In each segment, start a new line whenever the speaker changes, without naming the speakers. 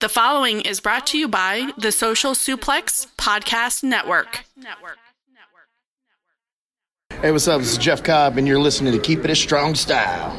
The following is brought to you by the Social Suplex Podcast Network.
Hey, what's up? This is Jeff Cobb, and you're listening to Keep It a Strong Style.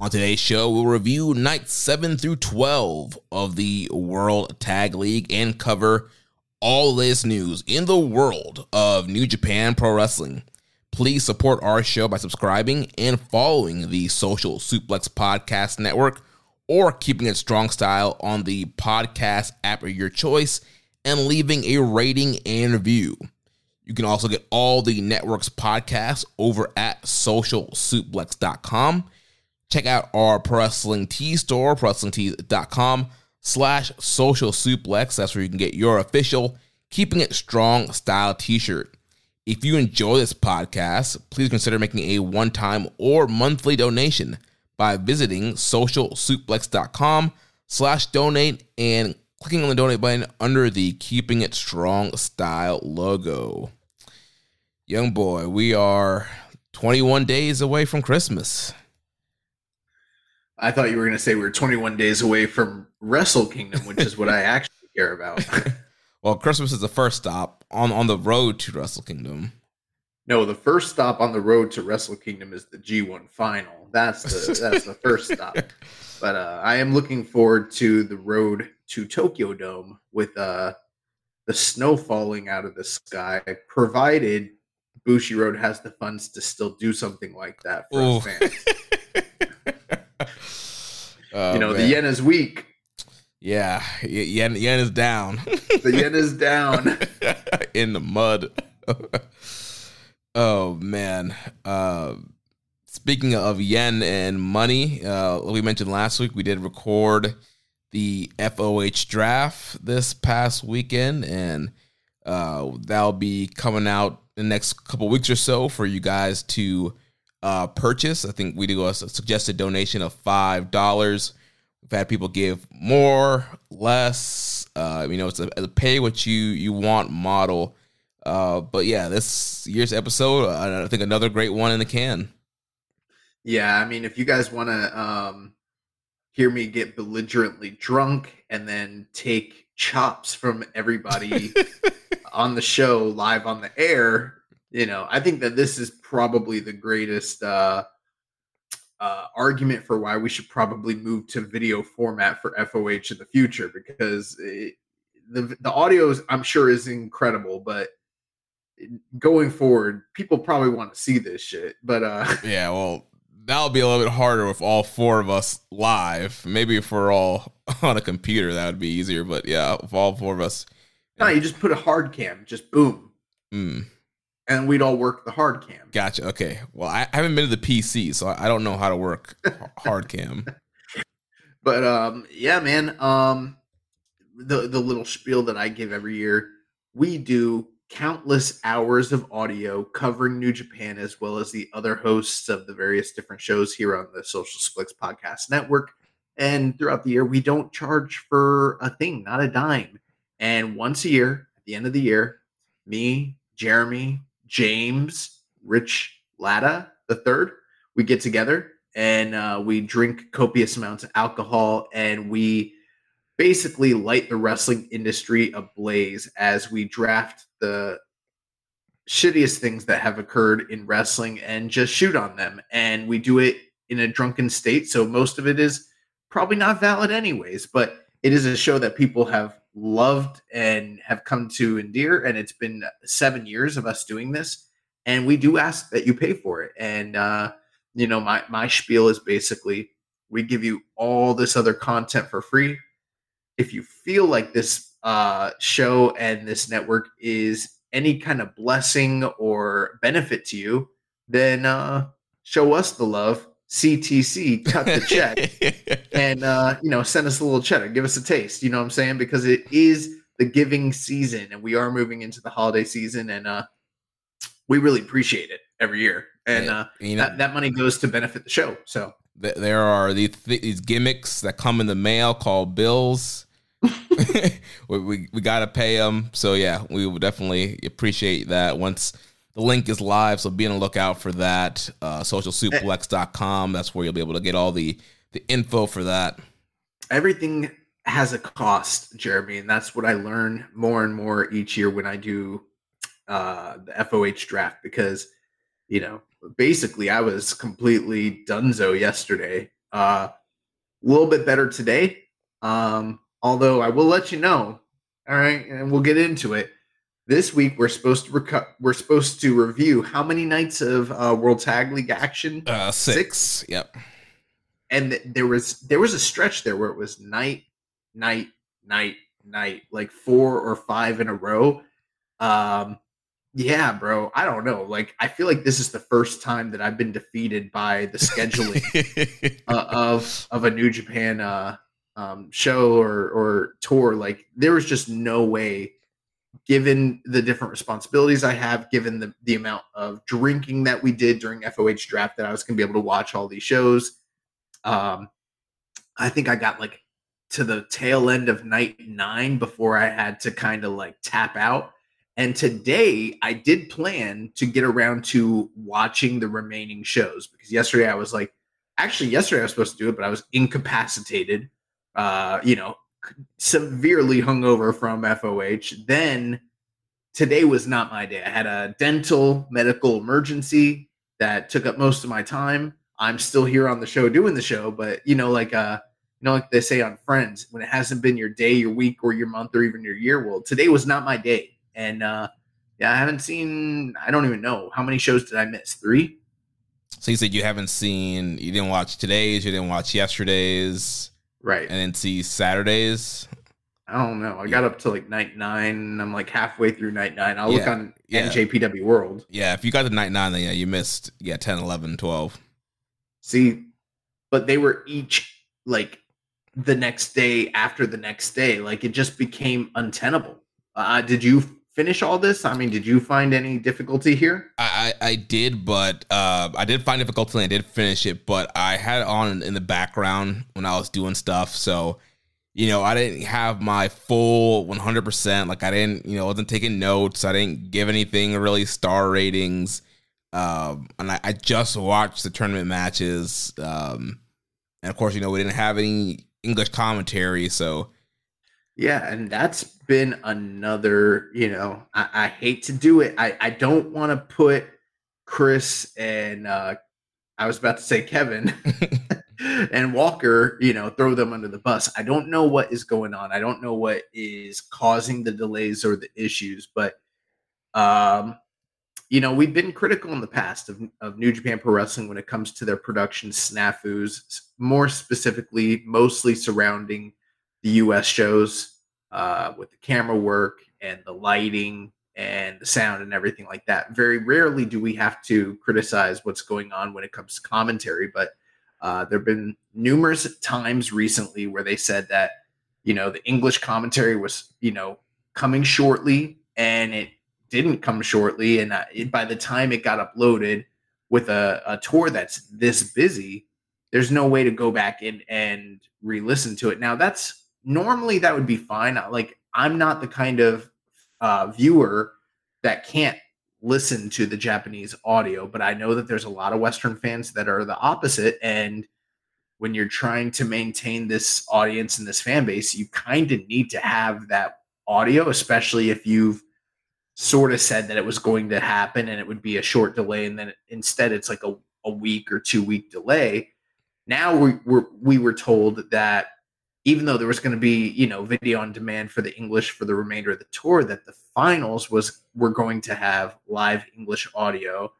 On today's show, we'll review nights 7 through 12 of the World Tag League and cover all this news in the world of New Japan Pro Wrestling. Please support our show by subscribing and following the Social Suplex Podcast Network or keeping it strong style on the podcast app of your choice and leaving a rating and review. You can also get all the network's podcasts over at socialsuplex.com check out our Wrestling Tee store, ProWrestlingTees.com slash social suplex. That's where you can get your official Keeping It Strong style t-shirt. If you enjoy this podcast, please consider making a one-time or monthly donation by visiting socialsuplex.com slash donate and clicking on the donate button under the Keeping It Strong style logo. Young boy, we are 21 days away from Christmas.
I thought you were going to say we are 21 days away from Wrestle Kingdom, which is what I actually care about.
well, Christmas is the first stop on on the road to Wrestle Kingdom.
No, the first stop on the road to Wrestle Kingdom is the G1 final. That's the that's the first stop. But uh, I am looking forward to the road to Tokyo Dome with uh, the snow falling out of the sky, provided Bushiroad has the funds to still do something like that for Ooh. us fans. Oh, you know, man. the yen is weak.
Yeah, yen yen is down.
the yen is down
in the mud. oh man. Uh, speaking of yen and money, uh, we mentioned last week we did record the FOH draft this past weekend, and uh, that'll be coming out the next couple weeks or so for you guys to uh, purchase. I think we do a suggested donation of five dollars. We've had people give more, less. Uh, you know, it's a, a, pay what you you want model. Uh, but yeah, this year's episode, uh, I think another great one in the can.
Yeah, I mean, if you guys want to um, hear me get belligerently drunk and then take chops from everybody on the show live on the air, you know, I think that this is probably the greatest uh, uh, argument for why we should probably move to video format for FOH in the future because it, the the audio is, I'm sure is incredible, but going forward, people probably want to see this shit. But uh,
yeah, well, that'll be a little bit harder with all four of us live. Maybe if we're all on a computer, that would be easier. But yeah, if all four of us,
no, you just put a hard cam, just boom. Mm and we'd all work the hard cam.
Gotcha. Okay. Well, I haven't been to the PC, so I don't know how to work hard cam.
But um, yeah, man. Um, the the little spiel that I give every year, we do countless hours of audio covering New Japan as well as the other hosts of the various different shows here on the Social Suplex Podcast Network. And throughout the year, we don't charge for a thing, not a dime. And once a year, at the end of the year, me, Jeremy, James Rich Latta the third. We get together and uh, we drink copious amounts of alcohol and we basically light the wrestling industry ablaze as we draft the shittiest things that have occurred in wrestling and just shoot on them. And we do it in a drunken state. So most of it is probably not valid, anyways. But it is a show that people have loved and have come to endear. And it's been seven years of us doing this. And we do ask that you pay for it. And, uh, you know, my, my spiel is basically we give you all this other content for free. If you feel like this uh, show and this network is any kind of blessing or benefit to you, then uh, show us the love. CTC, cut the check, and uh, you know, send us a little cheddar, give us a taste. You know what I'm saying? Because it is the giving season, and we are moving into the holiday season, and uh, we really appreciate it every year. And
Yeah,
uh,
you know-
that, that money goes to benefit the show. So
Th- there are these, these gimmicks that come in the mail called bills. we, we, we got to pay them. So, yeah, we would definitely appreciate that once the link is live. So, be on the lookout for that. Uh, socialsuplex.com. That's where you'll be able to get all the, the info for that.
everything has a cost, Jeremy, and that's what I learn more and more each year when I do uh, the FOH draft because you know basically I was completely dunzo yesterday. Uh, a little bit better today, um, although I will let you know. All right, and we'll get into it. This week we're supposed to reco- we're supposed to review how many nights of uh, World Tag League action?
Uh, six. Yep.
and th- there was there was a stretch there where it was night night night night like four or five in a row. Um yeah bro i don't know. Like i feel like this is the first time that i've been defeated by the scheduling uh, of of a new japan uh um show or or tour. Like there was just no way given the different responsibilities i have given the the amount of drinking that we did during foh draft that i was going to be able to watch all these shows um i think i got like to the tail end of night nine before i had to kind of like tap out. And today i did plan to get around to watching the remaining shows because yesterday i was like actually yesterday i was supposed to do it but i was incapacitated uh you know severely hungover from foh then today was not my day i had a dental medical emergency that took up most of my time I'm still here on the show doing the show, but you know, like uh, you know, like they say on Friends, when it hasn't been your day, your week, or your month, or even your year, well, today was not my day, and uh, yeah, I haven't seen. I don't even know how many shows did I miss. Three.
So, you said you haven't seen, you didn't watch today's, you didn't watch yesterday's,
Right.
and then see Saturday's.
I don't know. I got up to like night nine, and I'm like halfway through night nine. I'll look on
yeah.
NJPW World.
Yeah, if you got to night nine, then yeah, you missed, yeah, 10, 11, 12.
See, but they were each like the next day after the next day. Like it just became untenable. Uh, did you finish all this? I mean, did you find any difficulty here?
I, I I did, but uh, I did find difficulty and I did finish it, but I had it on in the background when I was doing stuff. So, you know, I didn't have my full 100%. Like, I didn't, you know, wasn't taking notes. I didn't give anything really star ratings. Um, and I, I just watched the tournament matches. Um, and of course, you know, we didn't have any English commentary. So,
Yeah, and that's been another, you know, I, I hate to do it. I, I don't want to put Chris and uh I was about to say Kevin and Walker, you know, throw them under the bus. I don't know what is going on. I don't know what is causing the delays or the issues, but um you know, we've been critical in the past of, of New Japan Pro Wrestling when it comes to their production snafus, more specifically, mostly surrounding the US shows uh, with the camera work and the lighting and the sound and everything like that. Very rarely do we have to criticize what's going on when it comes to commentary, but uh, there have been numerous times recently where they said that, you know, the English commentary was, you know, coming shortly and it didn't come shortly. And uh, it, by the time it got uploaded with a, a tour that's this busy, there's no way to go back in and re-listen to it. Now that's normally that would be fine. Like I'm not the kind of uh, viewer that can't listen to the Japanese audio, but I know that there's a lot of Western fans that are the opposite. And when you're trying to maintain this audience and this fan base, you kind of need to have that audio, especially if you've sort of said that it was going to happen and it would be a short delay, and then instead it's like a, a week or two week delay. Now we were we were told that even though there was going to be you know video on demand for the English for the remainder of the tour, that the finals was we're going to have live English audio,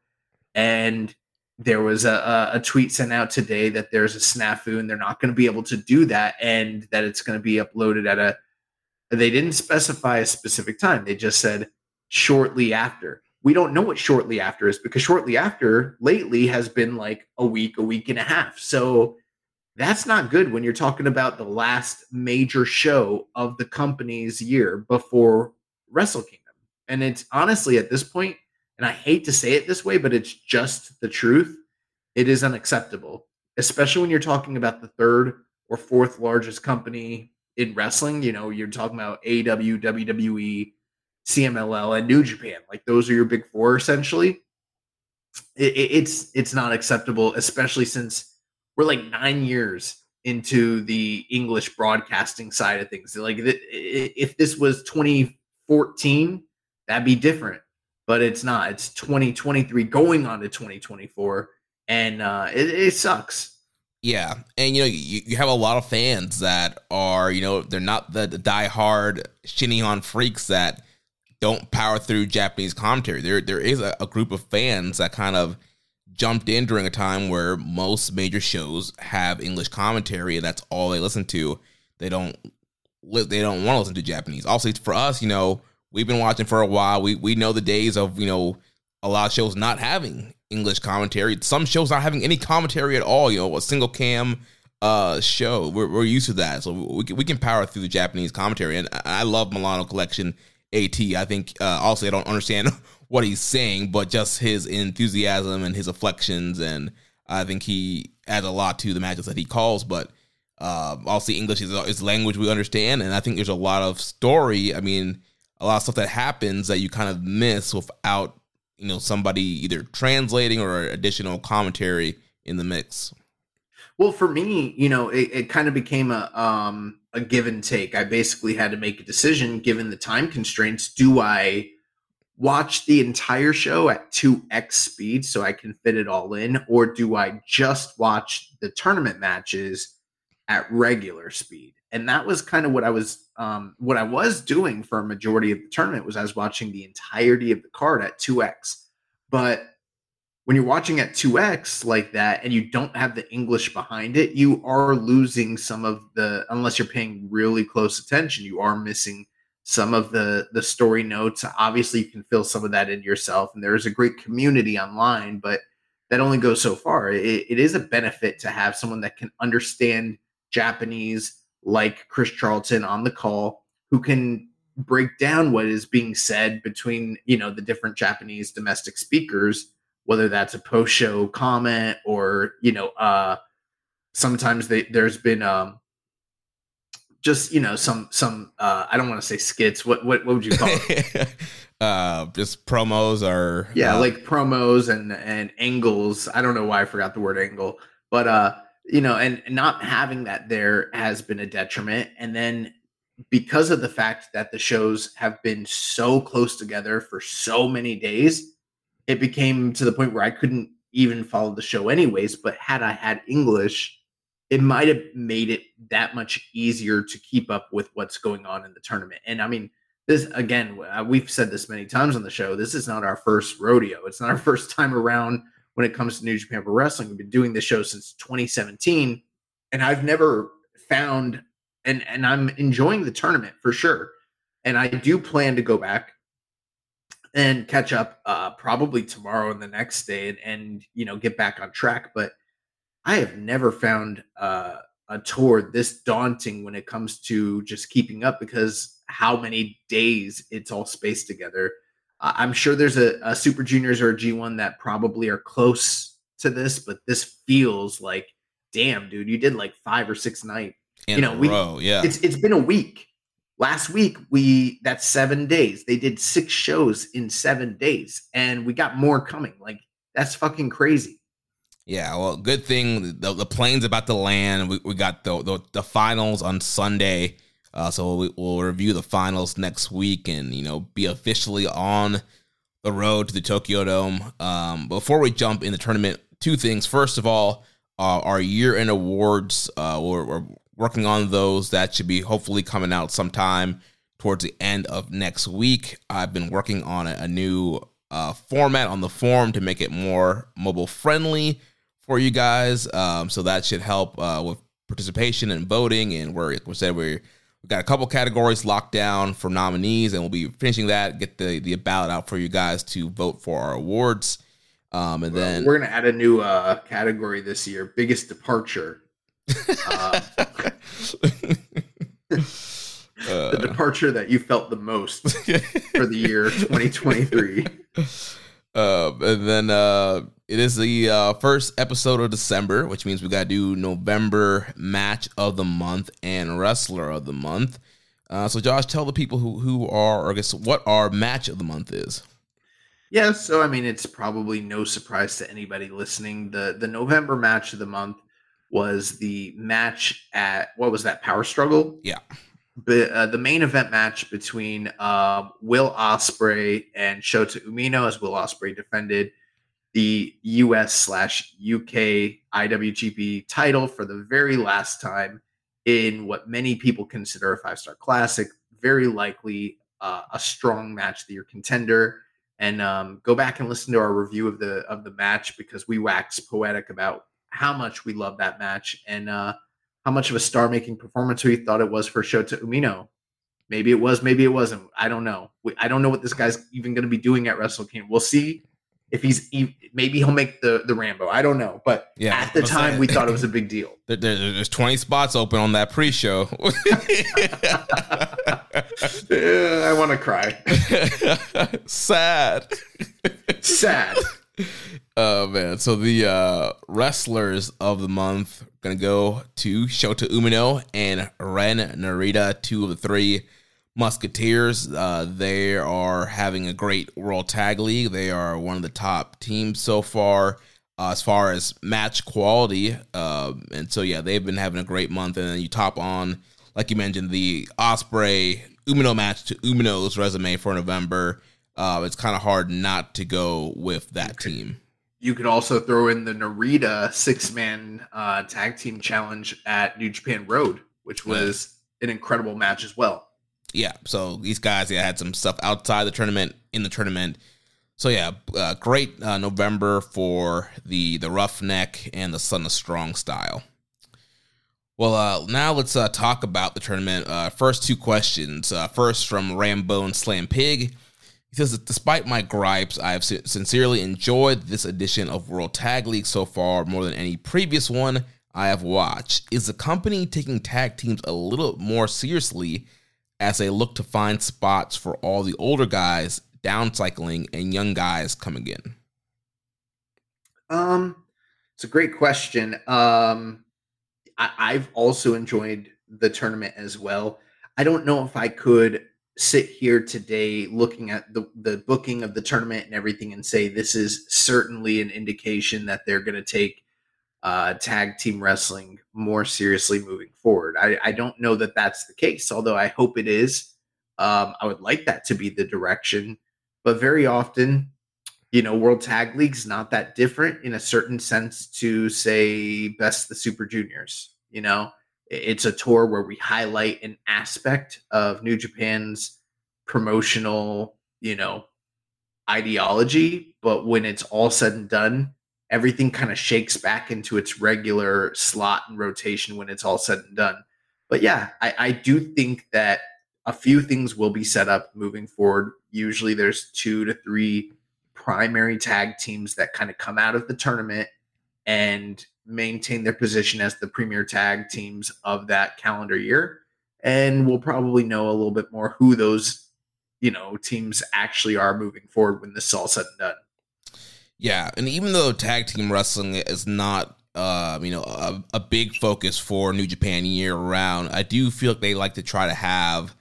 and there was a, a tweet sent out today that there's a snafu and they're not going to be able to do that, and that it's going to be uploaded at a. They didn't specify a specific time. They just said shortly after. We don't know what shortly after is because shortly after lately has been like a week, a week and a half. So that's not good when you're talking about the last major show of the company's year before Wrestle Kingdom. And it's honestly at this point, and I hate to say it this way, but it's just the truth. It is unacceptable, especially when you're talking about the third or fourth largest company in wrestling. You know, you're talking about AEW, WWE, CMLL, and New Japan. Like those are your big four essentially. It, it, it's it's not acceptable, especially since we're like nine years into the English broadcasting side of things. Like if this was 2014, that'd be different, but it's not. It's 2023 going on to 2024, and uh, it, it sucks.
Yeah, and you know you, you have a lot of fans that are you know they're not the, the diehard Shin Nihon freaks that don't power through Japanese commentary. There there is a, a group of fans that kind of jumped in during a time where most major shows have English commentary and that's all they listen to. They don't they don't want to listen to Japanese. Also, for us, you know, we've been watching for a while. We we know the days of you know a lot of shows not having English commentary. Some shows not having any commentary at all. You know, a single cam uh show. We're, we're used to that, so we we can power through the Japanese commentary. And I love Milano Collection AT. I think uh, also I don't understand what he's saying, but just his enthusiasm and his afflections, and I think he adds a lot to the matches that he calls. But uh, also English is, is language we understand, and I think there's a lot of story. I mean, a lot of stuff that happens that you kind of miss without you know somebody either translating or additional commentary in the mix.
Well, for me, you know, it, it kind of became a um, a give and take. I basically had to make a decision given the time constraints. Do I watch the entire show at 2x speed so I can fit it all in, or do I just watch the tournament matches at regular speed? And that was kind of what I was um, what I was doing for a majority of the tournament was I was watching the entirety of the card at 2x. But when you're watching at 2x like that and you don't have the English behind it, you are losing some of the unless you're paying really close attention, you are missing some of the the story notes. Obviously you can fill some of that in yourself and there's a great community online but that only goes so far. It, it is a benefit to have someone that can understand japanese like chris charlton on the call who can break down what is being said between you know the different japanese domestic speakers whether that's a post show comment or you know uh sometimes they, there's been um just you know some some uh I don't want to say skits. What what what would you call it?
uh just promos or
yeah,
uh,
like promos and and angles. I don't know why I forgot the word angle, but uh you know, and not having that there has been a detriment. And then because of the fact that the shows have been so close together for so many days, it became to the point where I couldn't even follow the show anyways. But had I had English, it might have made it that much easier to keep up with what's going on in the tournament. And I mean, this again, uh, we've said this many times on the show. This is not our first rodeo. It's not our first time around when it comes to New Japan Pro Wrestling. We've been doing this show since 2017, and I've never found and and I'm enjoying the tournament for sure. And I do plan to go back and catch up uh probably tomorrow and the next day and, and you know get back on track. But I have never found uh, a tour this daunting when it comes to just keeping up because how many days it's all spaced together. Uh, I'm sure there's a, a, Super Juniors or a G1 that probably are close to this, but this feels like, damn, dude, you did like five or six night. You know, we,
row, yeah.
It's it's been a week. Last week we that's seven days. They did six shows in seven days, and we got more coming. Like that's fucking crazy.
Yeah, well, good thing the, the plane's about to land. We, we got the, the, the finals on Sunday, uh, so we, will review the finals next week and you know be officially on the road to the Tokyo Dome. Um, before we jump in the tournament, two things. First of all, uh, our year end awards uh, we're, we're working on those. That should be hopefully coming out sometime towards the end of next week. I've been working on a, a new uh, format on the form to make it more mobile friendly for you guys. Um, so that should help uh, with participation and voting. And we're, like we said, we're We've got a couple categories locked down for nominees, and we'll be finishing that. Get the the ballot out for you guys to vote for our awards. Um, and
Well,
then
we're gonna add a new uh, category this year: biggest departure. Uh, the departure that you felt the most for the year 2023.
Uh, and then uh, it is the uh, first episode of December, which means we got to do November match of the month and wrestler of the month. Uh, so, Josh, tell the people who who are, or I guess, what our match of the month is.
Yeah, so I mean, it's probably no surprise to anybody listening. the The November match of the month was the match at what was that Power Struggle?
Yeah.
But uh, the main event match between uh, Will Ospreay and Shota Umino, as Will Ospreay defended the U.S. slash UK IWGP title for the very last time in what many people consider a five star classic. Very likely uh, a strong match the year contender and um, go back and listen to our review of the of the match because we wax poetic about how much we love that match and uh, how much of a star making performance we thought it was for Shota Umino. Maybe it was, maybe it wasn't. I don't know. We, I don't know what this guy's even going to be doing at Wrestle Kingdom. We'll see if he's maybe he'll make the the Ranbo. I don't know, but
Yeah,
at the time
saying.
we thought it was a big deal.
There, there- there's 20 spots open on that pre-show.
I want to cry.
Sad.
Sad.
Oh man. So the uh wrestlers of the month gonna go to Shota Umino and Ren Narita, two of the three Musketeers. Uh they are having a great World Tag League. They are one of the top teams so far. Uh, as far as match quality, um, and so yeah, they've been having a great month. And then you top on, like you mentioned, the Ospreay Umino match to Umino's resume for November. Uh, it's kind of hard not to go with that team.
You could also throw in the Narita six man uh, tag team challenge at New Japan Road, which was an incredible match as well.
Yeah, so these guys yeah had some stuff outside the tournament, in the tournament. So yeah, uh, great uh, November for the the roughneck and the Son of Strong style. Well, uh, now let's uh, talk about the tournament. Uh, first two questions. Uh, first from Rambone Slam Pig. He says, despite my gripes, I have sincerely enjoyed this edition of World Tag League so far more than any previous one I have watched. Is the company taking tag teams a little more seriously as they look to find spots for all the older guys downcycling and young guys coming in?
Um, it's a great question. Um, I, I've also enjoyed the tournament as well. I don't know if I could sit here today looking at the, the booking of the tournament and everything and say this is certainly an indication that they're going to take uh, tag team wrestling more seriously moving forward. I, I don't know that that's the case, although I hope it is. Um, I would like that to be the direction, but very often you know, World Tag League's not that different in a certain sense to say best the Super Juniors. You know, it's a tour where we highlight an aspect of New Japan's promotional, you know, ideology, but when it's all said and done, everything kind of shakes back into its regular slot and rotation when it's all said and done. But yeah, I, I do think that a few things will be set up moving forward. Usually there's two to three primary tag teams that kind of come out of the tournament and maintain their position as the premier tag teams of that calendar year. And we'll probably know a little bit more who those, you know, teams actually are moving forward when this is all said and done.
Yeah, and even though tag team wrestling is not, uh, you know, a, a big focus for New Japan year round, I do feel like they like to try to have,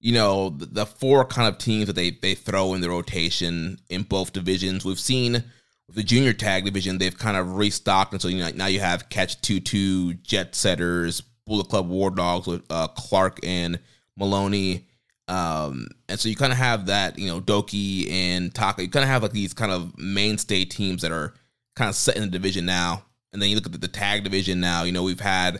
you know, the, the four kind of teams that they they throw in the rotation in both divisions. We've seen with the junior tag division, they've kind of restocked, and so you know now you have Catch Two Two, Jet Setters, Bullet Club War Dogs with uh, Clark and Moloney. Um, and so you kind of have that, you know, Douki and Taka. You kind of have like these kind of mainstay teams that are kind of set in the division now. And then you look at the, the tag division now. You know, we've had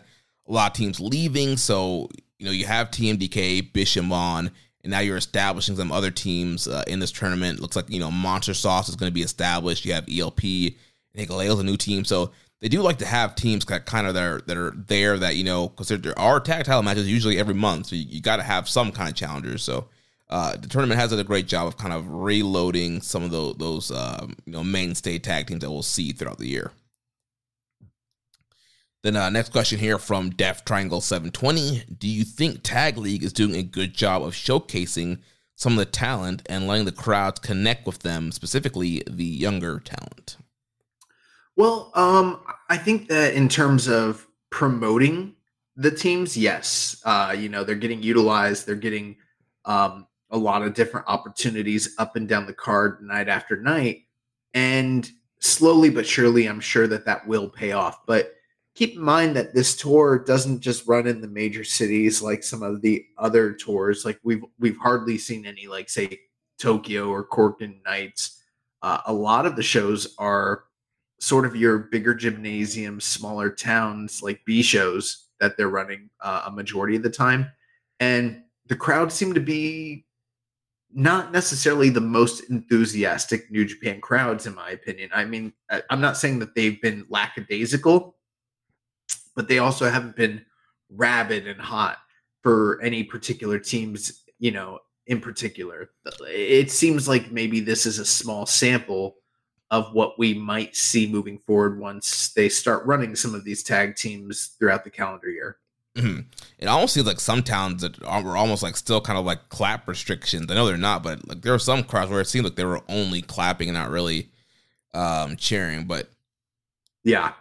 a lot of teams leaving. So, you know, you have TMDK, Bishamon, and now you're establishing some other teams uh, in this tournament. Looks like, you know, Monster Sauce is going to be established. You have ELP, and Hikuleo's a new team. So they do like to have teams that kind of that are, that are there that, you know, because there, are tag title matches usually every month. So you, you got to have some kind of challengers. So, uh, the tournament has done a great job of kind of reloading some of those, those um, you know mainstay tag teams that we'll see throughout the year. Then uh, next question here from Death Triangle 720. Do you think Tag League is doing a good job of showcasing some of the talent and letting the crowds connect with them, specifically the younger talent?
Well, um, I think that in terms of promoting the teams, yes, uh, you know they're getting utilized. They're getting um, a lot of different opportunities up and down the card night after night, and slowly but surely, I'm sure that that will pay off. But keep in mind that this tour doesn't just run in the major cities like some of the other tours. Like we've we've hardly seen any like say Tokyo or Korakuen nights. Uh, a lot of the shows are sort of your bigger gymnasiums, smaller towns like B shows that they're running uh, a majority of the time, and the crowd seem to be not necessarily the most enthusiastic New Japan crowds, in my opinion. I mean, I'm not saying that they've been lackadaisical but they also haven't been rabid and hot for any particular teams, you know, in particular. It seems like maybe this is a small sample of what we might see moving forward once they start running some of these tag teams throughout the calendar year.
Mm-hmm. It almost seems like some towns that were almost like still kind of like clap restrictions. I know they're not, but like there are some crowds where it seemed like they were only clapping and not really um, cheering. But
yeah,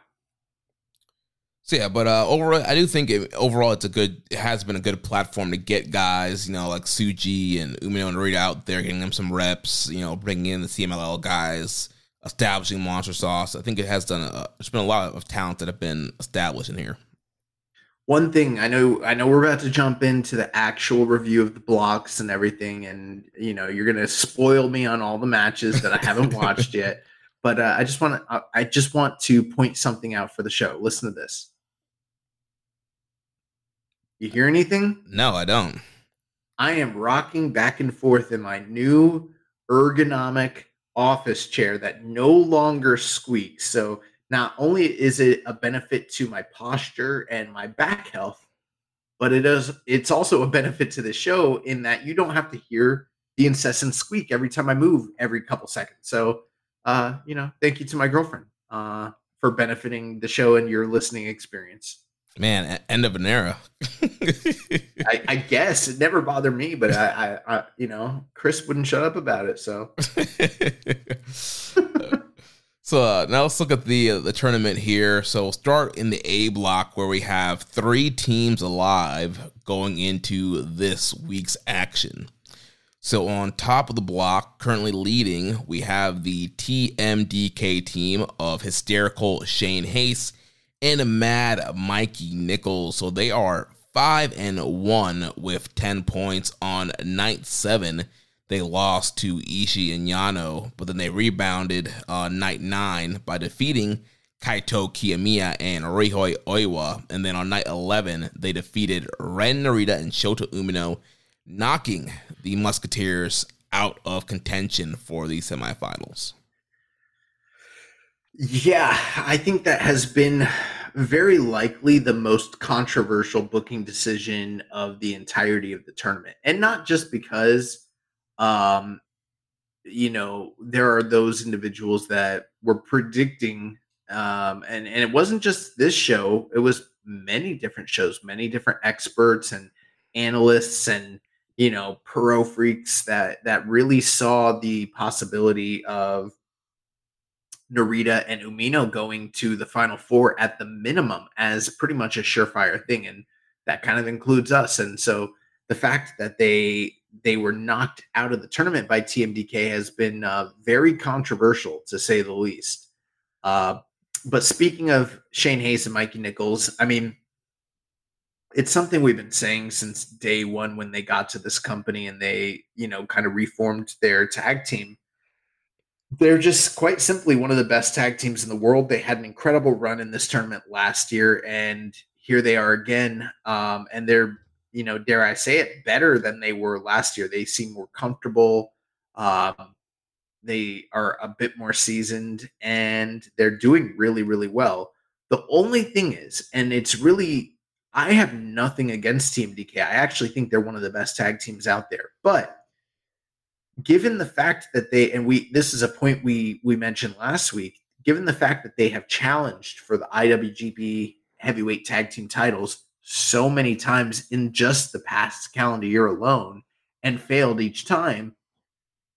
so yeah, but uh, overall, I do think it, overall it's a good. It has been a good platform to get guys, you know, like Tsuji and Umino and Narita out there, getting them some reps. You know, bringing in the CMLL guys, establishing Monster Sauce. I think it has done. A, there's been a lot of talent that have been established in here.
One thing I know, I know we're about to jump into the actual review of the blocks and everything, and you know, you're gonna spoil me on all the matches that I haven't watched yet. But uh, I just want to, I just want to point something out for the show. Listen to this. You hear anything?
No, I don't.
I am rocking back and forth in my new ergonomic office chair that no longer squeaks. So not only is it a benefit to my posture and my back health, but it is it's also a benefit to the show in that you don't have to hear the incessant squeak every time I move every couple seconds. So uh, you know, thank you to my girlfriend uh for benefiting the show and your listening experience.
Man, end of an era.
I, I, guess it never bothered me, but I, I, I, you know, Chris wouldn't shut up about it. So,
so uh, now let's look at the uh, the tournament here. So we'll start in the A block where we have three teams alive going into this week's action. So on top of the block, currently leading, we have the TMDK team of hysterical Shane Haste and Mad Mikey Nichols. So they are five and one with ten points on night seven. They lost to Ishii and Yano, but then they rebounded on night nine by defeating Kaito Kiyomiya and Ryohei Oiwa. And then on night 11, they defeated Ren Narita and Shota Umino, knocking the Musketeers out of contention for the semifinals.
Yeah, I think that has been very likely the most controversial booking decision of the entirety of the tournament. And not just because um you know, there are those individuals that were predicting um and and it wasn't just this show, it was many different shows, many different experts and analysts and you know, pro freaks that that really saw the possibility of Narita and Umino going to the final four at the minimum as pretty much a surefire thing. And that kind of includes us. And so the fact that they they were knocked out of the tournament by TMDK has been uh, very controversial to say the least. Uh, but speaking of Shane Haste and Mikey Nichols, I mean, it's something we've been saying since day one when they got to this company and they, you know, kind of reformed their tag team they're just quite simply one of the best tag teams in the world. They had an incredible run in this tournament last year, and here they are again, um, and they're you know, dare I say it, better than they were last year. They seem more comfortable. Um, they are a bit more seasoned, and they're doing really, really well. The only thing is, and it's really, I have nothing against TMDK. I actually think they're one of the best tag teams out there, but given the fact that they and we this is a point we we mentioned last week given the fact that they have challenged for the IWGP heavyweight tag team titles so many times in just the past calendar year alone and failed each time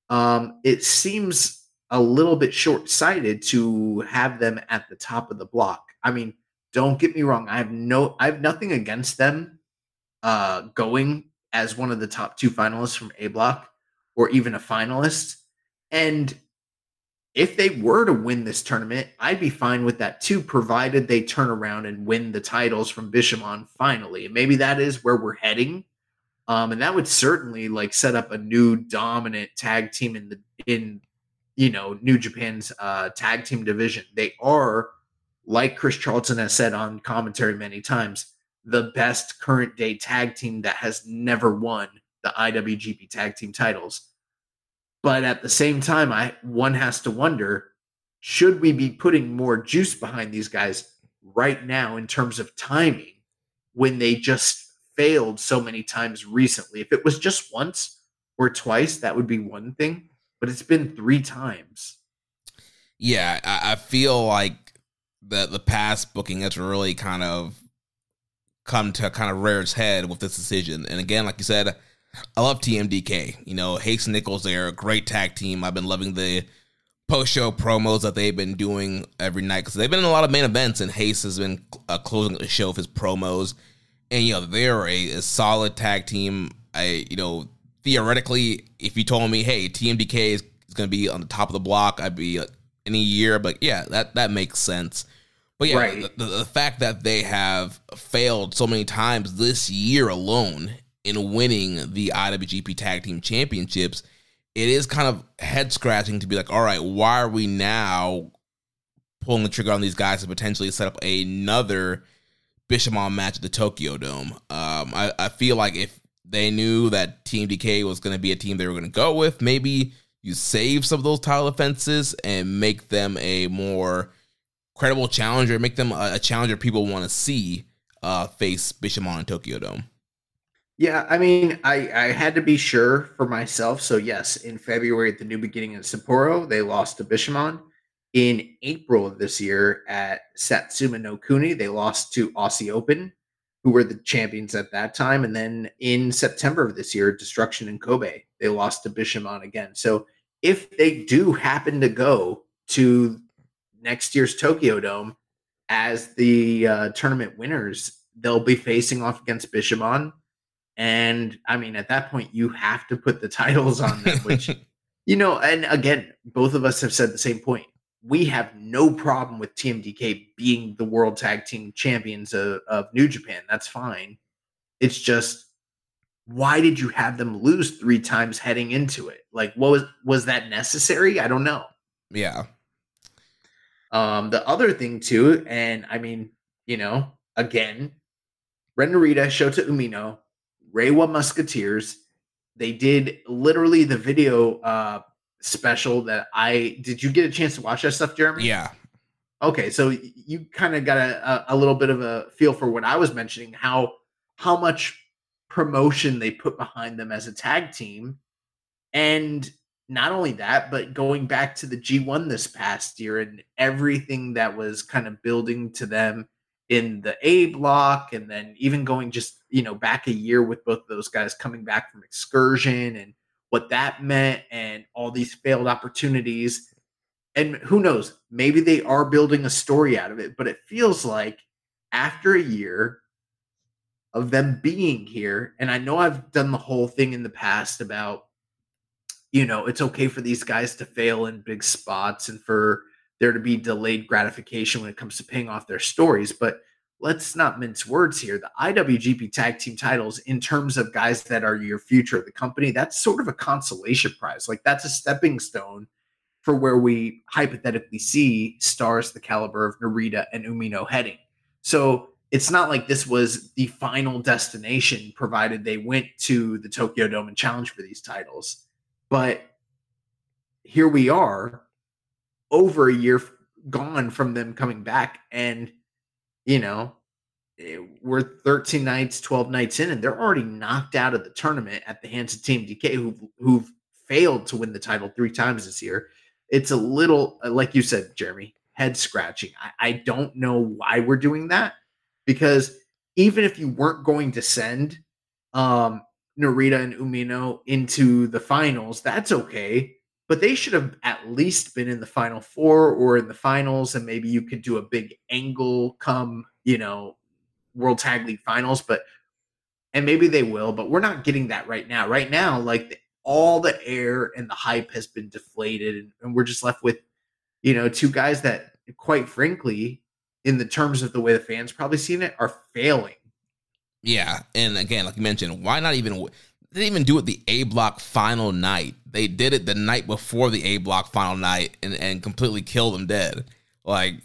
um it seems a little bit short-sighted to have them at the top of the block. I mean don't get me wrong i have no i have nothing against them uh going as one of the top two finalists from a block or even a finalist. And if they were to win this tournament, I'd be fine with that too, provided they turn around and win the titles from Bishamon finally. And maybe that is where we're heading. Um, and that would certainly like set up a new dominant tag team in the in you know New Japan's uh, tag team division. They are, like Chris Charlton has said on commentary many times, the best current day tag team that has never won the IWGP tag team titles. But at the same time, I one has to wonder should we be putting more juice behind these guys right now in terms of timing when they just failed so many times recently? If it was just once or twice, that would be one thing, but it's been three times.
Yeah, I, I feel like the the past booking has really kind of come to kind of rear its head with this decision. And again, like you said, I love TMDK. You know, Haste and Nichols, they're a great tag team. I've been loving the post show promos that they've been doing every night because they've been in a lot of main events, and Haste has been uh, closing the show with his promos. And, you know, they're a, a solid tag team. I, you know, theoretically, if you told me, hey, TMDK is, is going to be on the top of the block, I'd be uh, any year, but yeah, that, that makes sense. But yeah, right. the, the, the fact that they have failed so many times this year alone in winning the IWGP Tag Team Championships, it is kind of head scratching to be like, all right, why are we now pulling the trigger on these guys to potentially set up another Bishamon match at the Tokyo Dome? Um, I, I feel like if they knew that TMDK was going to be a team they were going to go with, maybe you save some of those title offenses and make them a more credible challenger, make them a, a challenger people want to see uh, face Bishamon in Tokyo Dome.
Yeah, I mean, I, I had to be sure for myself. So yes, in February at the New Beginning in Sapporo, they lost to Bishamon. In April of this year at Satsuma no Kuni, they lost to Aussie Open, who were the champions at that time. And then in September of this year, Destruction in Kobe, they lost to Bishamon again. So if they do happen to go to next year's Tokyo Dome as the uh, tournament winners, they'll be facing off against Bishamon and I mean, at that point, you have to put the titles on them, which, you know, and again, both of us have said the same point. We have no problem with TMDK being the world tag team champions of, of New Japan. That's fine. It's just, why did you have them lose three times heading into it? Like, what was was that necessary? I don't know.
Yeah.
Um, the other thing too, and I mean, you know, again, Ren Narita, Shota Umino, Reiwa Musketeers. They did literally the video uh special that I did you get a chance to watch that stuff, Jeremy?
Yeah.
Okay, so you kind of got a, a little bit of a feel for what I was mentioning, how how much promotion they put behind them as a tag team. And not only that, but going back to the G1 this past year and everything that was kind of building to them in the A block, and then even going just you know back a year with both those guys coming back from excursion and what that meant, and all these failed opportunities. And who knows, maybe they are building a story out of it, but it feels like after a year of them being here, and I know I've done the whole thing in the past about, you know, it's okay for these guys to fail in big spots and for there to be delayed gratification when it comes to paying off their stories. But let's not mince words here. The IWGP tag team titles, in terms of guys that are your future of the company, that's sort of a consolation prize. Like that's a stepping stone for where we hypothetically see stars the caliber of Narita and Umino heading. So it's not like this was the final destination, provided they went to the Tokyo Dome and challenged for these titles. But here we are, over a year gone from them coming back, and you know, eh, we're 13 nights, 12 nights in, and they're already knocked out of the tournament at the hands of TMDK, who've, who've failed to win the title three times this year. It's a little, uh, like you said, Jeremy, head scratching. I, I don't know why we're doing that because even if you weren't going to send um, Narita and Umino into the finals, that's okay. But they should have at least been in the final four or in the finals, and maybe you could do a big angle come, you know, World Tag League finals. But and maybe they will, but we're not getting that right now. Right now, like the, all the air and the hype has been deflated, and, and we're just left with, you know, two guys that, quite frankly, in the terms of the way the fans probably seen it, are failing.
Yeah, and again, like you mentioned, why not even? They didn't even do it the A block final night. They did it the night before the A block final night and, and completely killed them dead. Like,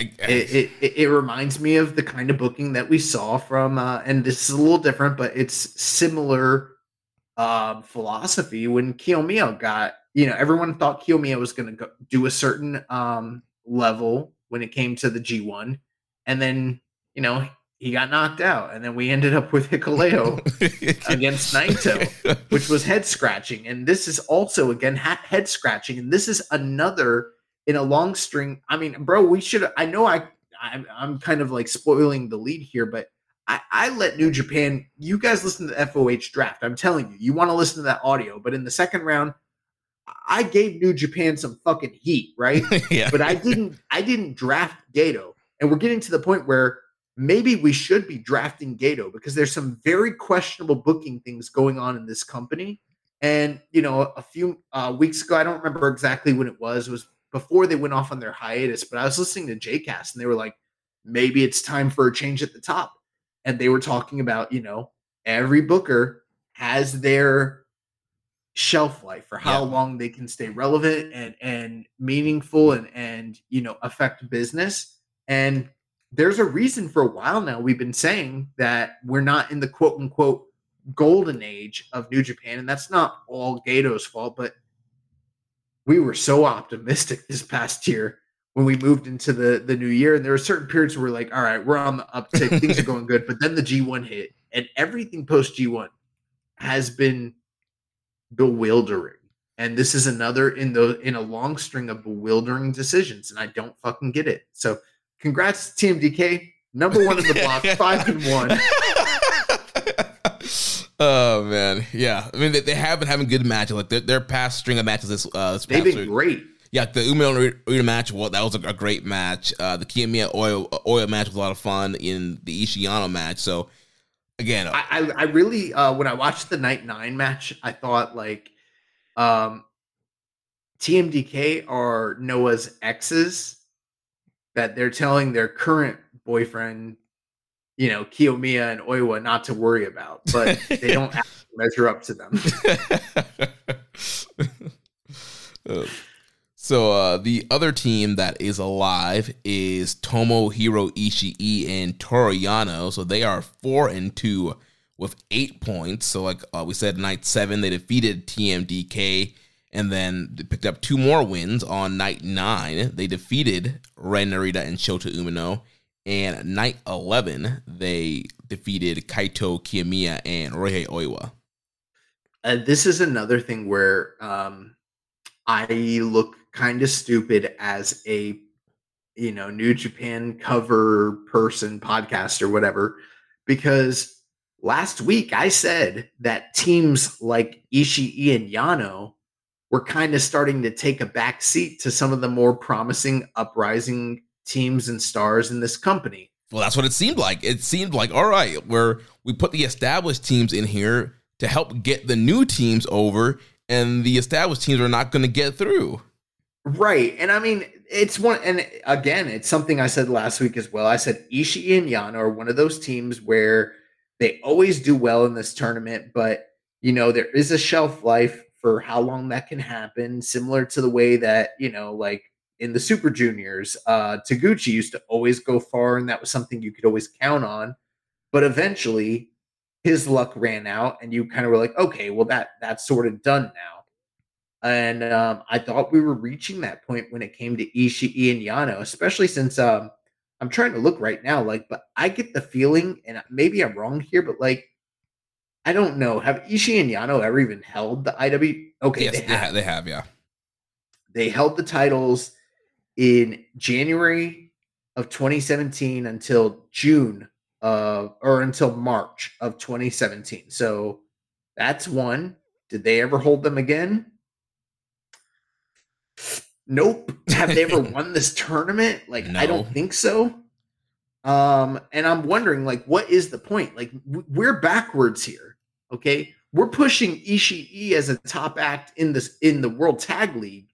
I, it, it, it reminds me of the kind of booking that we saw from, uh, and this is a little different, but it's similar um, philosophy when Kiyomiya got, you know, everyone thought Kiyomiya was going to do a certain um, level when it came to the G1. And then, you know, he got knocked out. And then we ended up with Hikuleo against Naito, which was head scratching. And this is also, again, head scratching. And this is another in a long string. I mean, bro, we should, I know I, I'm, I'm kind of like spoiling the lead here, but I, I let New Japan, you guys listen to the FOH draft. I'm telling you, you want to listen to that audio. But in the second round, I gave New Japan some fucking heat, right? yeah. But I didn't I didn't draft Gedo. And we're getting to the point where maybe we should be drafting Gedo because there's some very questionable booking things going on in this company. And you know, a few uh, weeks ago, I don't remember exactly when it was. It was before they went off on their hiatus, but I was listening to JCast and they were like, maybe it's time for a change at the top and they were talking about, you know, every booker has their shelf life for how yeah. long they can stay relevant and and meaningful and and you know affect business and there's a reason for a while now we've been saying that we're not in the quote unquote golden age of New Japan and that's not all Gedo's fault but we were so optimistic this past year when we moved into the the new year and there were certain periods where we're like all right we're on the uptick things are going good but then the g1 hit and everything post g1 has been bewildering and this is another in the in a long string of bewildering decisions and i don't fucking get it. So congrats tmdk number one in the block five and one
Oh man, yeah. I mean, they, they have been having good matches. Like their, their past string of matches this, uh, this
they've been week. great
yeah, the Umino Narita match, well, that was a, a great match. Uh, the Kiyomiya Oil Oil match was a lot of fun in the Ishii match. So again,
I, I, I really uh, when I watched the night nine match, I thought like um, TMDK are Noah's exes that they're telling their current boyfriend, you know, Kiyomiya and Oiwa not to worry about, but they don't measure up to them.
uh. So uh, the other team that is alive is Tomohiro Ishii and Toru Yano. So they are four and two with eight points. So like uh, we said, night seven they defeated TMDK, and then picked up two more wins on night nine. They defeated Ren Narita and Shota Umino. And night eleven they defeated Kaito Kiyomiya and Ryohei Oiwa.
Uh, this is another thing where um, I look kind of stupid as a you know New Japan cover person, podcast or whatever, because last week I said that teams like Ishii and Yano were kind of starting to take a back seat to some of the more promising uprising teams and stars in this company.
Well, that's what it seemed like. It seemed like all right, where we put the established teams in here to help get the new teams over, and the established teams are not going to get through.
Right. And I mean, it's one, and again, it's something I said last week as well. I said Ishii and Yano are one of those teams where they always do well in this tournament, but, you know, there is a shelf life for how long that can happen, similar to the way that, you know, like in the Super Juniors. Uh, Taguchi used to always go far, and that was something you could always count on. But eventually, his luck ran out, and you kind of were like, okay, well that that's sort of done now. And um, I thought we were reaching that point when it came to Ishii and Yano, especially since um, I'm trying to look right now, like, but I get the feeling, and maybe I'm wrong here, but like, I don't know. Have Ishii and Yano ever even held the IW? Okay,
yes,
they
they,
have.
ha- they have, yeah.
They held the titles in January of 2017 until June of or until March of 2017. So that's one. Did they ever hold them again? Nope. Have they ever won this tournament? Like I don't think so. Um and I'm wondering like what is the point? Like we're backwards here. Okay? We're pushing Ishii as a top act in this in the World Tag League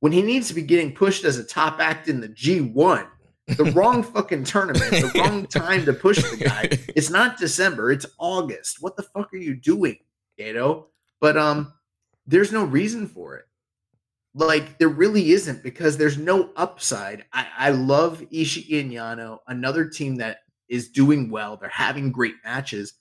when he needs to be getting pushed as a top act in the G1. The wrong fucking tournament, the wrong time to push the guy. It's not December, it's August. What the fuck are you doing, Gedo? But um there's no reason for it. Like there really isn't because there's no upside. I, I love Ishii and Yano, another team that is doing well. They're having great matches,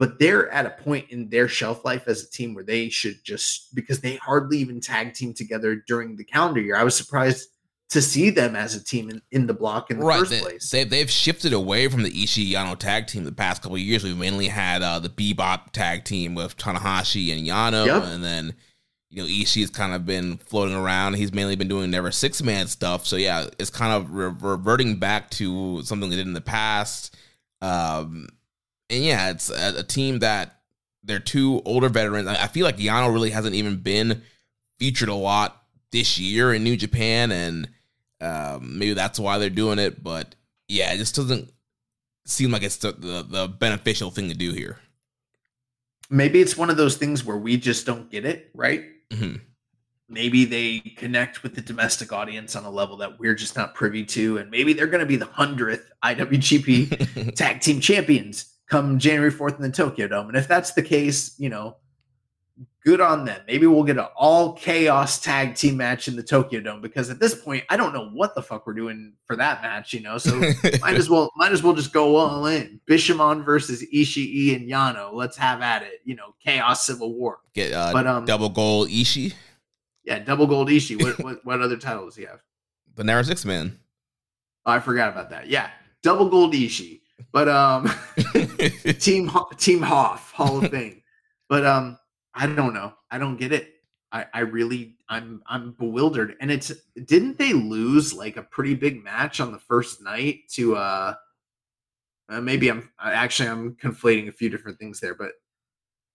but they're at a point in their shelf life as a team where they should just because they hardly even tag team together during the calendar year. I was surprised to see them as a team in, in the block in the
right.
first
They,
place.
They, they've shifted away from the Ishii Yano tag team the past couple of years. We've mainly had uh, the Bebop tag team with Tanahashi and Yano,
Yep.
and then you know Ishii's kind of been floating around. He's mainly been doing never six man stuff. So yeah, it's kind of re- reverting back to something they did in the past. Um, and yeah, it's a, a team that they're two older veterans. I, I feel like Yano really hasn't even been featured a lot this year in New Japan, and um, maybe that's why they're doing it. But yeah, it just doesn't seem like it's the, the, the beneficial thing to do here.
Maybe it's one of those things where we just don't get it, right?
Mhm.
maybe they connect with the domestic audience on a level that we're just not privy to and maybe they're going to be the 100th IWGP tag team champions come January 4th in the Tokyo Dome and if that's the case you know good on them maybe we'll get an all chaos tag team match in the Tokyo Dome because at this point I don't know what the fuck we're doing for that match you know so might as well might as well just go all in Bishamon versus Ishii and Yano let's have at it you know chaos civil war
Get uh,
but um
double goal Ishii,
yeah, double gold Ishii. What, what what other title does he have?
the Never Six Man.
Oh, I forgot about that. Yeah, double gold Ishii. But um, team team Hoff Hall of Fame. But um, I don't know. I don't get it. I I really I'm I'm bewildered. And it's didn't they lose like a pretty big match on the first night to uh, uh maybe I'm actually I'm conflating a few different things there, but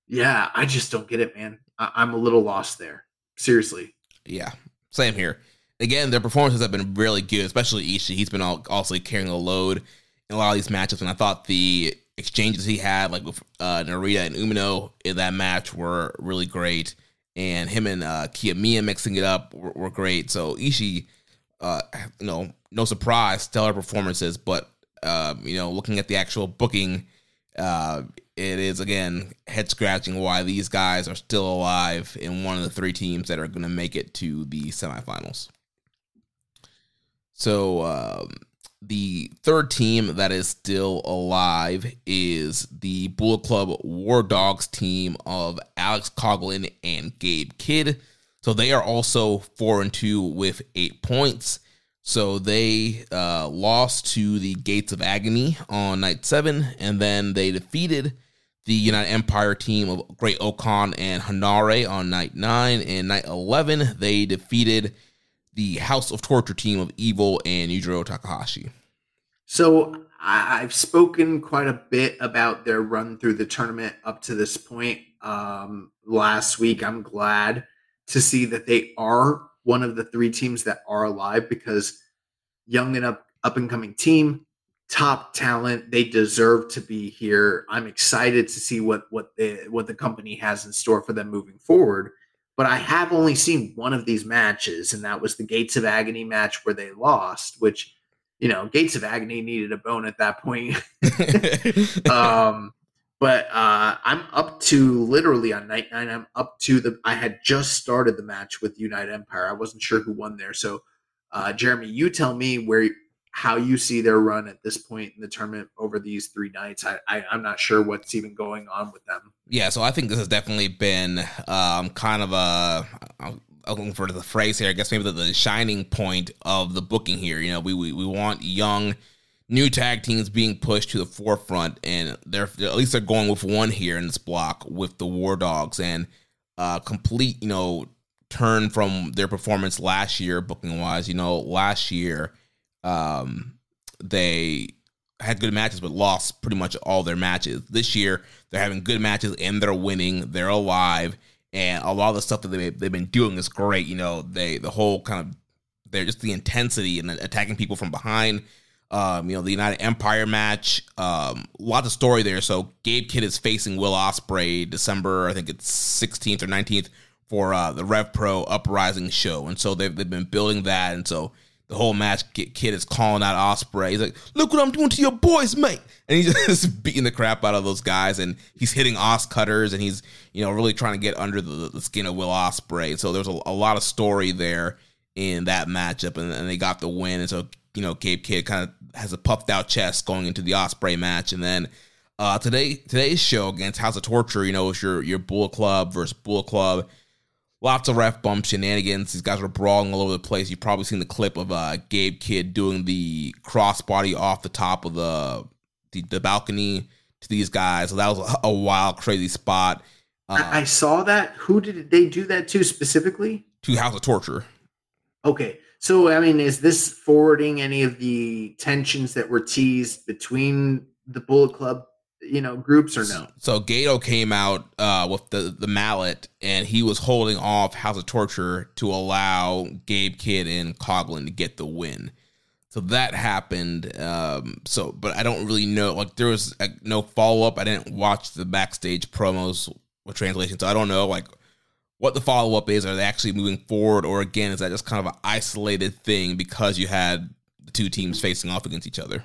yeah, I just don't get it, man. I, I'm a little lost there. Seriously.
Yeah, same here. Again, their performances have been really good, especially Ishii. He's been all, also carrying the load in a lot of these matchups. and I thought the exchanges he had, like with uh, Narita and Umino in that match, were really great. And him and uh, Kiyomiya mixing it up were, were great. So Ishii, uh, you know, no surprise, stellar performances. But uh, you know, looking at the actual booking, uh, it is again head scratching why these guys are still alive in one of the three teams that are going to make it to the semifinals. So um, the third team that is still alive is the Bullet Club War Dogs team of Alex Coughlin and Gabe Kidd. So they are also four and two with eight points. So they uh, lost to the Gates of Agony on night seven, and then they defeated the United Empire team of Great-O-Khan and Henare on night nine. And night 11, they defeated the House of Torture team of Evil and Yujiro Takahashi.
So I've spoken quite a bit about their run through the tournament up to this point. Um, last week, I'm glad to see that they are one of the three teams that are alive because young and up up and coming team, top talent, they deserve to be here. I'm excited to see what what the what the company has in store for them moving forward. But I have only seen one of these matches, and that was the Gates of Agony match where they lost, which you know, Gates of Agony needed a bone at that point. um, but uh, I'm up to literally on night nine. I'm up to the. I had just started the match with United Empire. I wasn't sure who won there, so Uh, Jeremy, you tell me where how you see their run at this point in the tournament over these three nights. I, I am not sure what's even going on with them.
Yeah, so I think this has definitely been um, kind of a I'm looking for the phrase here. I guess maybe the, the shining point of the booking here. You know, we we, we want young new tag teams being pushed to the forefront, and they're at least they're going with one here in this block with the War Dogs and uh, complete you know turn from their performance last year booking wise. You know, last year um, they had good matches but lost pretty much all their matches. This year they're having good matches and they're winning. They're alive, and a lot of the stuff that they they've been doing is great. You know, they the whole kind of they're just the intensity and attacking people from behind. Um, you know, the United Empire match, um, lots of story there. So Gabe Kidd is facing Will Ospreay December, I think it's 16th or 19th for uh, the Rev Pro Uprising show, and so they've they've been building that, and so the whole match, Kidd is calling out Ospreay. He's like, "Look what I'm doing to your boys, mate!" And he's just beating the crap out of those guys, and he's hitting Os cutters, and he's you know really trying to get under the, the skin of Will Ospreay. So there's a, a, lot of story there in that matchup, and, and they got the win. And so you know, Gabe Kidd kind of has a puffed out chest going into the Ospreay match, and then uh, today today's show against House of Torture, you know, it's your your Bull Club versus Bull Club lots of ref bump shenanigans. These guys were brawling all over the place. You've probably seen the clip of uh, Gabe Kidd doing the crossbody off the top of the, the, the balcony to these guys. So that was a, wild, crazy spot.
I, I saw that. Who did they do that to specifically?
To House of Torture.
Okay. So, I mean, is this forwarding any of the tensions that were teased between the Bullet Club you know groups or no?
So Gedo came out uh, with the the mallet, and he was holding off House of Torture to allow Gabe Kidd and Coughlin to get the win. So that happened. Um, so, but I don't really know. Like there was a, no follow up. I didn't watch the backstage promos with translation, so I don't know like what the follow up is. Are they actually moving forward, or again, is that just kind of an isolated thing because you had the two teams facing off against each other?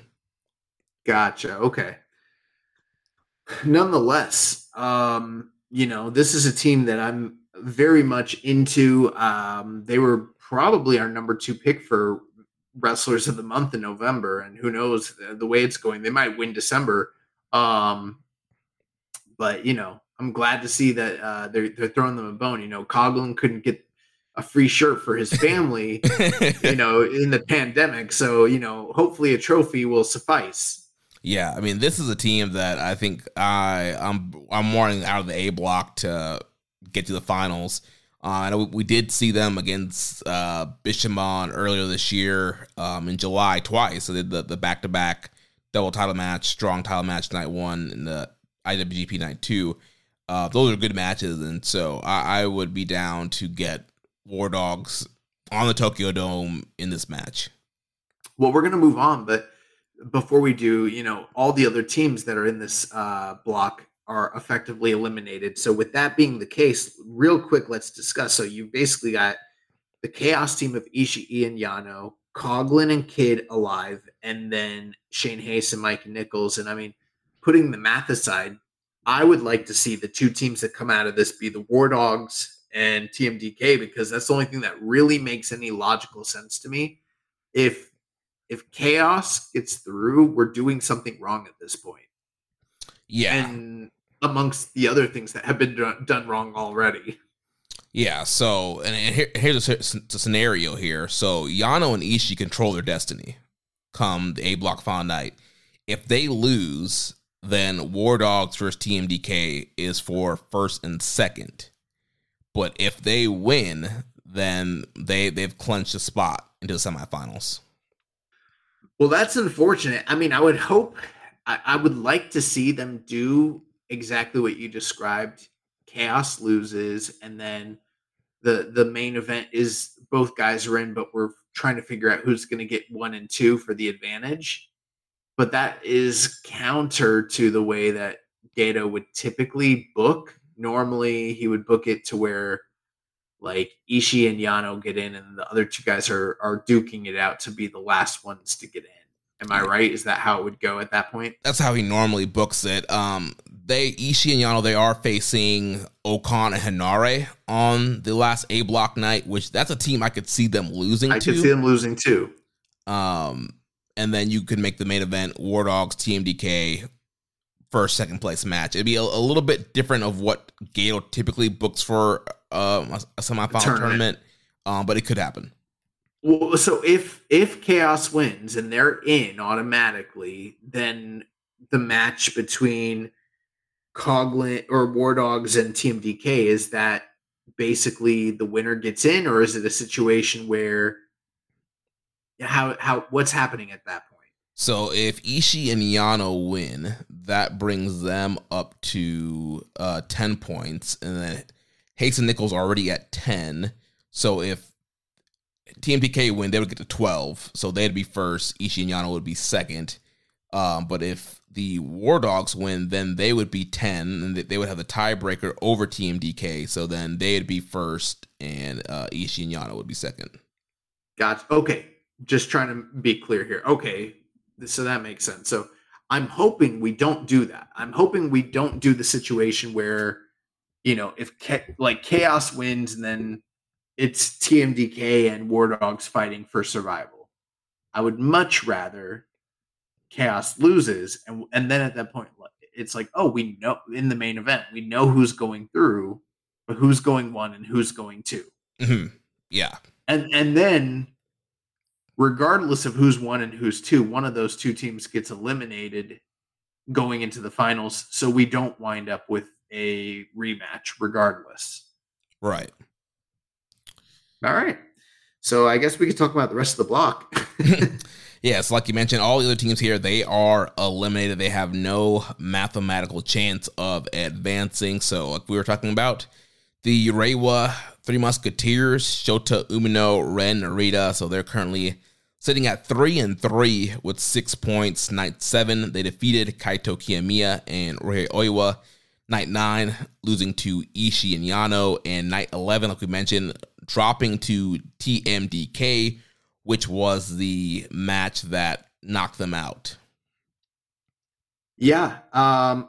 Gotcha. Okay nonetheless, um, you know, this is a team that I'm very much into. Um, they were probably our number two pick for wrestlers of the month in November, and who knows the way it's going, they might win December. Um, but you know, I'm glad to see that uh, they're they're throwing them a bone. You know, Coughlin couldn't get a free shirt for his family, you know, in the pandemic, so you know, hopefully a trophy will suffice.
Yeah, I mean, this is a team that I think I I'm I'm wanting out of the A block to get to the finals. Uh, I know we did see them against uh, Bishamon earlier this year um, in July twice. So they did the back to back double title match, strong title match night one, and the IWGP night two. Uh, those are good matches, and so I, I would be down to get War Dogs on the Tokyo Dome in this match.
Well, we're gonna move on, but before we do, you know, all the other teams that are in this uh, block are effectively eliminated. So, with that being the case, real quick, let's discuss. So, you basically got the chaos team of Ishii and Yano, Coughlin and Kidd alive, and then Shane Haste and Mike Nicholls. And I mean, putting the math aside, I would like to see the two teams that come out of this be the War Dogs and TMDK because that's the only thing that really makes any logical sense to me. If if chaos gets through, we're doing something wrong at this point.
Yeah.
And amongst the other things that have been done, done wrong already.
Yeah. So, and, and here, here's a, a, scenario here. So, Yano and Ishii control their destiny come the A block final night. If they lose, then War Dogs versus TMDK is for first and second. But if they win, then they they've clinched a spot into the semifinals.
Well, that's unfortunate. I mean, I would hope, I, I would like to see them do exactly what you described. Chaos loses, and then the the main event is both guys are in, but we're trying to figure out who's going to get one and two for the advantage. But that is counter to the way that Gedo would typically book. Normally, he would book it to where like Ishii and Yano get in, and the other two guys are are duking it out to be the last ones to get in. Am I right? Is that how it would go at that point?
That's how he normally books it. Um, they Ishii and Yano they are facing O-Khan and Henare on the last A block night, which that's a team I could see them losing
I
to.
could see them losing too.
Um, and then you could make the main event War Dogs TMDK first second place match. It'd be a, a little bit different of what Gale typically books for uh, a, a semifinal
Tournament.
tournament, um, but it could happen.
Well, so if if Chaos wins and they're in automatically, then the match between Coughlin or War Dogs and TMDK is that basically the winner gets in, or is it a situation where how how what's happening at that point?
So if Ishii and Yano win, that brings them up to uh, ten points, and then Haste and Nicholls already at ten. So if TMDK win, they would get to twelve. So they'd be first. Ishii and Yano would be second. Um, but if the War Dogs win, then they would be ten, and they- they would have the tiebreaker over TMDK. So then they'd be first, and uh, Ishii and Yano would be second.
Gotcha. Okay. Just trying to be clear here. Okay. So that makes sense. So I'm hoping we don't do that. I'm hoping we don't do the situation where, you know, if like chaos wins and then it's TMDK and War Dogs fighting for survival. I would much rather chaos loses and and then at that point it's like, oh, we know in the main event, we know who's going through, but who's going one and who's going two
Mhm. Yeah.
and and then regardless of who's one and who's two one of those two teams gets eliminated going into the finals so we don't wind up with a rematch regardless
Right.
all right so i guess we could talk about the rest of the block
yes, like you mentioned, all the other teams here they are eliminated. They have no mathematical chance of advancing. So, like we were talking about, the Reiwa Three Musketeers, Shota, Umino, Ren, Narita. So they're currently sitting at three and three with six points. Night seven, they defeated Kaito Kiyomiya and Rei Oiwa. Night nine, losing to Ishii and Yano, and night eleven, like we mentioned, dropping to TMDK, which was the match that knocked them out.
yeah um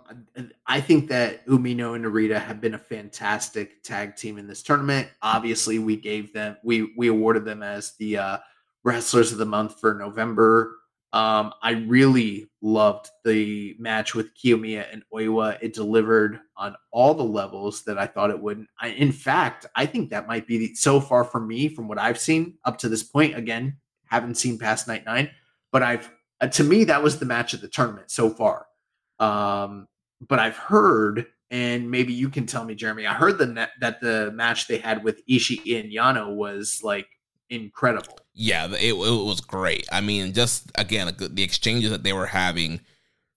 i think that umino and narita have been a fantastic tag team in this tournament obviously we gave them we we awarded them as the uh wrestlers of the month for november Um, I really loved the match with Kiyomiya and Oiwa. It delivered on all the levels that I thought it would. I, in fact, I think that might be the, so far for me, from what I've seen up to this point. Again, haven't seen past night nine, but I've uh, to me that was the match of the tournament so far. Um, but I've heard, and maybe you can tell me, Jeremy. I heard the that the match they had with Ishii and Yano was like incredible.
Yeah, it, it was great. I mean, just again, the exchanges that they were having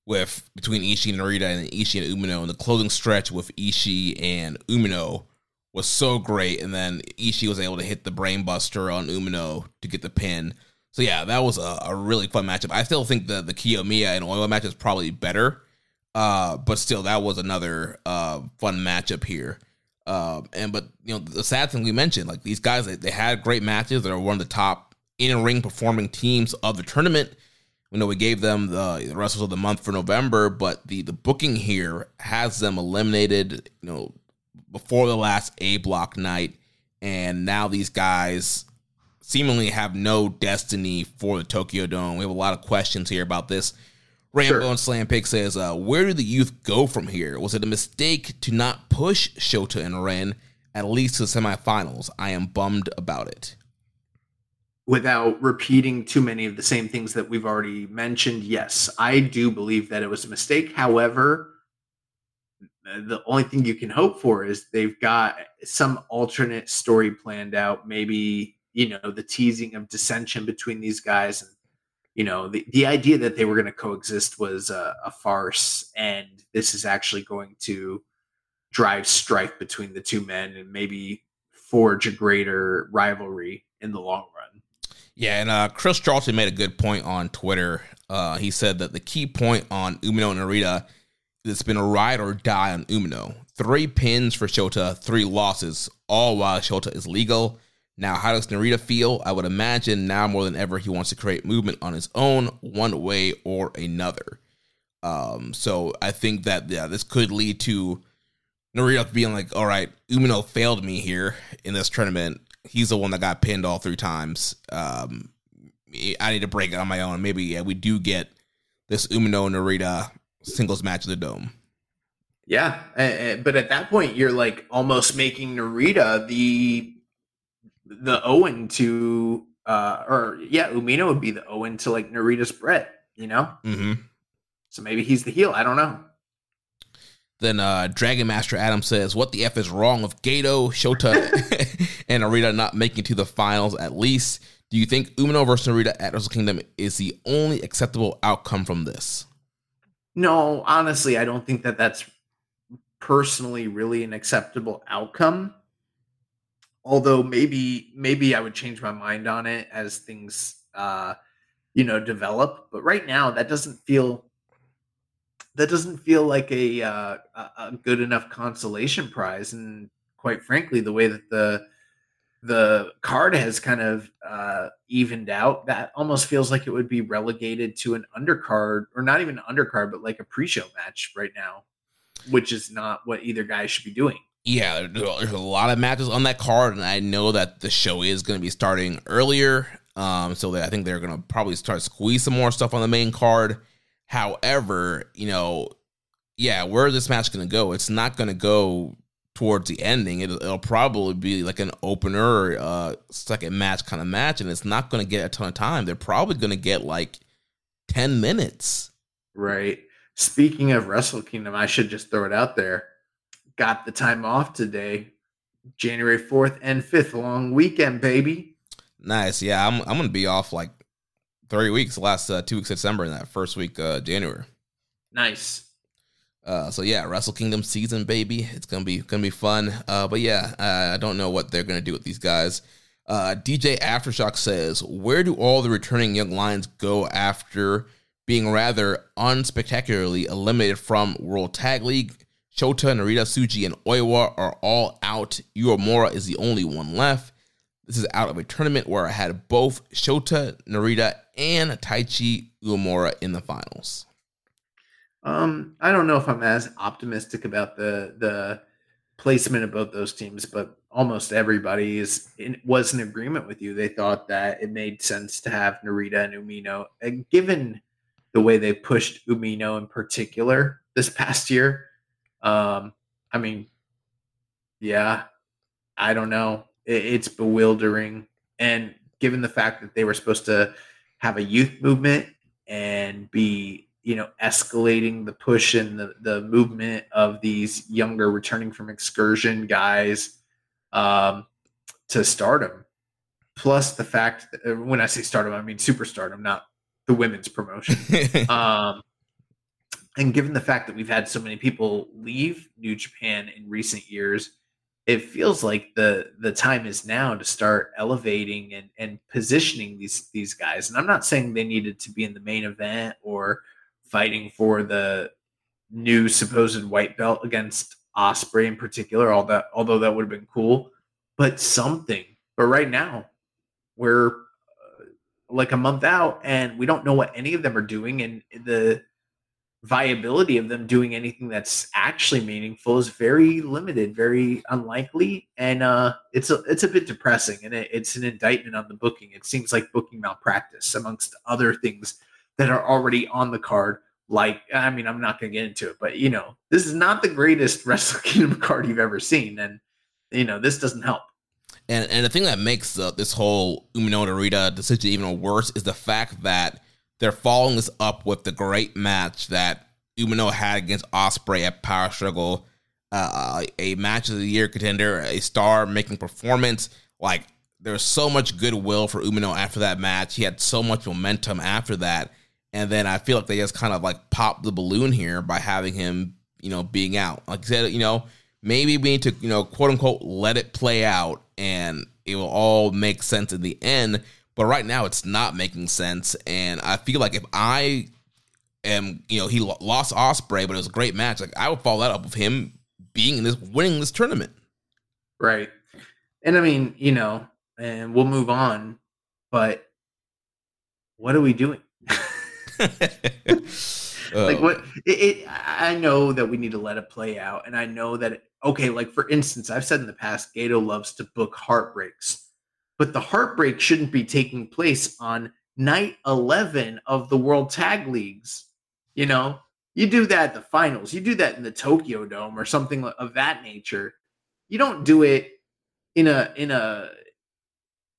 with between Ishii and Narita and Ishii and Umino, and the closing stretch with Ishii and Umino was so great. And then Ishii was able to hit the brainbuster on Umino to get the pin. So yeah, that was a, a really fun matchup. I still think the the Kiyomiya and Oiwa match is probably better, uh, but still that was another uh, fun matchup here. Um, and but you know the sad thing we mentioned, like these guys, they, they had great matches. They're one of the top in ring performing teams of the tournament. We know we gave them the, the wrestlers of the month for November, but the the booking here has them eliminated. You know, before the last A block night, and now these guys seemingly have no destiny for the Tokyo Dome. We have a lot of questions here about this. Ranbo
Sure.
and Slam Pig says, uh, "Where do the youth go from here? Was it a mistake to not push Shota and Ren at least to the semifinals? I am bummed about it."
without repeating too many of the same things that we've already mentioned, yes, I do believe that it was a mistake. However, the only thing you can hope for is they've got some alternate story planned out. Maybe, you know, the teasing of dissension between these guys. And, you know, the, the idea that they were going to coexist was a, a farce. And this is actually going to drive strife between the two men and maybe forge a greater rivalry in the long run.
Yeah, and uh, Chris Charlton made a good point on Twitter. Uh, he said that the key point on Umino and Narita is it's been a ride or die on Umino. Three pins for Shota, three losses, all while Shota is legal. Now, how does Narita feel? I would imagine now more than ever he wants to create movement on his own, one way or another. Um, so I think that yeah, this could lead to Narita being like, "All right, Umino failed me here in this tournament. He's the one that got pinned all three times. Um, I need to break it on my own. Maybe yeah, we do get this Umino Narita singles match in the dome."
Yeah, but at that point, you're like almost making Narita the the Owen to, uh, or yeah, Umino would be the Owen to like Narita's Brett, you know.
Mm-hmm.
So maybe he's the heel. I don't know.
Then uh, Dragon Master Adam says, "What the f is wrong with Gedo, Shota, and Narita not making to the finals at least? Do you think Umino versus Narita at Wrestle Kingdom is the only acceptable outcome from this?"
No, honestly, I don't think that that's personally really an acceptable outcome. Although maybe maybe I would change my mind on it as things uh you know develop, but right now that doesn't feel that doesn't feel like a uh, a good enough consolation prize and quite frankly the way that the the card has kind of uh, evened out, that almost feels like it would be relegated to an undercard, or not even undercard, but like a pre-show match right now which is not what either guy should be doing.
Yeah, there's a lot of matches on that card, and I know that the show is going to be starting earlier. Um, so that I think they're going to probably start squeeze some more stuff on the main card. However, you know, yeah, where is this match going to go? It's not going to go towards the ending. It'll, it'll, probably be like an opener, uh, second match kind of match, and it's not going to get a ton of time. They're probably going to get like ten minutes.
Right. Speaking of Wrestle Kingdom, I should just throw it out there. Got the time off today, January 4th and 5th, long weekend, baby.
Nice. Yeah, I'm I'm gonna be off like three weeks, last uh, two weeks of December and that first week uh January.
Nice.
Uh, so yeah, Wrestle Kingdom season, baby. It's gonna be gonna be fun. Uh, but yeah, uh, I don't know what they're gonna do with these guys. Uh, DJ Aftershock says, "Where do all the returning young lions go after being rather unspectacularly eliminated from World Tag League. Shota, Narita, Tsuji, and Oiwa are all out. Uemura is the only one left. This is out of a tournament where I had both Shota, Narita, and Taichi Uemura in the finals.
Um, I don't know if I'm as optimistic about the the placement of both those teams, but almost everybody is in, was in agreement with you. They thought that it made sense to have Narita and Umino, and given the way they pushed Umino in particular this past year. Um, I mean, yeah, I don't know. It, it's bewildering. And given the fact that they were supposed to have a youth movement and be, you know, escalating the push and the, the movement of these younger returning from excursion guys um, to stardom. Plus the fact that uh, when I say stardom, I mean superstardom, not the women's promotion. um, and given the fact that we've had so many people leave New Japan in recent years, it feels like the the time is now to start elevating and, and positioning these these guys. And I'm not saying they needed to be in the main event or fighting for the new supposed white belt against Ospreay in particular, all that although that would have been cool, but something. But right now, we're uh, like a month out and we don't know what any of them are doing and the viability of them doing anything that's actually meaningful is very limited very unlikely and uh it's a it's a bit depressing and it, it's an indictment on the booking. It seems like booking malpractice amongst other things that are already on the card like i mean i'm not going to get into it but you know this is not the greatest wrestle kingdom card you've ever seen and you know this doesn't help.
And and the thing that makes uh, this whole Umino Narita decision even worse is the fact that they're following this up with the great match that Umino had against Ospreay at Power Struggle, uh, a match of the year contender, a star making performance. Like there's so much goodwill for Umino after that match. He had so much momentum after that, and then I feel like they just kind of like popped the balloon here by having him, you know, being out. Like I said, you know maybe we need to, you know, quote unquote, let it play out and it will all make sense in the end. But right now, it's not making sense. And I feel like if I am, you know, he lost Ospreay, but it was a great match. Like I would follow that up with him being in this, winning this tournament.
Right. And I mean, you know, and we'll move on. But what are we doing? like what it, it, i know that we need to let it play out and i know that it, okay like for instance i've said in the past Gedo loves to book heartbreaks but the heartbreak shouldn't be taking place on night 11 of the world tag leagues you know? You do that at the finals. You do that in the tokyo dome or something of that nature. You don't do it in a in a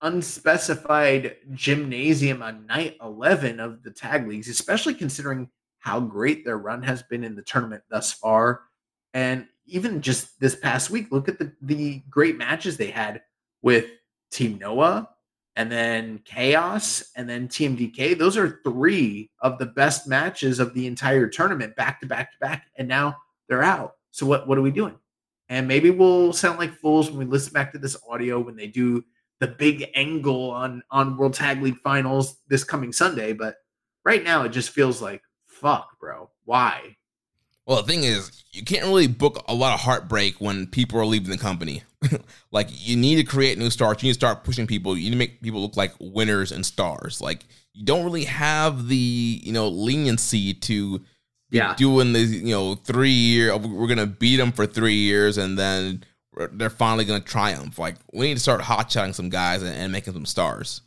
unspecified gymnasium on night 11 of the tag leagues especially considering how great their run has been in the tournament thus far. And even just this past week, look at the, the great matches they had with Team Noah and then Chaos and then TMDK. Those are three of the best matches of the entire tournament back to back to back. And now they're out. So what, what are we doing? And maybe we'll sound like fools when we listen back to this audio when they do the big angle on on World Tag League Finals this coming Sunday. But right now, it just feels like fuck, bro. Why?
Well, the thing is, you can't really book a lot of heartbreak when people are leaving the company. like, you need to create new stars. You need to start pushing people. You need to make people look like winners and stars. Like, you don't really have the, you know, leniency to
yeah.
doing the, you know, three year, oh, we're going to beat them for three years and then they're finally going to triumph. Like, we need to start hot shotting some guys and, and making some stars.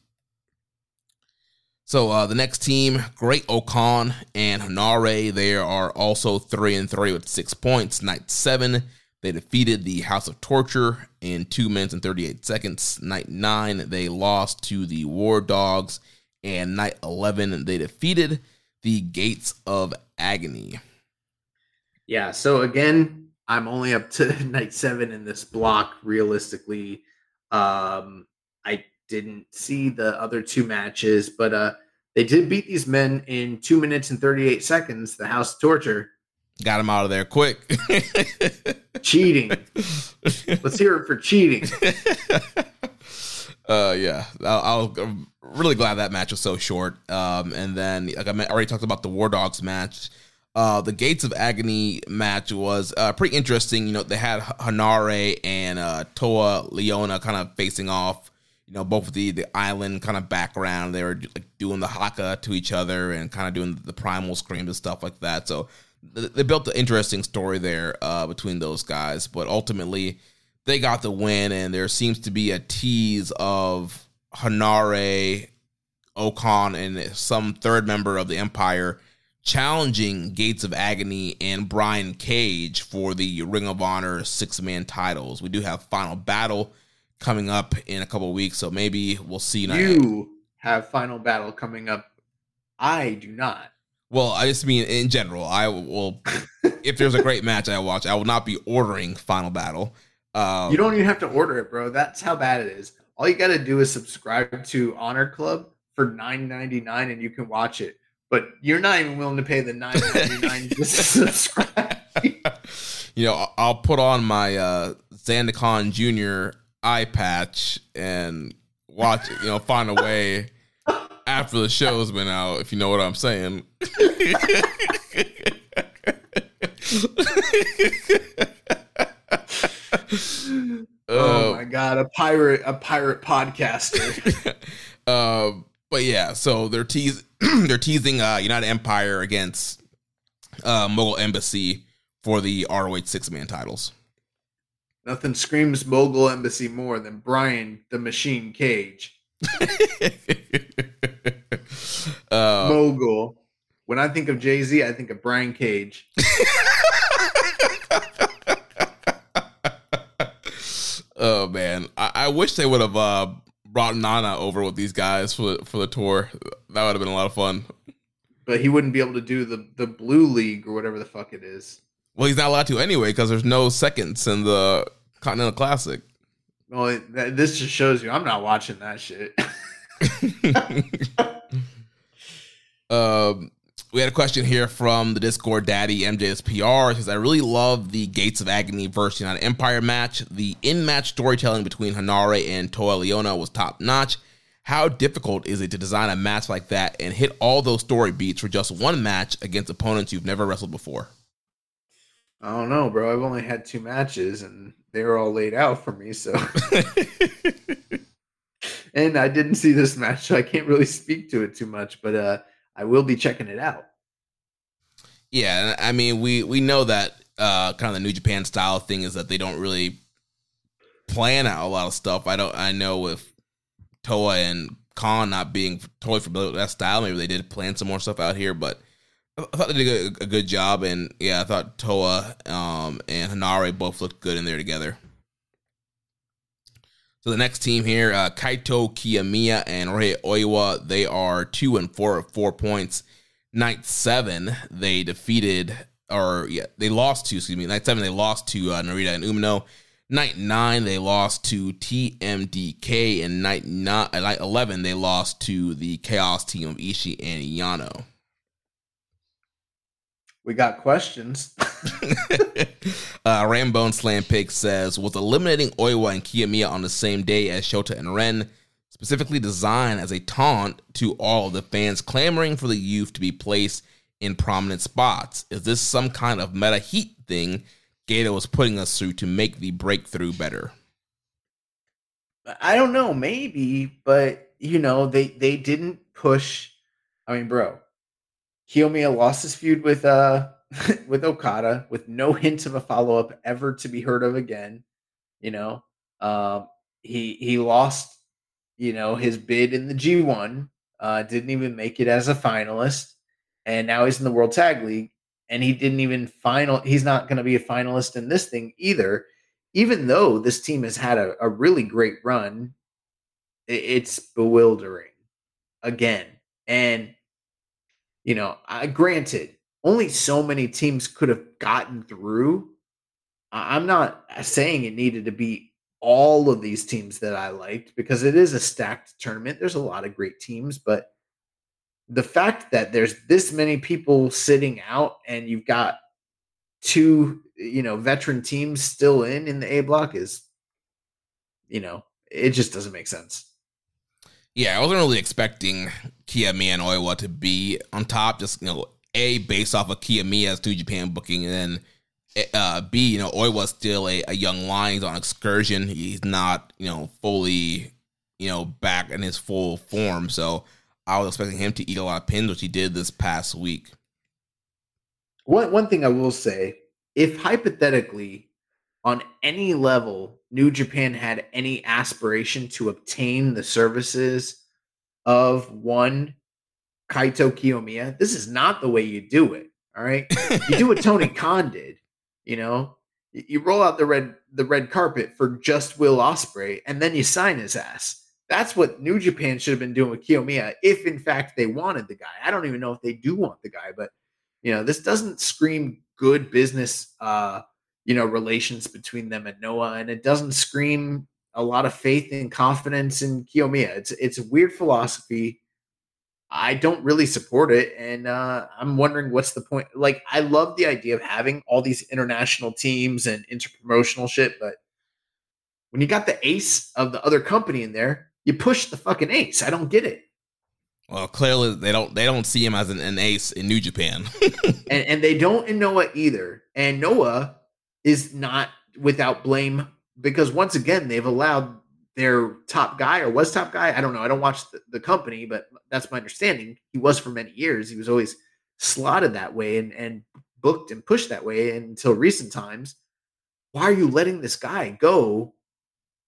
So uh, the next team, Great-O-Khan and Henare, they are also three and three with six points. Night seven, they defeated the House of Torture in two minutes and 38 seconds. Night nine, they lost to the War Dogs. And night 11, they defeated the Gates of Agony.
Yeah, so again, I'm only up to night seven in this block realistically. Um, I didn't see the other two matches, but uh, they did beat these men in two minutes and 38 seconds. The House of Torture
got them out of there quick.
cheating. Let's hear it for cheating.
Uh, yeah, I, I, was really glad that match was so short. Um, and then like I already talked about the War Dogs match. Uh, the Gates of Agony match was uh, pretty interesting. You know, they had Henare and uh, Toa Leona kind of facing off you know, both the the island kind of background. They were like doing the haka to each other and kind of doing the primal screams and stuff like that. So they built an interesting story there uh, between those guys. But ultimately, they got the win, and there seems to be a tease of Henare, O-Khan, and some third member of the Empire challenging Gates of Agony and Brian Cage for the Ring of Honor six man titles. We do have Final Battle coming up in a couple weeks, so maybe we'll see.
You have Final Battle coming up. I do not.
Well, I just mean in general. I will, if there's a great match I watch, I will not be ordering Final Battle.
Um, you don't even have to order it, bro. That's how bad it is. All you got to do is subscribe to Honor Club for nine ninety nine, and you can watch it. But you're not even willing to pay the nine ninety nine to subscribe.
you know, I'll put on my uh, Zandokan Junior eye patch and watch you know, find a way after the show's been out, if you know what I'm saying.
oh uh, my god, a pirate, a pirate podcaster.
uh, but yeah, so they're teasing, they're teasing uh, United Empire against uh, Mogul Embassy for the ROH six man titles.
Nothing screams Mogul Embassy more than Brian the Machine Cage. uh, Mogul. When I think of Jay Z, I think of Brian Cage.
oh man, I, I, wish they would have uh, brought Nana over with these guys for the, for the tour. That would have been a lot of fun.
But he wouldn't be able to do the the Blue League or whatever the fuck it is.
Well, he's not allowed to anyway because there's no seconds in the Continental Classic.
Well, this just shows you I'm not watching that shit.
um, we had a question here from the Discord daddy MJSPR. says, I really love the Gates of Agony versus United Empire match. The in match storytelling between Henare and Toa Liona was top notch. How difficult is it to design a match like that and hit all those story beats for just one match against opponents you've never wrestled before?
I don't know, bro. I've only had two matches and they were all laid out for me. So and I didn't see this match, so I can't really speak to it too much. But uh, I will be checking it out.
Yeah, I mean, we we know that uh, kind of the New Japan style thing is that they don't really plan out a lot of stuff. I don't. I know with Toa and Khan not being totally familiar with that style, maybe they did plan some more stuff out here, but I thought they did a, good job. And yeah, I thought Toa um, and Henare both looked good in there together. So the next team here, uh, Kaito Kiyomiya and Rei Oiwa, they are two and four at four points. Night seven, they defeated, or yeah, they lost to, excuse me, night seven, they lost to uh, Narita and Umino. Night nine, they lost to TMDK, and night nine, night eleven, they lost to the Chaos team of Ishii and Yano.
We got questions.
uh, Rambone Slam Pig says, with eliminating Oiwa and Kiyomiya on the same day as Shota and Ren, specifically designed as a taunt to all the fans clamoring for the youth to be placed in prominent spots. Is this some kind of meta heat thing Gedo was putting us through to make the breakthrough better?
I don't know, maybe, but you know, they they didn't push. I mean, bro, Kiyomiya lost his feud with uh with Okada with no hint of a follow up ever to be heard of again. You know, um, he he lost, you know, his bid in the G one. Uh, didn't even make it as a finalist, and now he's in the World Tag League, and he didn't even final. He's not going to be a finalist in this thing either. Even though this team has had a, a really great run, it's bewildering again, and you know, I, granted, only so many teams could have gotten through. I'm not saying it needed to be all of these teams that I liked because it is a stacked tournament. There's a lot of great teams, but the fact that there's this many people sitting out and you've got two, you know, veteran teams still in in the A block is, you know, it just doesn't make sense.
Yeah, I wasn't really expecting Kiyomiya and Oiwa to be on top. Just you know, a based off of Kiyomiya's New Japan booking, and then uh, B, you know, Oiwa's still a, a young lion. He's on excursion. He's not, you know, fully, you know, back in his full form. So I was expecting him to eat a lot of pins, which he did this past week.
One one thing I will say, if hypothetically on any level New Japan had any aspiration to obtain the services of one Kaito Kiyomiya, this is not the way you do it. All right. You do what Tony Khan did, you know. You roll out the red the red carpet for just Will Ospreay, and then you sign his ass. That's what New Japan should have been doing with Kiyomiya, if in fact they wanted the guy. I don't even know if they do want the guy, but you know, this doesn't scream good business uh you know relations between them and Noah, and it doesn't scream a lot of faith and confidence in Kiyomiya. It's it's a weird philosophy. I don't really support it, and uh, I'm wondering what's the point. Like, I love the idea of having all these international teams and interpromotional shit, but when you got the ace of the other company in there, you push the fucking ace. I don't get it.
Well, clearly they don't they don't see him as an, an ace in New Japan,
and and they don't in Noah either. And Noah is not without blame because once again they've allowed their top guy or was top guy. I don't know. I don't watch the, the, company, but that's my understanding. He was for many years. He was always slotted that way and, and booked and pushed that way until recent times. Why are you letting this guy go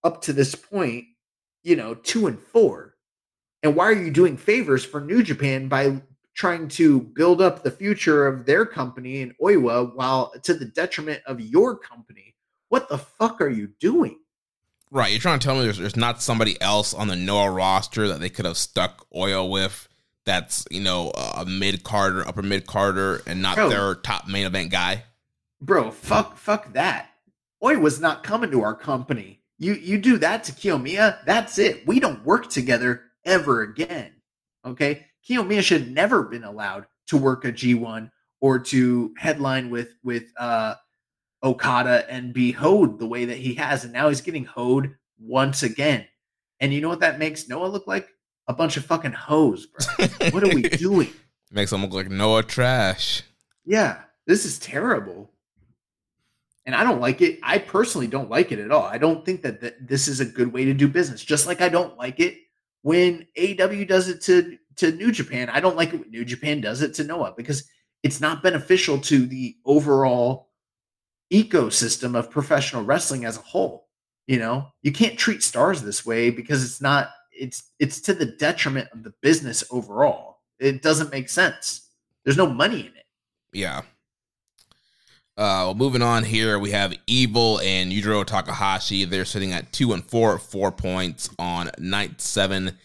up to this point, you know, two and four? And why are you doing favors for New Japan by trying to build up the future of their company in Oiwa while to the detriment of your company. What the fuck are you doing?
Right, you're trying to tell me there's, there's not somebody else on the Noah roster that they could have stuck Oiwa with that's, you know, a mid carder, upper mid carder, and not bro, their top main event guy?
Bro, fuck fuck that. Oiwa's not coming to our company. You you do that to Kiyomiya, that's it. We don't work together ever again. Okay? Kiyomiya should never been allowed to work a G1 or to headline with with uh, Okada and be hoed the way that he has. And now he's getting hoed once again. And you know what that makes Noah look like? A bunch of fucking hoes, bro. what are we doing?
Makes him look like Noah trash.
Yeah, this is terrible. And I don't like it. I personally don't like it at all. I don't think that, that this is a good way to do business. Just like I don't like it when AW does it to to New Japan. I don't like it when New Japan does it to Noah because it's not beneficial to the overall ecosystem of professional wrestling as a whole. You know, you can't treat stars this way because it's not it's it's to the detriment of the business overall. It doesn't make sense. There's no money in it.
Yeah. Uh, well, moving on here, we have Evil and Yujiro Takahashi. They're sitting at two and four, four points on night seven.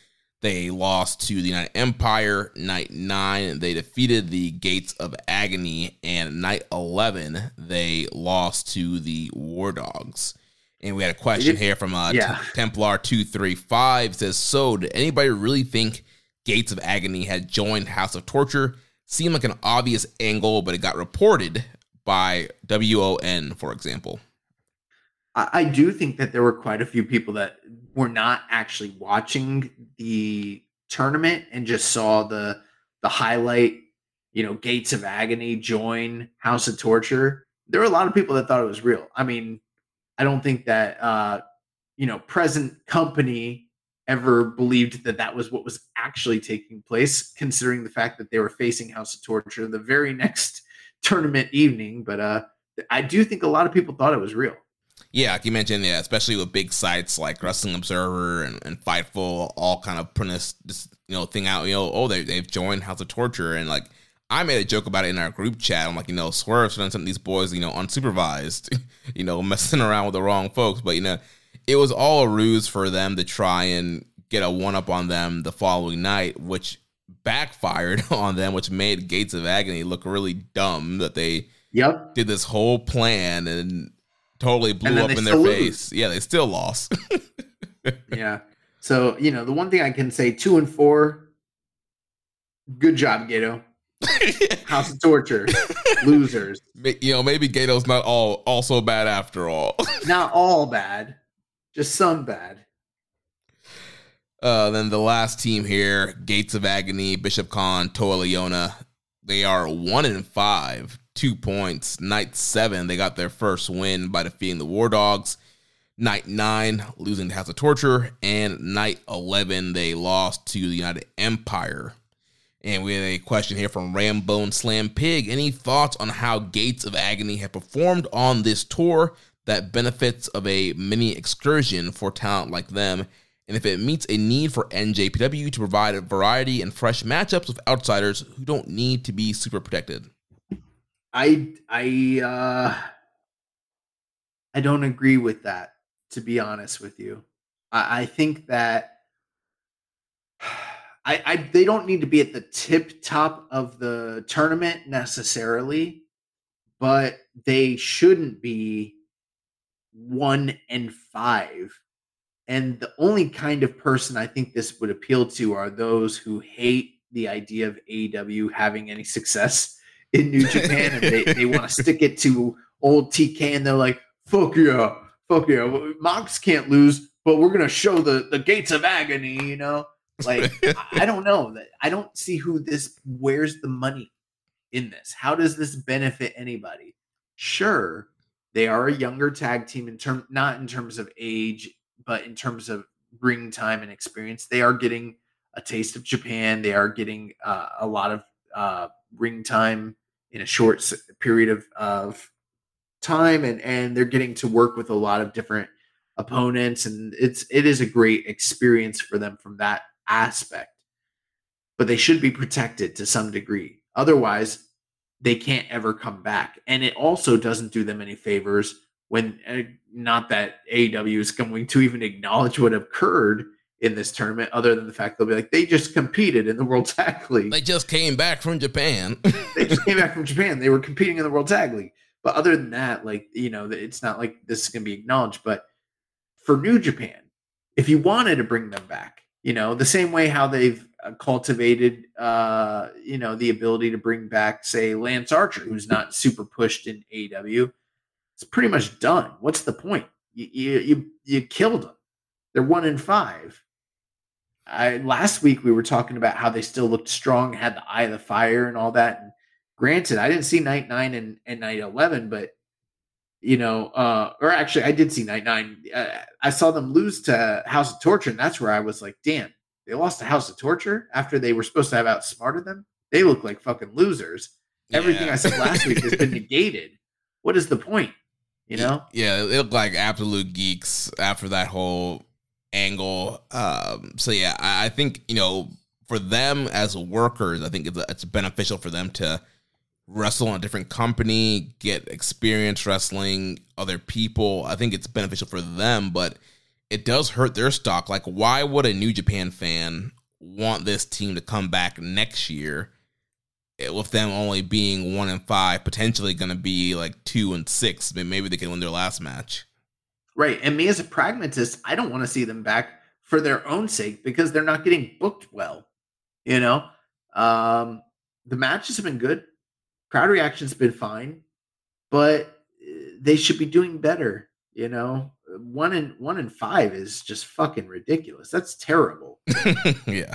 They lost to the United Empire. Night nine, they defeated the Gates of Agony, and night eleven, they lost to the War Dogs. And we had a question here from uh,
Yeah.
Templar two three five says, "So, did anybody really think Gates of Agony had joined House of Torture? Seemed like an obvious angle, but it got reported by WON, for example."
I, I do think that there were quite a few people that were not actually watching the tournament and just saw the the highlight, you know, Gates of Agony join House of Torture. There were a lot of people that thought it was real. I mean, I don't think that uh, you know, present company ever believed that that was what was actually taking place, considering the fact that they were facing House of Torture the very next tournament evening. But uh, I do think a lot of people thought it was real.
Yeah, like you mentioned, yeah, especially with big sites like Wrestling Observer and, and Fightful, all kind of putting this, this you know thing out. You know, oh, they they've joined House of Torture, and like I made a joke about it in our group chat. I'm like, you know, Swerve sending some of these boys, you know, unsupervised, you know, messing around with the wrong folks. But you know, it was all a ruse for them to try and get a one up on them the following night, which backfired on them, which made Gates of Agony look really dumb that they
Yep.
did this whole plan and totally blew up in their face.
lose.
Yeah, they still lost.
yeah. So, you know, the one thing I can say two and four, good job, Gedo. House of Torture, losers.
you know, maybe Gedo's not all all so bad after all.
Not all bad, just some bad.
Uh, then the last team here, Gates of Agony, Bishop Kaun, Toa Liona. They are one in five, two points. Night seven, they got their first win by defeating the War Dogs. Night nine, losing to House of Torture, and night eleven, they lost to the United Empire. And we have a question here from Rambone Slam Pig. Any thoughts on how Gates of Agony have performed on this tour that benefits of a mini excursion for talent like them? And if it meets a need for NJPW to provide a variety and fresh matchups with outsiders who don't need to be super protected.
I I uh I don't agree with that, to be honest with you. I, I think that I, I they don't need to be at the tip top of the tournament necessarily, but they shouldn't be one and five. And the only kind of person I think this would appeal to are those who hate the idea of AEW having any success in New Japan and they, they want to stick it to old TK and they're like, fuck yeah, fuck yeah. Mox can't lose, but we're gonna show the, the gates of agony, you know? Like I- don't know that I don't see who this where's the money in this. How does this benefit anybody? Sure, they are a younger tag team in term not in terms of age, but in terms of ring time and experience. They are getting a taste of Japan. They are getting uh, a lot of uh, ring time in a short period of, of time, and and they're getting to work with a lot of different opponents, and it's it is a great experience for them from that aspect. But they should be protected to some degree. Otherwise, they can't ever come back, and it also doesn't do them any favors when uh, not that AEW is going to even acknowledge what occurred in this tournament, other than the fact they'll be like they just competed in the World Tag League
They just came back from Japan.
they just came back from Japan. They were competing in the World Tag League. But other than that, like, you know, it's not like this is going to be acknowledged. But for New Japan, if you wanted to bring them back, you know, the same way how they've uh, cultivated, uh, you know, the ability to bring back, say, Lance Archer, who's not super pushed in AEW, it's pretty much done. What's the point? You, you, you, you killed them. They're one in five. I, last week we were talking about how they still looked strong, had the eye of the fire and all that. And granted, I didn't see night nine and, and night 11, but you know, uh, or actually I did see night nine. Uh, I saw them lose to House of Torture. And that's where I was like, damn, They lost to House of Torture after they were supposed to have outsmarted them. They look like fucking losers. Everything I said last week has been negated. What is the point? You know?
Yeah, they look like absolute geeks after that whole angle. Um, so yeah, I, I think you know for them as workers, I think it's, it's beneficial for them to wrestle in a different company, get experience wrestling other people. I think it's beneficial for them, but it does hurt their stock. Like, why would a New Japan fan want this team to come back next year? With them only being one and five, potentially going to be like two and six. Maybe they can win their last match.
Right. And me as a pragmatist, I don't want to see them back for their own sake because they're not getting booked well. You know? Um, the matches have been good. Crowd reaction's been fine, but uh, they should be doing better. You know, one and one and five is just fucking ridiculous. That's terrible.
yeah.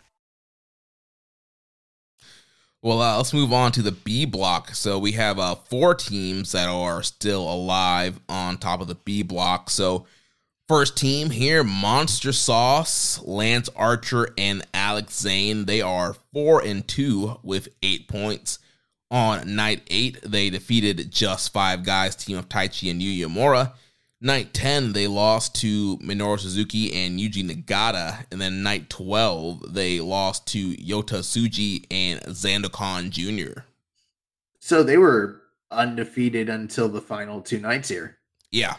Well, uh, let's move on to the B block. So we have uh, four teams that are still alive on top of the B block. So first team here, Monster Sauce, Lance Archer, and Alex Zayne. They are four and two with eight points. On night eight, they defeated Just Five Guys team of Taichi and Yuya Uemura. Night 10, they lost to Minoru Suzuki and Yuji Nagata. And then night 12, they lost to Yota Tsuji and Zandokan Jr.
So they were undefeated until the final two nights here.
Yeah.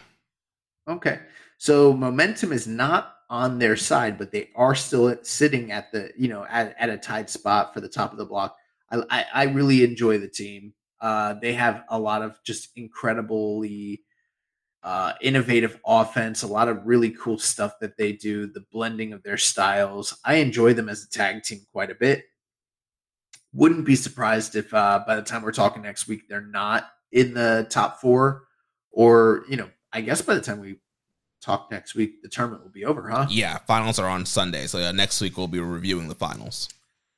Okay. So momentum is not on their side, but they are still sitting at the, you know, at, at a tight spot for the top of the block. I, I, I really enjoy the team. Uh, they have a lot of just incredibly uh, innovative offense, a lot of really cool stuff that they do, the blending of their styles. I enjoy them as a tag team quite a bit. Wouldn't be surprised if uh, by the time we're talking next week, they're not in the top four, or, you know, I guess by the time we talk next week, the tournament will be over, huh?
Yeah. Finals are on Sunday. So uh, next week, we'll be reviewing the finals.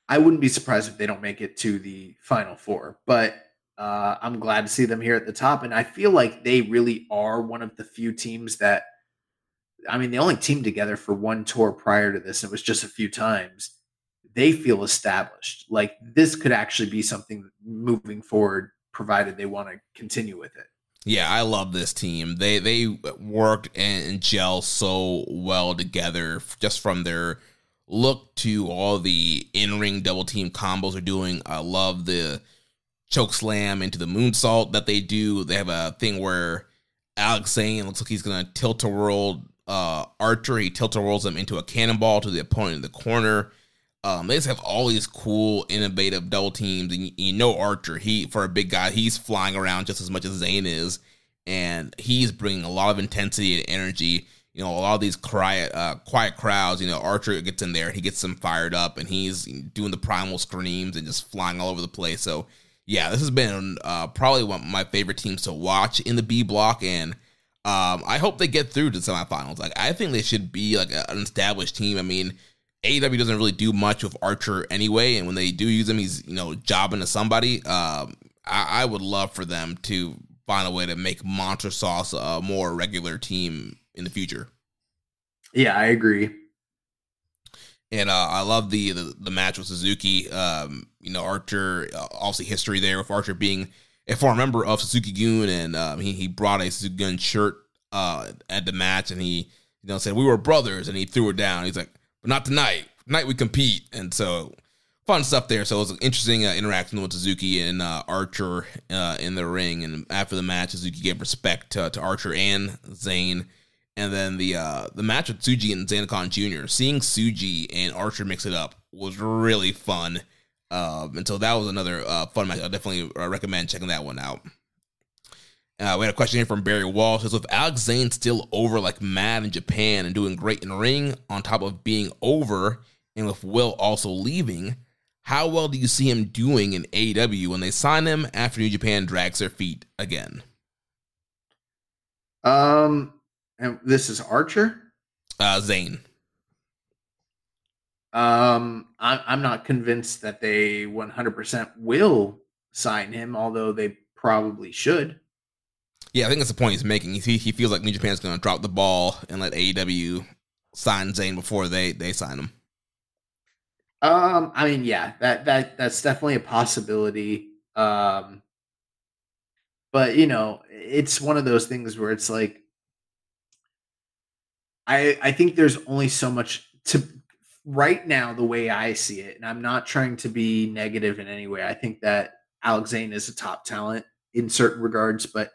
I wouldn't be surprised if they don't make it to the final four, but uh, I'm glad to see them here at the top. And I feel like they really are one of the few teams that, I mean, they only teamed together for one tour prior to this. It was just a few times. They feel established. Like this could actually be something moving forward, provided they want to continue with it.
Yeah, I love this team. They they worked and gel so well together just from their look to all the in-ring double team combos they're doing. I love the choke slam into the moonsault that they do. They have a thing where Alex Zayne looks like he's gonna tilt a world uh Archer. He tilt a whirls him into a cannonball to the opponent in the corner. Um, they just have all these cool, innovative double teams, and you, you know Archer. He for a big guy, he's flying around just as much as Zayne is, and he's bringing a lot of intensity and energy. You know, a lot of these quiet, uh, quiet crowds. You know, Archer gets in there, he gets them fired up, and he's doing the primal screams and just flying all over the place. So, yeah, this has been uh, probably one of my favorite teams to watch in the B block, and um, I hope they get through to semifinals. Like, I think they should be like an established team. I mean. AEW doesn't really do much with Archer anyway, and when they do use him, he's you know jobbing to somebody. Um, I, I would love for them to find a way to make Monster Sauce a more regular team in the future.
Yeah, I agree.
And uh, I love the, the the match with Suzuki. Um, you know, Archer uh, obviously history there with Archer being a former member of Suzuki Gun, and um, he he brought a Suzuki Gun shirt uh, at the match, and he you know said we were brothers, and he threw it down. He's like, but not tonight. Tonight we compete, and so fun stuff there. So it was an interesting uh, interaction with Suzuki and uh, Archer uh, in the ring. And after the match, Suzuki gave respect to, to Archer and Zane. And then the uh, the match with Tsuji and Zandokan Jr. Seeing Tsuji and Archer mix it up was really fun. Um, and so that was another uh, fun match. I definitely uh, recommend checking that one out. Uh, we had a question here from Barry Walsh. Says with Alex Zayne still over like mad in Japan and doing great in ring, on top of being over And with Will also leaving, how well do you see him doing in AEW when they sign him after New Japan drags their feet again?
Um, and this is Archer.
Uh, Zayne.
Um, I'm I'm not convinced that they 100% will sign him, although they probably should.
Yeah, I think that's the point he's making. He he feels like New Japan's going to drop the ball and let AEW sign Zayne before they they sign him.
Um, I mean, yeah, that that that's definitely a possibility. Um, but you know, it's one of those things where it's like, I I think there's only so much to right now the way I see it, and I'm not trying to be negative in any way. I think that Alex Zayne is a top talent in certain regards, but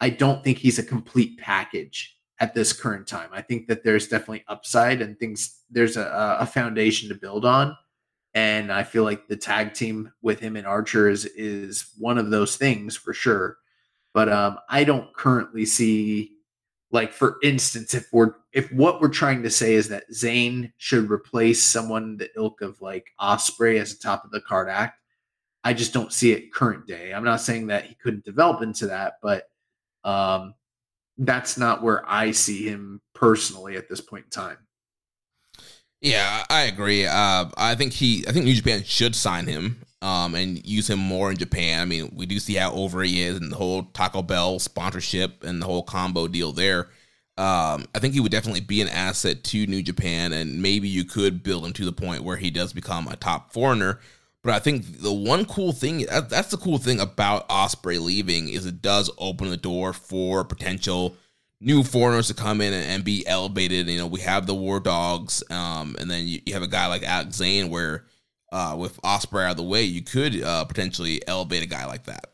I don't think he's a complete package at this current time. I think that there's definitely upside and things. There's a, a foundation to build on, and I feel like the tag team with him and Archer is is one of those things for sure. But um, I don't currently see, like for instance, if we're if what we're trying to say is that Zayne should replace someone the ilk of like Ospreay as a top of the card act, I just don't see it current day. I'm not saying that he couldn't develop into that, but um, that's not where I see him personally at this point in time.
Yeah, I agree. Uh, I think he, I think New Japan should sign him um, and use him more in Japan. I mean, we do see how over he is and the whole Taco Bell sponsorship and the whole combo deal there. Um, I think he would definitely be an asset to New Japan, and maybe you could build him to the point where he does become a top foreigner. But I think the one cool thing that's the cool thing about Ospreay leaving is it does open the door for potential new foreigners to come in and, be elevated. You know, we have the War Dogs, um, and then you, you, have a guy like Alex Zayne where uh, with Ospreay out of the way, you could uh, potentially elevate a guy like that.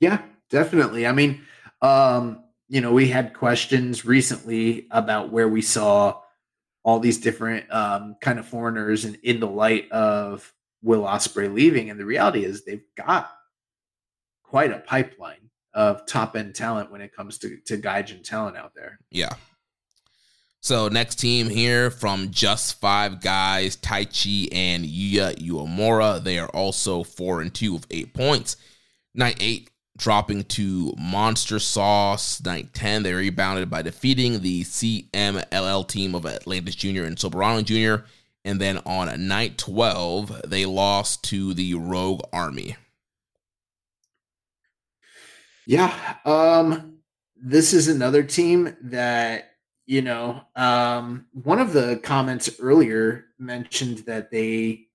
Yeah, definitely. I mean, um, you know, we had questions recently about where we saw all these different um, kind of foreigners and in, in the light of Will Ospreay leaving, and the reality is they've got quite a pipeline of top end talent when it comes to to Gaijin talent out there.
Yeah. So next team here from just five guys, Taichi and Yuya Uemura. They are also four and two with eight points. Night eight dropping to Monster Sauce. Night 10, they rebounded by defeating the CMLL team of Atlantis Jr. and Soberano Jr. And then on night 12, they lost to the Rogue Army.
Yeah. Um, this is another team that, you know, um, one of the comments earlier mentioned that they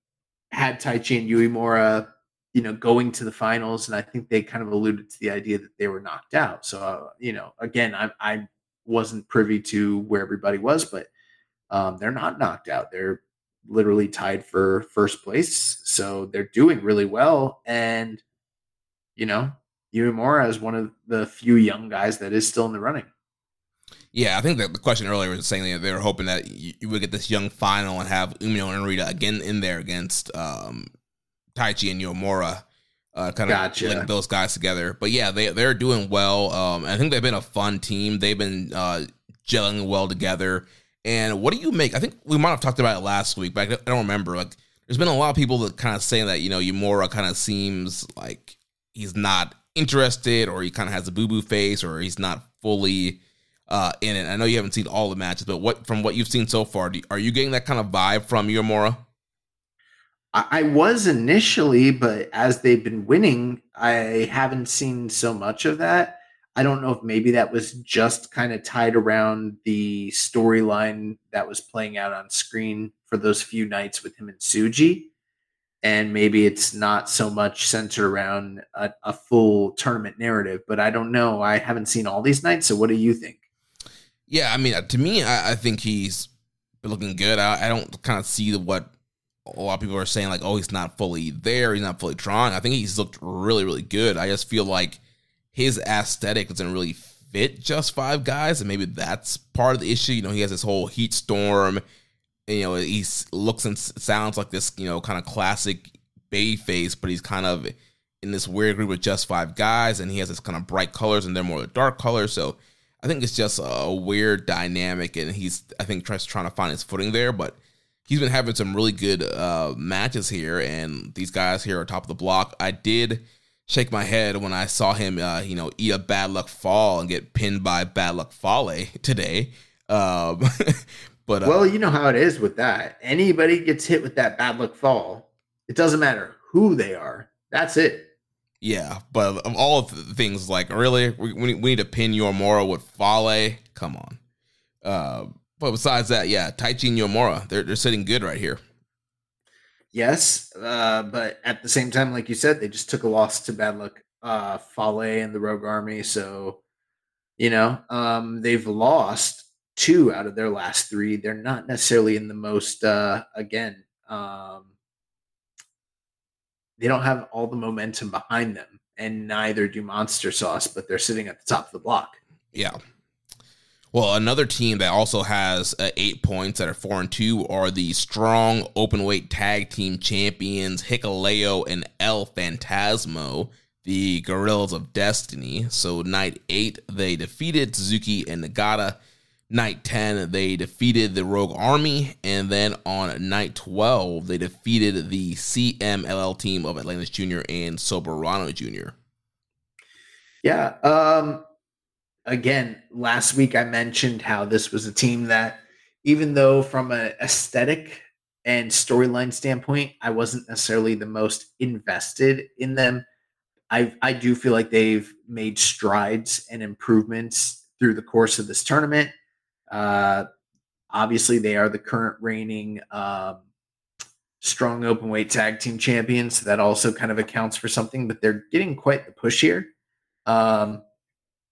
had Taichi and Uemura, you know, going to the finals. And I think they kind of alluded to the idea that they were knocked out. So, uh, you know, again, I, I wasn't privy to where everybody was, but um, they're not knocked out. They're literally tied for first place. So they're doing really well. And, you know, Uemura is one of the few young guys that is still in the running.
Yeah, I think that the question earlier was saying that they were hoping that you would get this young final and have Umino and Narita again in there against um, Taichi and Uemura. Uh, kind of gotcha. link those guys together. But yeah, they they're doing well. Um, I think they've been a fun team. They've been uh, gelling well together. And what do you make? I think we might have talked about it last week, but I don't remember. Like, there's been a lot of people that kind of saying that you know Uemura kind of seems like he's not interested, or he kind of has a boo boo face, or he's not fully uh, in it. I know you haven't seen all the matches, but what from what you've seen so far, do, are you getting that kind of vibe from Uemura?
I was initially, but as they've been winning, I haven't seen so much of that. I don't know if maybe that was just kind of tied around the storyline that was playing out on screen for those few nights with him and Tsuji. And maybe it's not so much centered around a, a full tournament narrative, but I don't know. I haven't seen all these nights. So what do you think?
Yeah, I mean, uh, to me, I, I think he's looking good. I, I don't kind of see what a lot of people are saying, like, oh, he's not fully there. He's not fully drawn. I think he's looked really, really good. I just feel like his aesthetic doesn't really fit just five guys, and maybe that's part of the issue. You know, he has this whole heat storm. You know, he looks and sounds like this, you know, kind of classic babyface, but he's kind of in this weird group with just five guys, and he has this kind of bright colors, and they're more dark colors. So I think it's just a weird dynamic, and he's I think tries trying to find his footing there. But he's been having some really good uh, matches here, and these guys here are top of the block. I did shake my head when I saw him, uh, you know, eat a bad luck fall and get pinned by bad luck Fale today. Um, but
uh, well, you know how it is with that. Anybody gets hit with that bad luck fall, it doesn't matter who they are. That's it.
Yeah, but of all the things, like really, we, we need to pin Uemura with Fale. Come on. Uh, but besides that, yeah, Taichi and Uemura, they're they're sitting good right here.
Yes, uh, but at the same time, like you said, they just took a loss to bad luck uh, Fale and the Rogue Army. So, you know, um, they've lost two out of their last three. They're not necessarily in the most uh, again. Um, they don't have all the momentum behind them, and neither do Monster Sauce, but they're sitting at the top of the block.
Yeah. Well, another team that also has uh, eight points that are four and two are the strong open weight tag team champions Hikuleo and El Phantasmo, the Guerrillas of Destiny. So, night eight, they defeated Suzuki and Nagata night 10, they defeated the Rogue Army. And then on night 12, they defeated the CMLL team of Atlantis Jr. and Soberano Jr.
Yeah. Um, again, last week I mentioned how this was a team that, even though from an aesthetic and storyline standpoint, I wasn't necessarily the most invested in them. I I do feel like they've made strides and improvements through the course of this tournament. Uh, obviously, they are the current reigning um, strong open weight tag team champions. So that also kind of accounts for something, but they're getting quite the push here. Um,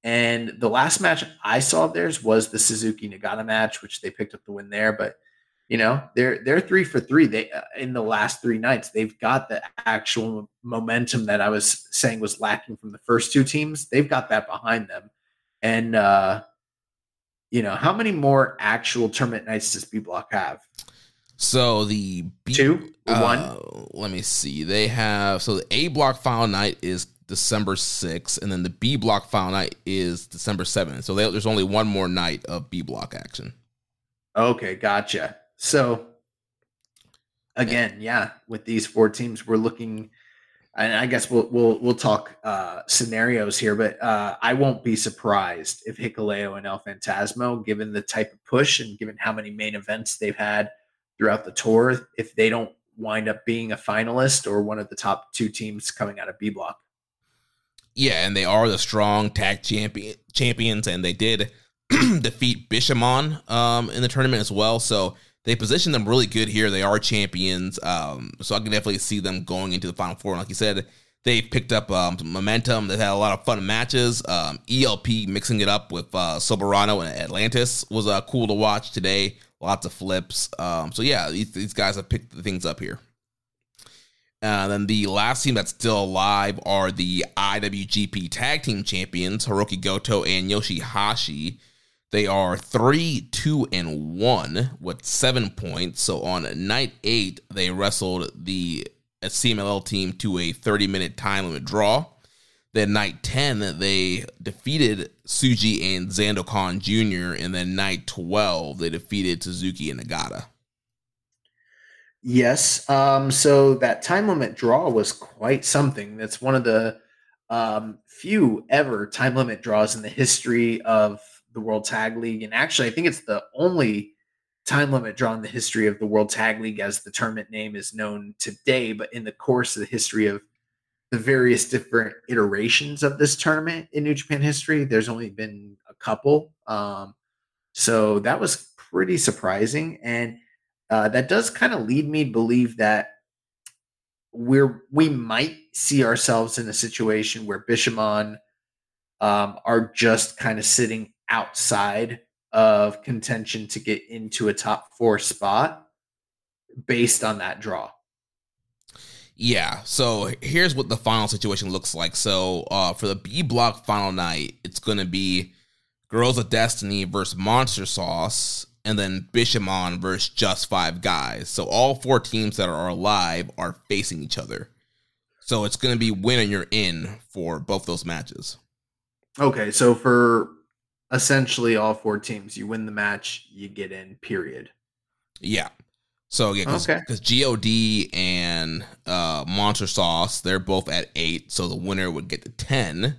and the last match I saw of theirs was the Suzuki Nagata match, which they picked up the win there. But you know, they're they're three for three. They uh, in the last three nights, they've got the actual momentum that I was saying was lacking from the first two teams. They've got that behind them, and uh, you know, how many more actual tournament nights does B Block have?
So the
B, two
uh,
one.
Let me see. They have so the A block final night is December 6th, and then the B block final night is December 7th. So they, there's only one more night of B block action.
Okay, gotcha. So again, yeah, with these four teams, we're looking and I guess we'll we'll we'll talk uh, scenarios here, but uh, I won't be surprised if Hikuleo and El Phantasmo, given the type of push and given how many main events they've had throughout the tour, if they don't wind up being a finalist or one of the top two teams coming out of B block.
Yeah, and they are the strong tag champion champions, and they did defeat Bishamon um, in the tournament as well. So they position them really good here. They are champions, um, so I can definitely see them going into the final four. And like you said, they picked up um, momentum. They've had a lot of fun matches. Um, ELP mixing it up with uh, Soberano and Atlantis was uh, cool to watch today. Lots of flips. Um, so yeah, these, these guys have picked things up here. And uh, then the last team that's still alive are the IWGP Tag Team Champions, Hiroki Goto and Yoshihashi. They are three, two, and one with seven points. So on night eight, they wrestled the CMLL team to a 30 minute time limit draw. Then night 10, they defeated Suji and Zandokan Jr. And then night 12, they defeated Suzuki and Nagata.
Yes. Um, so that time limit draw was quite something. That's one of the um, few ever time limit draws in the history of the World Tag League. And actually, I think it's the only time limit drawn in the history of the World Tag League as the tournament name is known today. But in the course of the history of the various different iterations of this tournament in New Japan history, there's only been a couple. Um, so that was pretty surprising. And uh, that does kind of lead me to believe that we're we might see ourselves in a situation where Bishamon um, are just kind of sitting outside of contention to get into a top four spot based on that draw.
Yeah. So here's what the final situation looks like. So uh, for the B block final night, it's going to be Guerrillas of Destiny versus Monster Sauce, and then Bishamon versus Just Five Guys. So all four teams that are alive are facing each other. So it's going to be win and you're in for both those matches.
Okay. So for essentially all four teams. You win the match, you get in, period.
Yeah. So yeah, because
Okay.
God and uh, Monster Sauce, they're both at eight, so the winner would get to ten,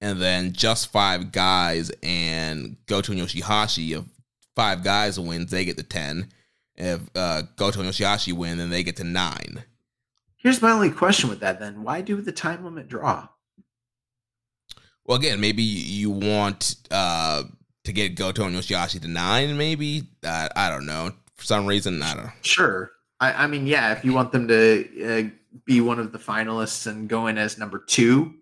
and then just five guys and Goto and Yoshihashi. If five guys wins, they get to ten. If uh, Goto and Yoshihashi win, then they get to nine.
Here's my only question with that then. Why do the time limit draw?
Well, again, maybe you want uh, to get Goto and Yoshihashi to nine. Maybe uh, I don't know. For some reason, I don't.
Sure. I, I mean, yeah, if you want them to uh, be one of the finalists and go in as number two,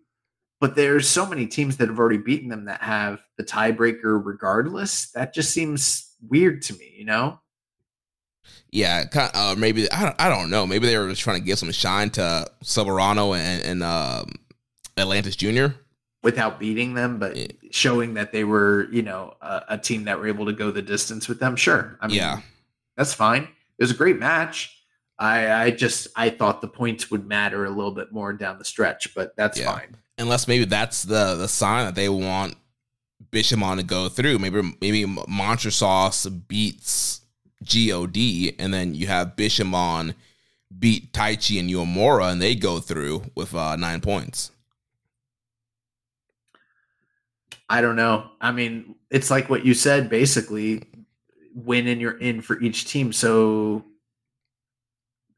but there's so many teams that have already beaten them that have the tiebreaker regardless. That just seems weird to me, you know?
Yeah, kind uh, maybe I don't, I don't know. Maybe they were just trying to give some shine to Soberano and, and um, Atlantis Junior.
Without beating them, but
Yeah.
showing that they were, you know, a, a team that were able to go the distance with them. Sure. I mean,
Yeah.
that's fine. It was a great match. I, I just I thought the points would matter a little bit more down the stretch, but that's
Yeah.
fine.
Unless maybe that's the the sign that they want Bishamon to go through. Maybe maybe Monster Sauce beats God, and then you have Bishamon beat Taichi and Uemura, and they go through with uh, nine points.
I don't know. I mean, it's like what you said, basically, win and you're in for each team. So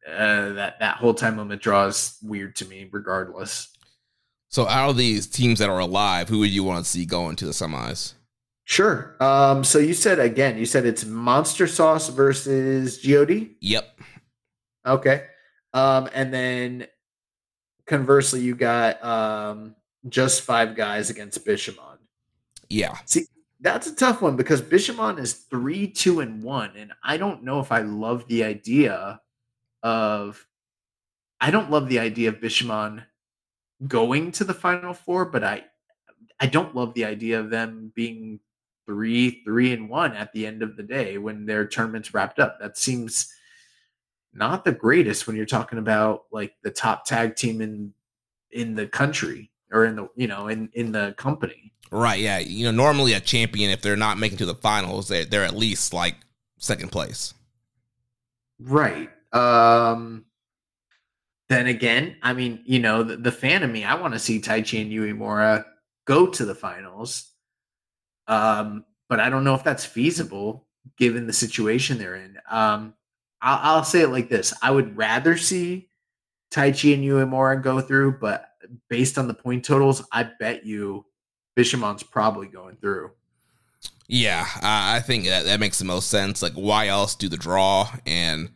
uh, that that whole time limit draw is weird to me, regardless.
So out of these teams that are alive, who would you want to see going to the semis?
Sure. Um, so you said again, you said it's Monster Sauce versus God.
Yep.
Okay. Um, and then conversely, you got um just five guys against Bishamon.
Yeah.
See, that's a tough one because Bishamon is three, two, and one, and I don't know if I love the idea of. I don't love the idea of Bishamon going to the final four, but I, I don't love the idea of them being three, three, and one at the end of the day when their tournament's wrapped up. That seems not the greatest when you're talking about like the top tag team in in the country or in the you know in in the company.
Right. Yeah. You know, normally a champion, if they're not making to the finals, they're, they're at least like second place.
Right. Um then again, I mean, you know, the, the fan of me, I want to see Taichi and Uemura go to the finals. Um, but I don't know if that's feasible given the situation they're in. Um, I'll, I'll say it like this: I would rather see Taichi and Uemura go through, but based on the point totals, I bet you Bishamon's probably going through.
Yeah, I think that, that makes the most sense. Like, why else do the draw? And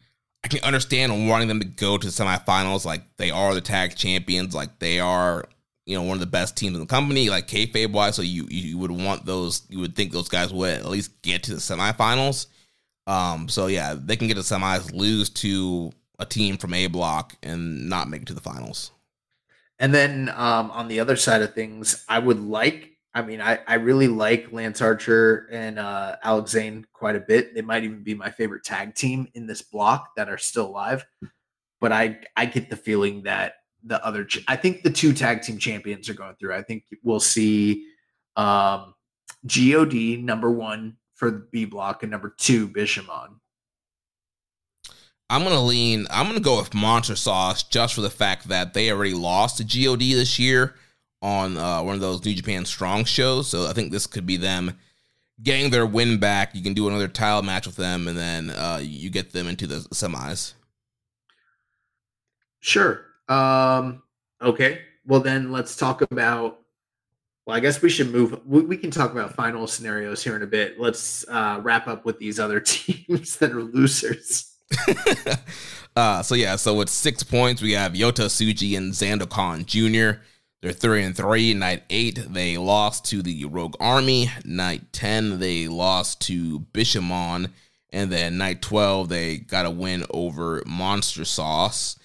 I can understand wanting them to go to the semifinals. Like, they are the tag champions. Like, they are, you know, one of the best teams in the company. Like, kayfabe wise, so you you would want those. You would think those guys would at least get to the semifinals. Um. So yeah, they can get to semis, lose to a team from A Block, and not make it to the finals.
And then um, on the other side of things, I would like. I mean, I, I really like Lance Archer and uh, Alex Zane quite a bit. They might even be my favorite tag team in this block that are still alive. But I I get the feeling that the other, ch- I think the two tag team champions are going through. I think we'll see um, God number one for the B block and number two Bishamon.
I'm gonna lean. I'm gonna go with Monster Sauce just for the fact that they already lost to God this year on uh, one of those New Japan Strong shows. So I think this could be them getting their win back. You can do another title match with them, and then uh, you get them into the semis.
Sure. Um, okay. Well, then let's talk about. Well, I guess we should move. We, we can talk about final scenarios here in a bit. Let's uh, wrap up with these other teams that are losers.
uh, so yeah, so with six points, we have Yota Tsuji and Zandokan Jr. They're three and three. Night eight, they lost to the Rogue Army. Night ten, they lost to Bishamon, and then night twelve, they got a win over Monster Sauce.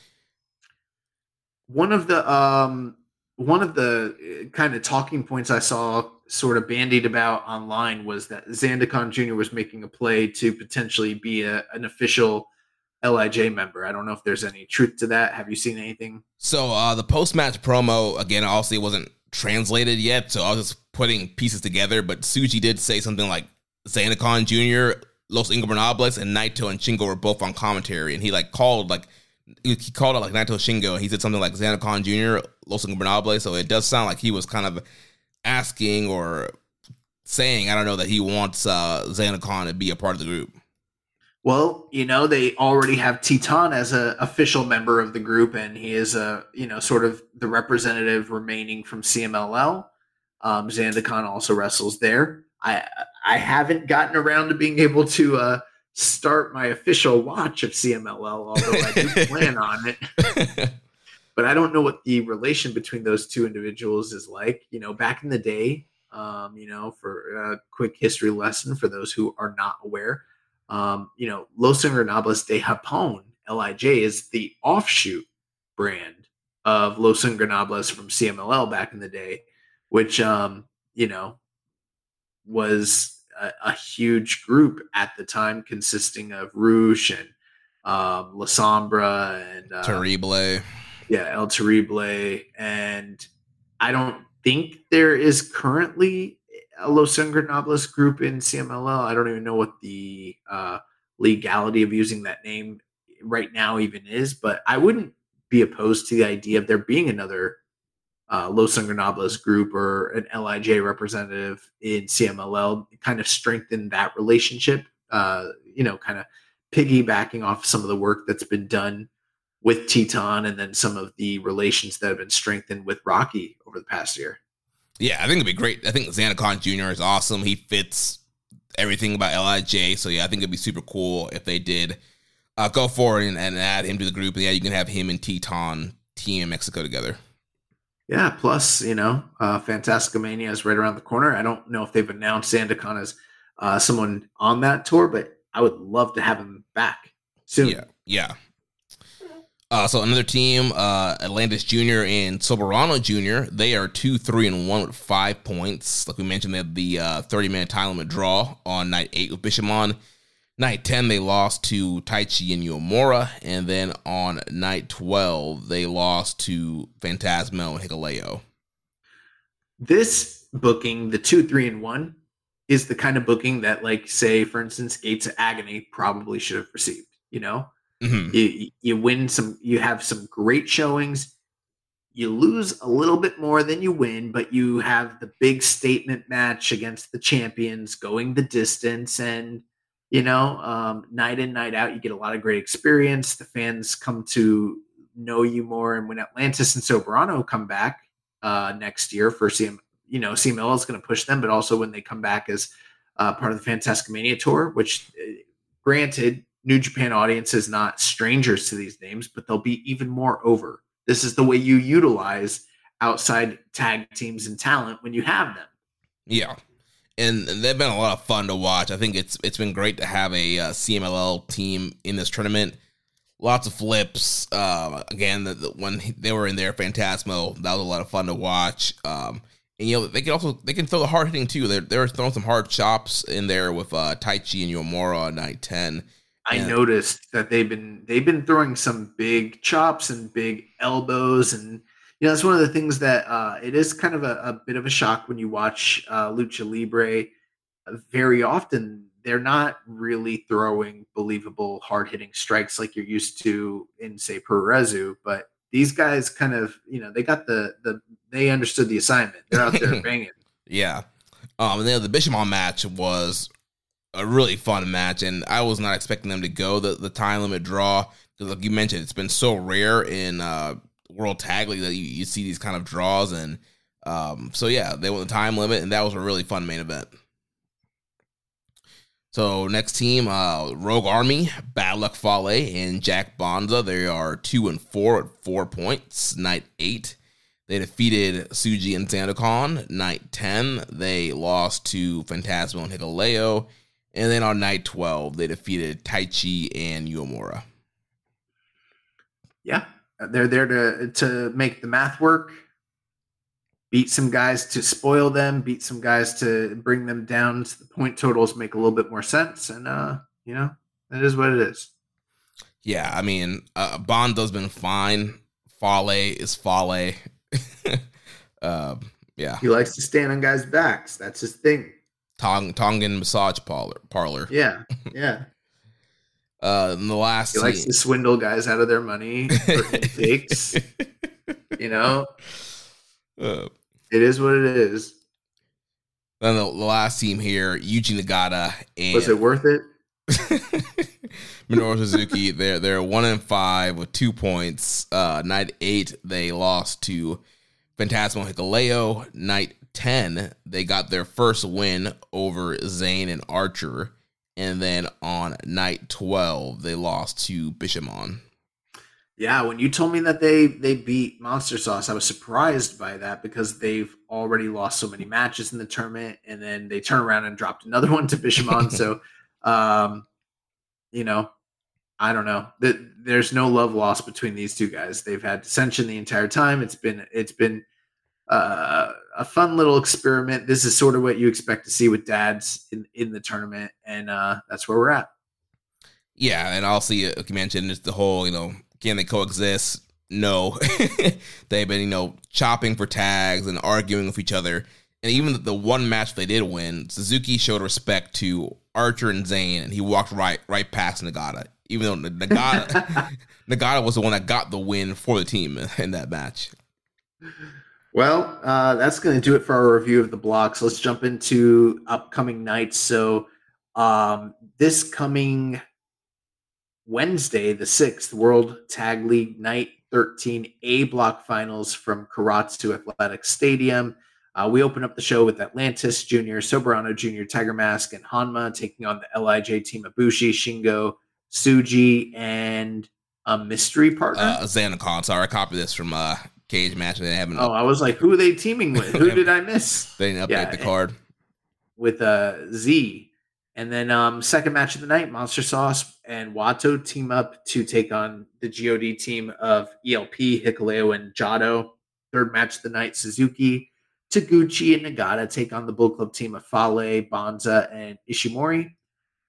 One of the um, one of the kind of talking points I saw sort of bandied about online was that Zandokan Jr. was making a play to potentially be a, an official LIJ member. I don't know if there's any truth to that. Have you seen anything?
So uh, the post match promo again, obviously it wasn't translated yet, so I was just putting pieces together. But Tsuji did say something like Zandokan Jr. Los Ingobernables and Naito and Shingo were both on commentary, and he like called like he called out like Naito Shingo, and he said something like Khan Jr. Los Ingobernables. So it does sound like he was kind of asking or saying, I don't know, that he wants uh, Khan to be a part of the group.
Well, you know, they already have Titan as an official member of the group, and he is a you know sort of the representative remaining from CMLL. Um, Xander also wrestles there. I I haven't gotten around to being able to uh, start my official watch of CMLL, although I do plan on it. but I don't know what the relation between those two individuals is like. You know, back in the day, um, you know, for a quick history lesson for those who are not aware, um, you know, Los Ingobernables de Japón, LIJ, is the offshoot brand of Los Ingobernables from CMLL back in the day, which, um, you know, was a, a, huge group at the time consisting of Rush and um, La Sombra and uh,
Terrible.
Yeah, El Terrible. And I don't think there is currently Los Ingobernables group in CMLL. I don't even know what the uh, legality of using that name right now even is, but I wouldn't be opposed to the idea of there being another uh, Los Ingobernables group or an LIJ representative in CMLL, kind of strengthen that relationship. Uh, you know, kind of piggybacking off some of the work that's been done with Titán and then some of the relations that have been strengthened with Rocky over the past year.
Yeah, I think it'd be great. I think Khan Jr. is awesome. He fits everything about LIJ. So yeah, I think it'd be super cool if they did uh, go forward and, and, add him to the group. And yeah, you can have him and Titán team in Mexico together.
Yeah, plus, you know, uh, Fantastica Mania is right around the corner. I don't know if they've announced Khan as uh, someone on that tour, but I would love to have him back soon.
Yeah, yeah. Uh, so another team, uh, Atlantis Junior and Soberano Junior, they are two, three, and one with five points. Like we mentioned, they had the uh, 30 man time limit draw on night eight with Bishamon. Night 10, they lost to Taichi and Uemura. And then on night 12, they lost to Phantasmo and Hikuleo.
This booking, the two, three, and one, is the kind of booking that, like, say, for instance, Gates of Agony probably should have received, you know? Mm-hmm. You you win some, you have some great showings. You lose a little bit more than you win, but you have the big statement match against the champions, going the distance, and you know, um, night in night out, you get a lot of great experience. The fans come to know you more, and when Atlantis and Soberano come back uh, next year for CM, you know, CML is going to push them, but also when they come back as uh, part of the Fantastica Mania tour, which, uh, granted, New Japan audience is not strangers to these names, but they'll be even more over. This is the way you utilize outside tag teams and talent when you have them.
Yeah. And they've been a lot of fun to watch. I think it's it's been great to have a uh, CMLL team in this tournament. Lots of flips. Uh, again, the, the, when they were in there, Phantasmo, that was a lot of fun to watch. Um, and you know they can also they can throw the hard hitting too. They're they're throwing some hard chops in there with uh, Taichi and Uemura on night ten.
I yeah. noticed that they've been they've been throwing some big chops and big elbows, and you know that's one of the things that uh, it is kind of a, a, bit of a shock when you watch uh, lucha libre. Very often, they're not really throwing believable hard hitting strikes like you're used to in say puroresu, but these guys kind of you know they got the the they understood the assignment. They're out there banging.
Yeah. Um, and then the Bishamon match was a really fun match, and I was not expecting them to go the, the time limit draw because, like you mentioned, it's been so rare in uh, World Tag League that you, you see these kind of draws, and um, so yeah, they went the time limit, and that was a really fun main event. So next team, uh, Rogue Army, Bad Luck Fale, and Jack Bonza. They are two and four at four points. Night eight, they defeated Tsuji and Zandokan. Night ten, they lost to Phantasmo and Hikuleo. And then on night 12, they defeated Taichi and Uemura.
Yeah, they're there to to make the math work. Beat some guys to spoil them, beat some guys to bring them down so the point totals make a little bit more sense. And uh, you know, that is what it is.
Yeah, I mean, uh, Bonza's been fine. Fale is Fale. uh, yeah.
He likes to stand on guys' backs. That's his thing.
Tong Tongan massage parlor. Parlor.
Yeah, yeah.
Uh, in the last
He likes to swindle guys out of their money for intakes. you know,
Uh,
it is what it is.
then the, the last team here, Yuji Nagata and
Was it worth it?
Minoru Suzuki. They're they're one and five with two points. Uh, night eight they lost to Phantasmo Hikuleo. Night ten they got their first win over Zayne and Archer, and then on night twelve they lost to Bishamon.
Yeah, when you told me that they they beat Monster Sauce, I was surprised by that because they've already lost so many matches in the tournament, and then they turn around and dropped another one to Bishamon. so, um, you know, I don't know. Th- There's no love lost between these two guys. They've had dissension the entire time. It's been it's been uh, a fun little experiment. This is sort of what you expect to see with dads in in the tournament, and uh, that's where we're at.
Yeah, and also uh, like you mentioned, it's the whole you know can they coexist? No, they've been you know chopping for tags and arguing with each other. And even the one match they did win, Suzuki showed respect to Archer and Zayne, and he walked right right past Nagata. Even though Nagata Nagata was the one that got the win for the team in that match.
Well, uh, that's going to do it for our review of the blocks. Let's jump into upcoming nights. So, um, this coming Wednesday, the 6th, World Tag League Night 13 A block finals from Karatsu Athletic Stadium. Uh, we open up the show with Atlantis Jr., Soberano Jr., Tiger Mask, and Hanma taking on the LIJ team of Bushi, Shingo, Tsuji, and a mystery partner.
Uh, Zandokan, sorry, I copied this from uh, Cage Match. They haven't
oh, I was like, who are they teaming with? Who did I miss?
they didn't update
yeah,
the card.
with uh, Z. And then um, second match of the night, Monster Sauce and Wato team up to take on the God team of ELP, Hikuleo, and Jado. Third match of the night, Suzuki, Taguchi, and Nagata take on the Bullet Club team of Fale, Bonza, and Ishimori.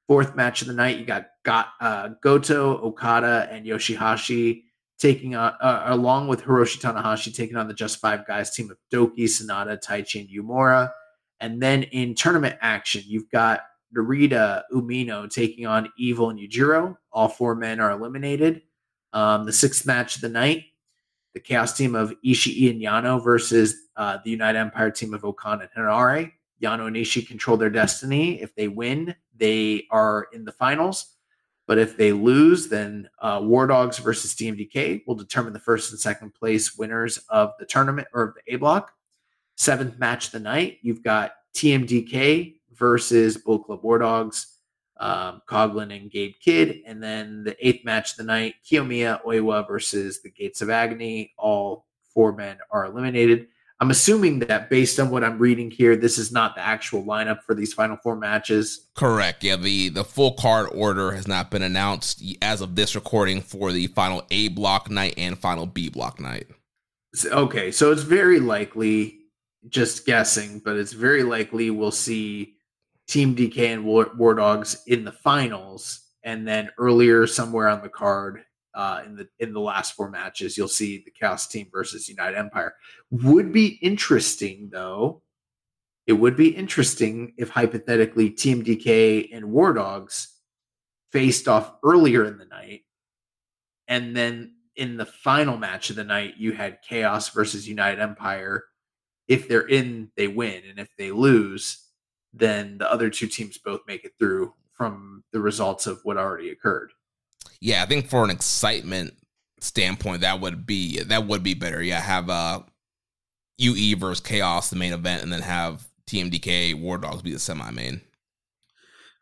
Fourth match of the night, you got, got uh, Goto, Okada, and Yoshihashi taking on, uh, along with Hiroshi Tanahashi, taking on the Just Five Guys team of Douki, Sanada, Taichi, and Uemura. And then in tournament action, you've got Narita Umino taking on Evil and Yujiro. All four men are eliminated. Um, the sixth match of the night, the Chaos team of Ishii and Yano versus uh, the United Empire team of O-Khan and Henare. Yano and Ishii control their destiny. If they win, they are in the finals. But if they lose, then uh, War Dogs versus TMDK will determine the first and second place winners of the tournament or of the A block. Seventh match of the night, you've got TMDK versus Bullet Club War Dogs, um, Coughlin and Gabe Kidd. And then the eighth match of the night, Kiyomiya Oiwa versus the Gates of Agony. All four men are eliminated. I'm assuming that based on what I'm reading here, this is not the actual lineup for these final four matches.
Correct. Yeah, the the full card order has not been announced as of this recording for the final A block night and final B block night.
Okay, so it's very likely, just guessing, but it's very likely we'll see Team DK and War, War Dogs in the finals, and then earlier somewhere on the card, uh, in the in the last four matches, you'll see the Chaos Team versus United Empire. Would be interesting though. It would be interesting if hypothetically Team DK and War Dogs faced off earlier in the night, and then in the final match of the night, you had Chaos versus United Empire. If they're in, they win, and if they lose, then the other two teams both make it through from the results of what already occurred.
Yeah, I think for an excitement standpoint, that would be that would be better. Yeah, have uh UE versus Chaos the main event, and then have TMDK War Dogs be the semi main.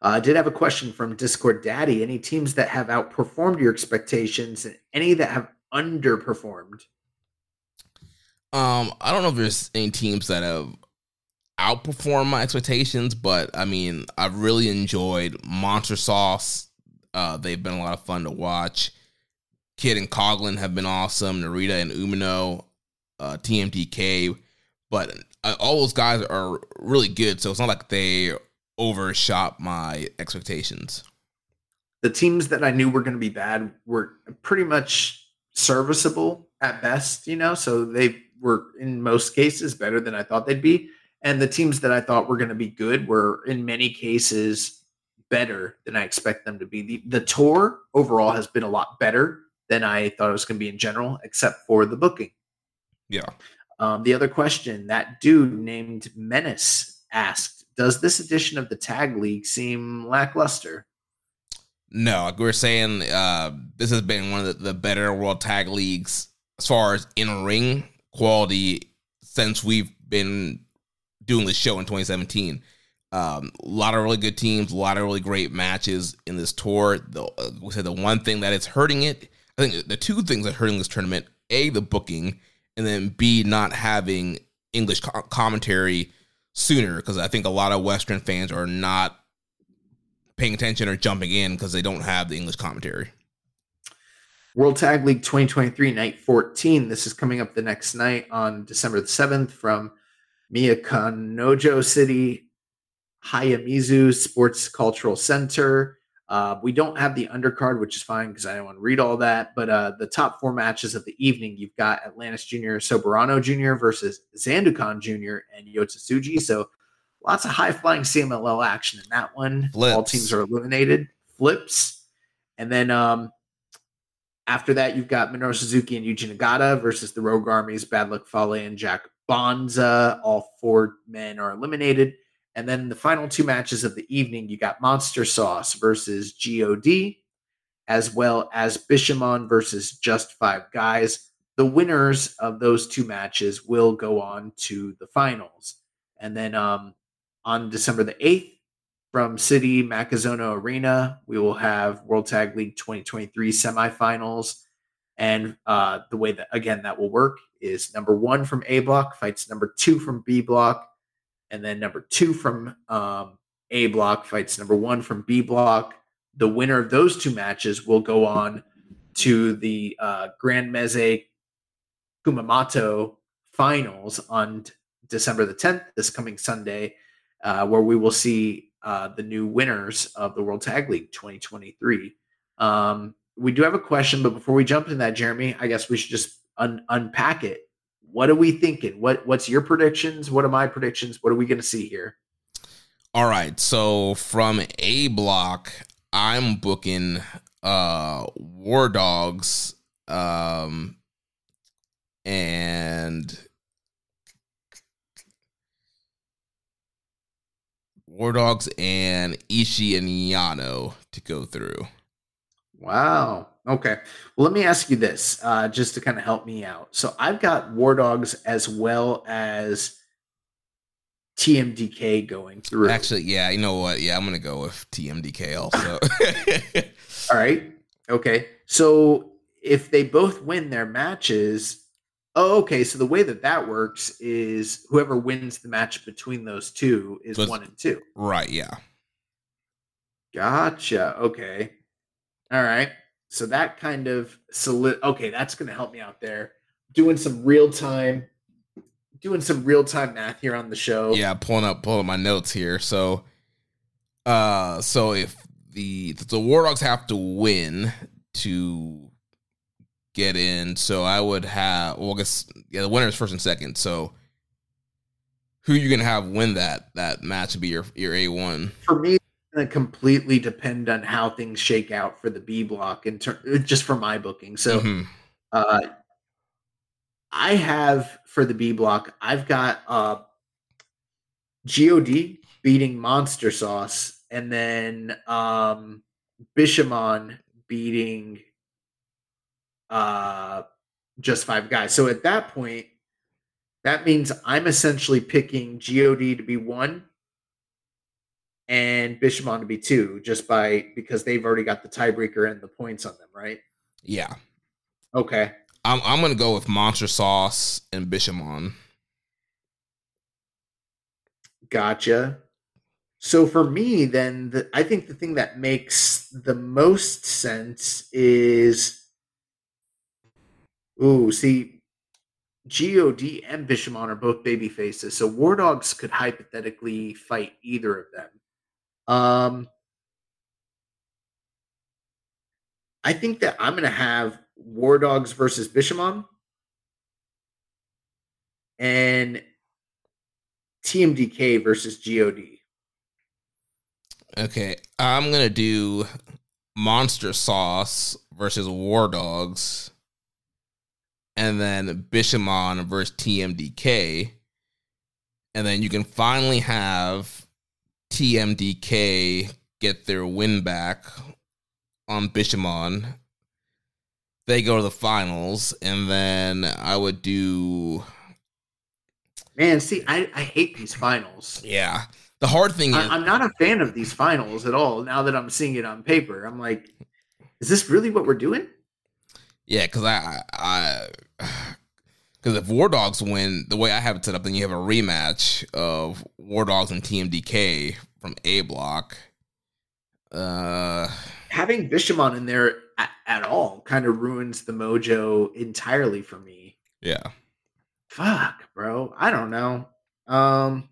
Uh, I did have a question from Discord Daddy. Any teams that have outperformed your expectations and any that have underperformed?
Um, I don't know if there's any teams that have outperformed my expectations, but I mean, I've really enjoyed Monster Sauce. Uh, they've been a lot of fun to watch. Kid and Coughlin have been awesome. Narita and Umino, uh, TMDK, but uh, all those guys are really good. So it's not like they overshot my expectations.
The teams that I knew were going to be bad were pretty much serviceable at best, you know, so they were in most cases better than I thought they'd be. And the teams that I thought were going to be good were in many cases better than I expect them to be. The, the tour overall has been a lot better than I thought it was going to be in general, except for the booking.
Yeah.
Um, the other question that dude named Menace asked Does this edition of the Tag League seem lackluster?
No, like we were saying, uh, this has been one of the, the better World Tag Leagues as far as in ring quality since we've been doing the show in 2017. Um, a lot of really good teams, a lot of really great matches in this tour. The, uh, we said the one thing that is hurting it, I think the two things that are hurting this tournament: a, the booking, and then b, not having English co- commentary sooner. Because I think a lot of Western fans are not paying attention or jumping in because they don't have the English commentary.
World Tag League 2023, night 14. This is coming up the next night on December the 7th from Miyakonojo City, Hayamizu Sports Cultural Center. Uh, we don't have the undercard, which is fine because I don't want to read all that. But uh, the top four matches of the evening, you've got Atlantis Jr., Soberano Jr. versus Zandokan Jr. and Yota Tsuji. So lots of high flying CMLL action in that one.
Flips.
All teams are eliminated. Flips. And then um, after that, you've got Minoru Suzuki and Yuji Nagata versus the Rogue Armies, Bad Luck Fale and Jack Bonza. All four men are eliminated. And then the final two matches of the evening, you got Monster Sauce versus GOD, as well as Bishamon versus Just Five Guys. The winners of those two matches will go on to the finals. And then um, on December the 8th, from City Makazono Arena, we will have World Tag League 2023 semifinals. And uh, the way that, again, that will work is number one from A block fights number two from B block. And then number two from um, A block fights number one from B block. The winner of those two matches will go on to the uh, Grandmesse Kumamoto finals on December the 10th, this coming Sunday, uh, where we will see uh, the new winners of the World Tag League 2023. Um, we do have a question, but before we jump into that, Jeremy, I guess we should just un- unpack it. What are we thinking? What What's your predictions? What are my predictions? What are we going to see here?
All right. So from A block, I'm booking uh War Dogs um and War Dogs and Ishii and Yano to go through.
Wow. Okay. Well, let me ask you this, uh, just to kind of help me out. So I've got War Dogs as well as TMDK going through.
Actually, yeah, you know what? Yeah, I'm gonna go with TMDK also.
All right. Okay. So if they both win their matches, oh, okay. So the way that that works is whoever wins the match between those two is
So
one and two.
right, yeah.
Gotcha. Okay. All right. So that kind of solid. Okay, that's going to help me out there. Doing some real time, doing some real time math here on the show.
Yeah, pulling up pulling up my notes here. So uh so if the the War Dogs have to win to get in, so I would have well I guess yeah, the winner is first and second. So who you gonna have win that that match would be your your A one.
For me, to completely depend on how things shake out for the B block in ter- just for my booking. So.
Mhm.
Uh, I have for the B block, I've got uh, God beating Monster Sauce, and then um, Bishamon beating uh, just five guys. So at that point, that means I'm essentially picking God to be one and Bishamon to be two, just by because they've already got the tiebreaker and the points on them, right?
yeah.
Okay.
I'm I'm gonna go with Monster Sauce and Bishamon.
Gotcha. So for me, then the, I think the thing that makes the most sense is, ooh, see, God and Bishamon are both baby faces, so War Dogs could hypothetically fight either of them. Um, I think that I'm going to have War Dogs versus Bishamon, and TMDK versus God.
Okay, I'm gonna do Monster Sauce versus War Dogs, and then Bishamon versus TMDK, and then you can finally have TMDK get their win back on Bishamon. They go to the finals, and then I would do
Man, see, I, I hate these finals.
yeah. The hard thing is
I, I'm not a fan of these finals at all. Now that I'm seeing it on paper, I'm like, is this really what we're doing?
Yeah, because I, I, because if War Dogs win, the way I have it set up, then you have a rematch of War Dogs and TMDK from A Block. Uh,
Having Bishamon in there at, at all kind of ruins the mojo entirely for me.
yeah,
Fuck, bro. I don't know. Um,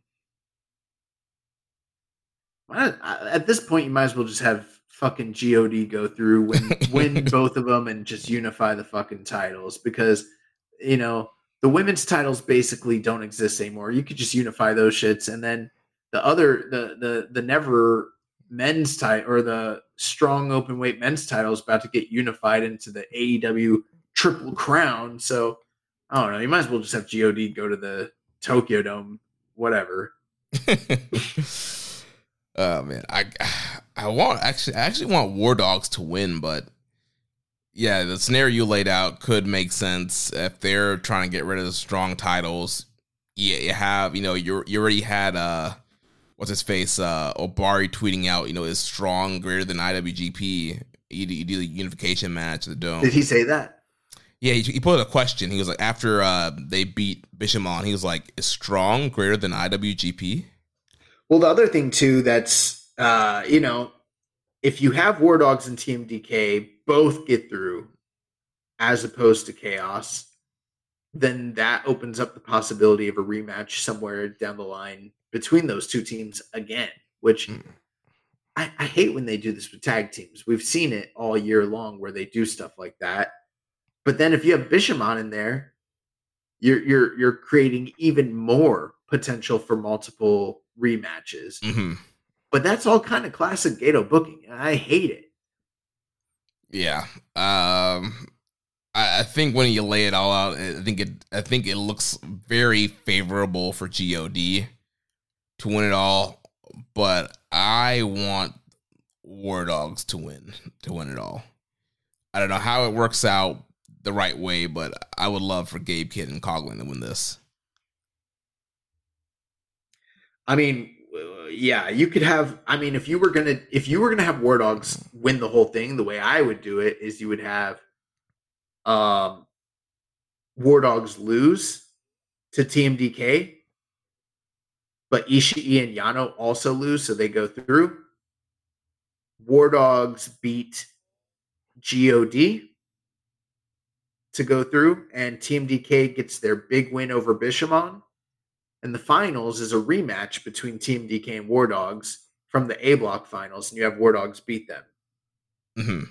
at this point, you might as well just have fucking God go through, win, win both of them, and just unify the fucking titles because you know the women's titles basically don't exist anymore. You could just unify those shits, and then the other, the the the never men's title or the strong open weight men's title is about to get unified into the AEW Triple Crown. So I don't know. You might as well just have God go to the Tokyo Dome, whatever.
oh man, I, I want actually, I actually want War Dogs to win, but yeah, the scenario you laid out could make sense if they're trying to get rid of the strong titles. Yeah, you have, you know, you you already had uh what's his face uh Obari tweeting out, you know, is strong greater than IWGP. You do, you do the unification match at the dome.
Did he say that?
Yeah, he, he put a question. He was like, after uh they beat Bishamon, he was like, is strong greater than IWGP?
Well, the other thing too that's uh, you know, if you have War Dogs and TMDK both get through as opposed to Chaos, then that opens up the possibility of a rematch somewhere down the line between those two teams again, which
Mm.
I, I hate when they do this with tag teams. We've seen it all year long where they do stuff like that. But then if you have Bishamon in there, you're you're you're creating even more potential for multiple rematches.
Mm-hmm.
But that's all kind of classic Gedo booking. and I hate it.
Yeah. Um I, I think when you lay it all out, I think it I think it looks very favorable for God to win it all. But I want War Dogs to win to win it all. I don't know how it works out the right way, but I would love for Gabe Kidd and Coughlin to win this.
I mean, yeah, you could have. I mean, if you were gonna, if you were gonna have War Dogs win the whole thing, the way I would do it is you would have, um, War Dogs lose to TMDK, but Ishii and Yano also lose, so they go through. War Dogs beat God to go through, and TMDK gets their big win over Bishamon. And the finals is a rematch between Team DK and War Dogs from the A Block finals, and you have War Dogs beat them.
Mm-hmm.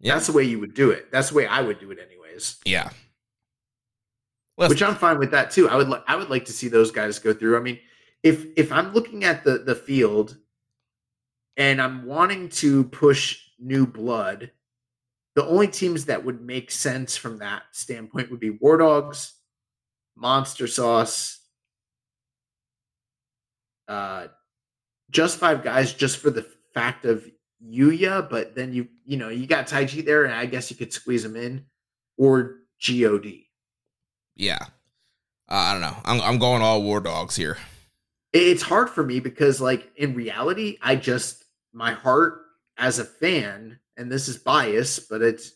Yeah.
That's the way you would do it. That's the way I would do it, anyways.
Yeah. Let's-
Which I'm fine with that too. I would li- I would like to see those guys go through. I mean, if if I'm looking at the the field and I'm wanting to push new blood, the only teams that would make sense from that standpoint would be War Dogs, Monster Sauce, uh, just five guys, just for the fact of Yuya. But then you you know you got Taichi there, and I guess you could squeeze them in, or God.
yeah. Uh, I don't know. I'm I'm going all War Dogs here.
it's hard for me because like in reality i just my heart as a fan and this is bias but it's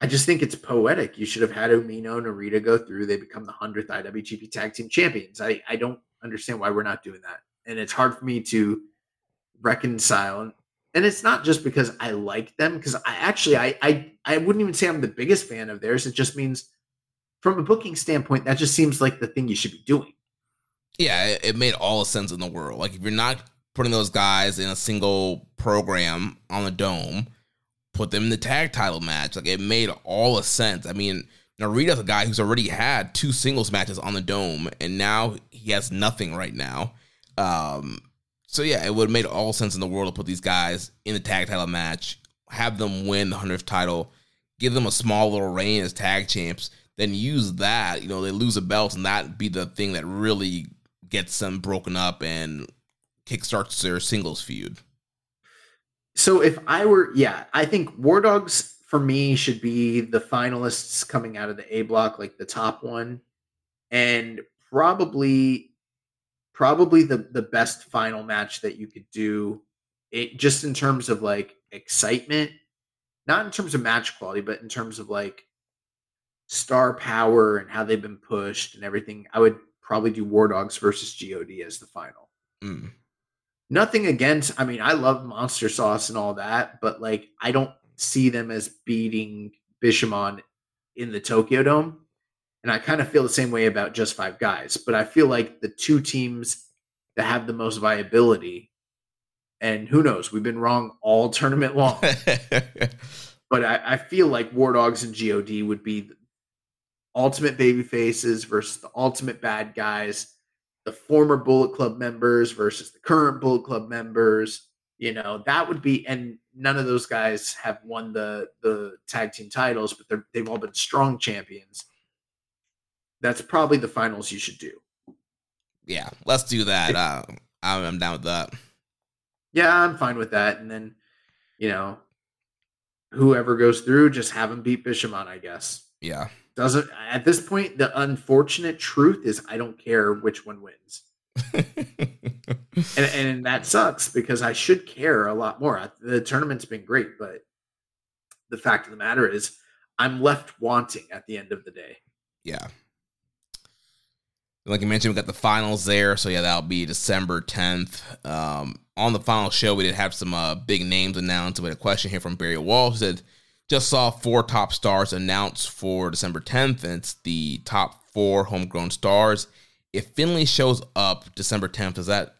i just think it's poetic you should have had umino and narita go through they become the 100th iwgp tag team champions i i don't understand why we're not doing that and it's hard for me to reconcile and it's not just because i like them because i actually I, I i wouldn't even say i'm the biggest fan of theirs it just means from a booking standpoint that just seems like the thing you should be doing
yeah, it, made all sense in the world. Like if you're not putting those guys in a single program on the dome, put them in the tag title match. Like it made all the sense. I mean, Narita's a guy who's already had two singles matches on the dome, and now he has nothing right now. Um, so yeah, it would have made all sense in the world to put these guys in the tag title match, have them win the hundredth title, give them a small little reign as tag champs, then use that. You know, they lose a belt, and that be the thing that really gets them broken up and kickstarts their singles feud.
So if I were, yeah, I think War Dogs for me should be the finalists coming out of the A block, like the top one, and probably, probably the the best final match that you could do. It just in terms of like excitement, not in terms of match quality, but in terms of like star power and how they've been pushed and everything. I would probably do War Dogs versus God as the final.
Mm.
Nothing against. I mean, I love Monster Sauce and all that, but like, I don't see them as beating Bishamon in the Tokyo Dome. And I kind of feel the same way about just five guys, but I feel like the two teams that have the most viability, and who knows, we've been wrong all tournament long. but I, I, feel like War Dogs and God would be the ultimate baby faces versus the ultimate bad guys the former Bullet Club members versus the current Bullet Club members. You know, that would be, and none of those guys have won the the tag team titles, but they're they've all been strong champions. That's probably the finals you should do.
Yeah, let's do that. Uh, I'm down with that.
Yeah, I'm fine with that. And then, you know, whoever goes through, just have them beat Bishamon, I guess.
Yeah
doesn't at this point the unfortunate truth is i don't care which one wins and, and that sucks because i should care a lot more the tournament's been great but the fact of the matter is i'm left wanting at the end of the day
yeah like you mentioned we got the finals there so yeah that'll be december 10th um, on the final show we did have some uh, big names announced we had a question here from barry wall who said just saw four top stars announced for December 10th, and it's the top four homegrown stars. If Finlay shows up December 10th, does that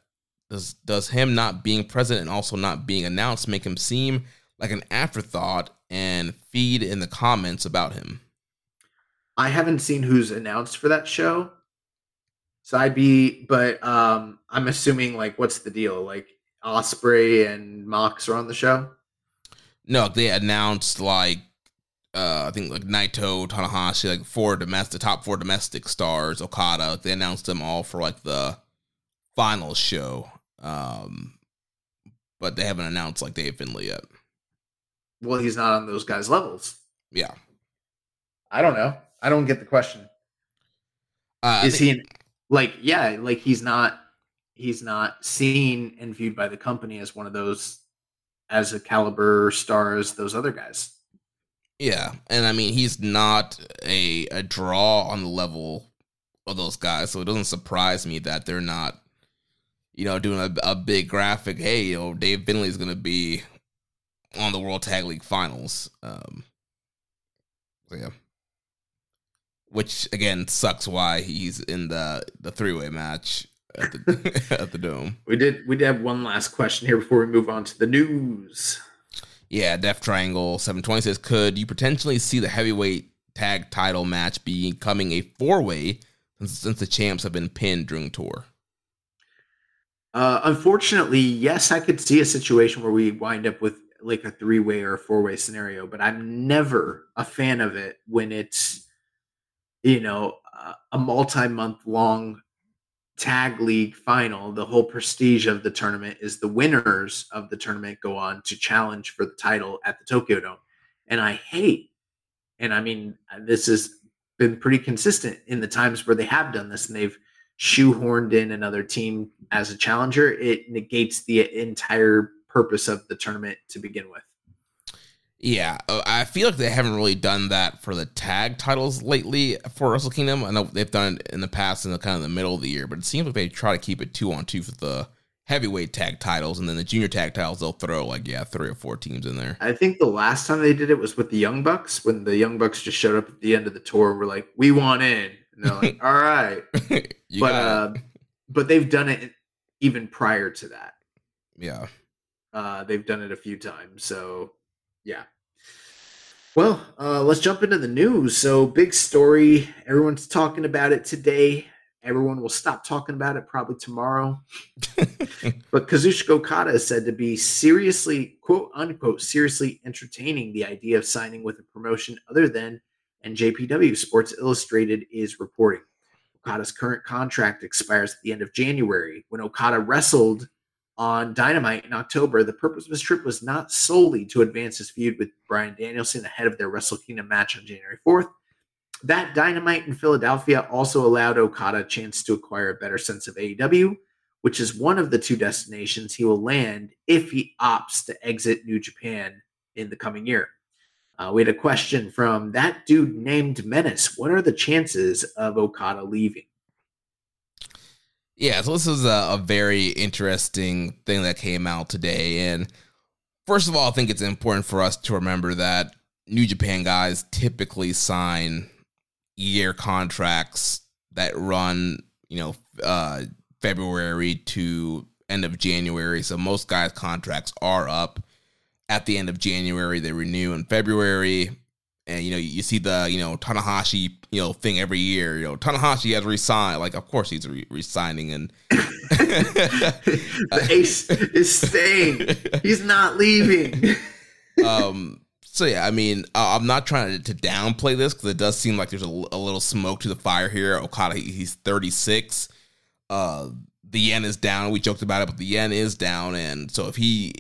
does does him not being present and also not being announced make him seem like an afterthought and feed in the comments about him?
I haven't seen who's announced for that show. So I'd be, but um I'm assuming like what's the deal? Like Ospreay and Mox are on the show.
No, they announced like uh, I think like Naito, Tanahashi, like four domestic, top four domestic stars, Okada. They announced them all for like the final show, um, but they haven't announced like Dave Finlay yet.
Well, he's not on those guys' levels.
Yeah,
I don't know. I don't get the question. Uh, Is think- he like yeah, like he's not he's not seen and viewed by the company as one of those as a caliber star as those other guys.
Yeah, and I mean he's not a a draw on the level of those guys, so it doesn't surprise me that they're not, you know, doing a, a big graphic. Hey, you know, Dave going to be on the World Tag League Finals. Um, so yeah, which again sucks. Why he's in the the three way match at the at the dome.
We did we did have one last question here before we move on to the news.
Yeah, Death Triangle 720 says, could you potentially see the heavyweight tag title match becoming a four way since, since the champs have been pinned during tour?
Uh, unfortunately, yes, I could see a situation where we wind up with like a three way or a four way scenario, but I'm never a fan of it when it's, you know, uh, a multi month long tag league final, the whole prestige of the tournament is the winners of the tournament go on to challenge for the title at the Tokyo Dome. And I hate, and I mean, uh, this has been pretty consistent in the times where they have done this and they've shoehorned in another team as a challenger. It negates the entire purpose of the tournament to begin with.
Yeah, uh, I feel like they haven't really done that for the tag titles lately for Wrestle Kingdom. I know they've done it in the past in the kind of the middle of the year, but it seems like they try to keep it two on two for the heavyweight tag titles, and then the junior tag titles they'll throw like yeah three or four teams in there.
I think the last time they did it was with the Young Bucks when the Young Bucks just showed up at the end of the tour and were like, "We want in," and they're like, "All right," but uh, but they've done it even prior to that.
Yeah,
uh, they've done it a few times, so yeah. Well, uh, let's jump into the news. So, big story. Everyone's talking about it today. Everyone will stop talking about it probably tomorrow. but Kazuchika Okada is said to be seriously, quote unquote, seriously entertaining the idea of signing with a promotion other than NJPW. Sports Illustrated is reporting. Okada's current contract expires at the end of January. When Okada wrestled on Dynamite in October, the purpose of his trip was not solely to advance his feud with Bryan Danielson ahead of their Wrestle Kingdom match on January 4th. That Dynamite in Philadelphia also allowed Okada a chance to acquire a better sense of AEW, which is one of the two destinations he will land if he opts to exit New Japan in the coming year. Uh, we had a question from that dude named Menace. What are the chances of Okada leaving?
Yeah, so this is a, a, very interesting thing that came out today. And first of all, I think it's important for us to remember that New Japan guys typically sign year contracts that run, you know, uh, February to end of January. So most guys' contracts are up at the end of January. They renew in February. And you know, you see the you know Tanahashi you know thing every year. You know, Tanahashi has resigned. Like, of course he's re- resigning, and
the ace is staying. He's not leaving.
um, so yeah, I mean, uh, I'm not trying to, to downplay this because it does seem like there's a, a, little smoke to the fire here. Okada, he, he's 36. Uh, the yen is down. We joked about it, but the yen is down, and so if he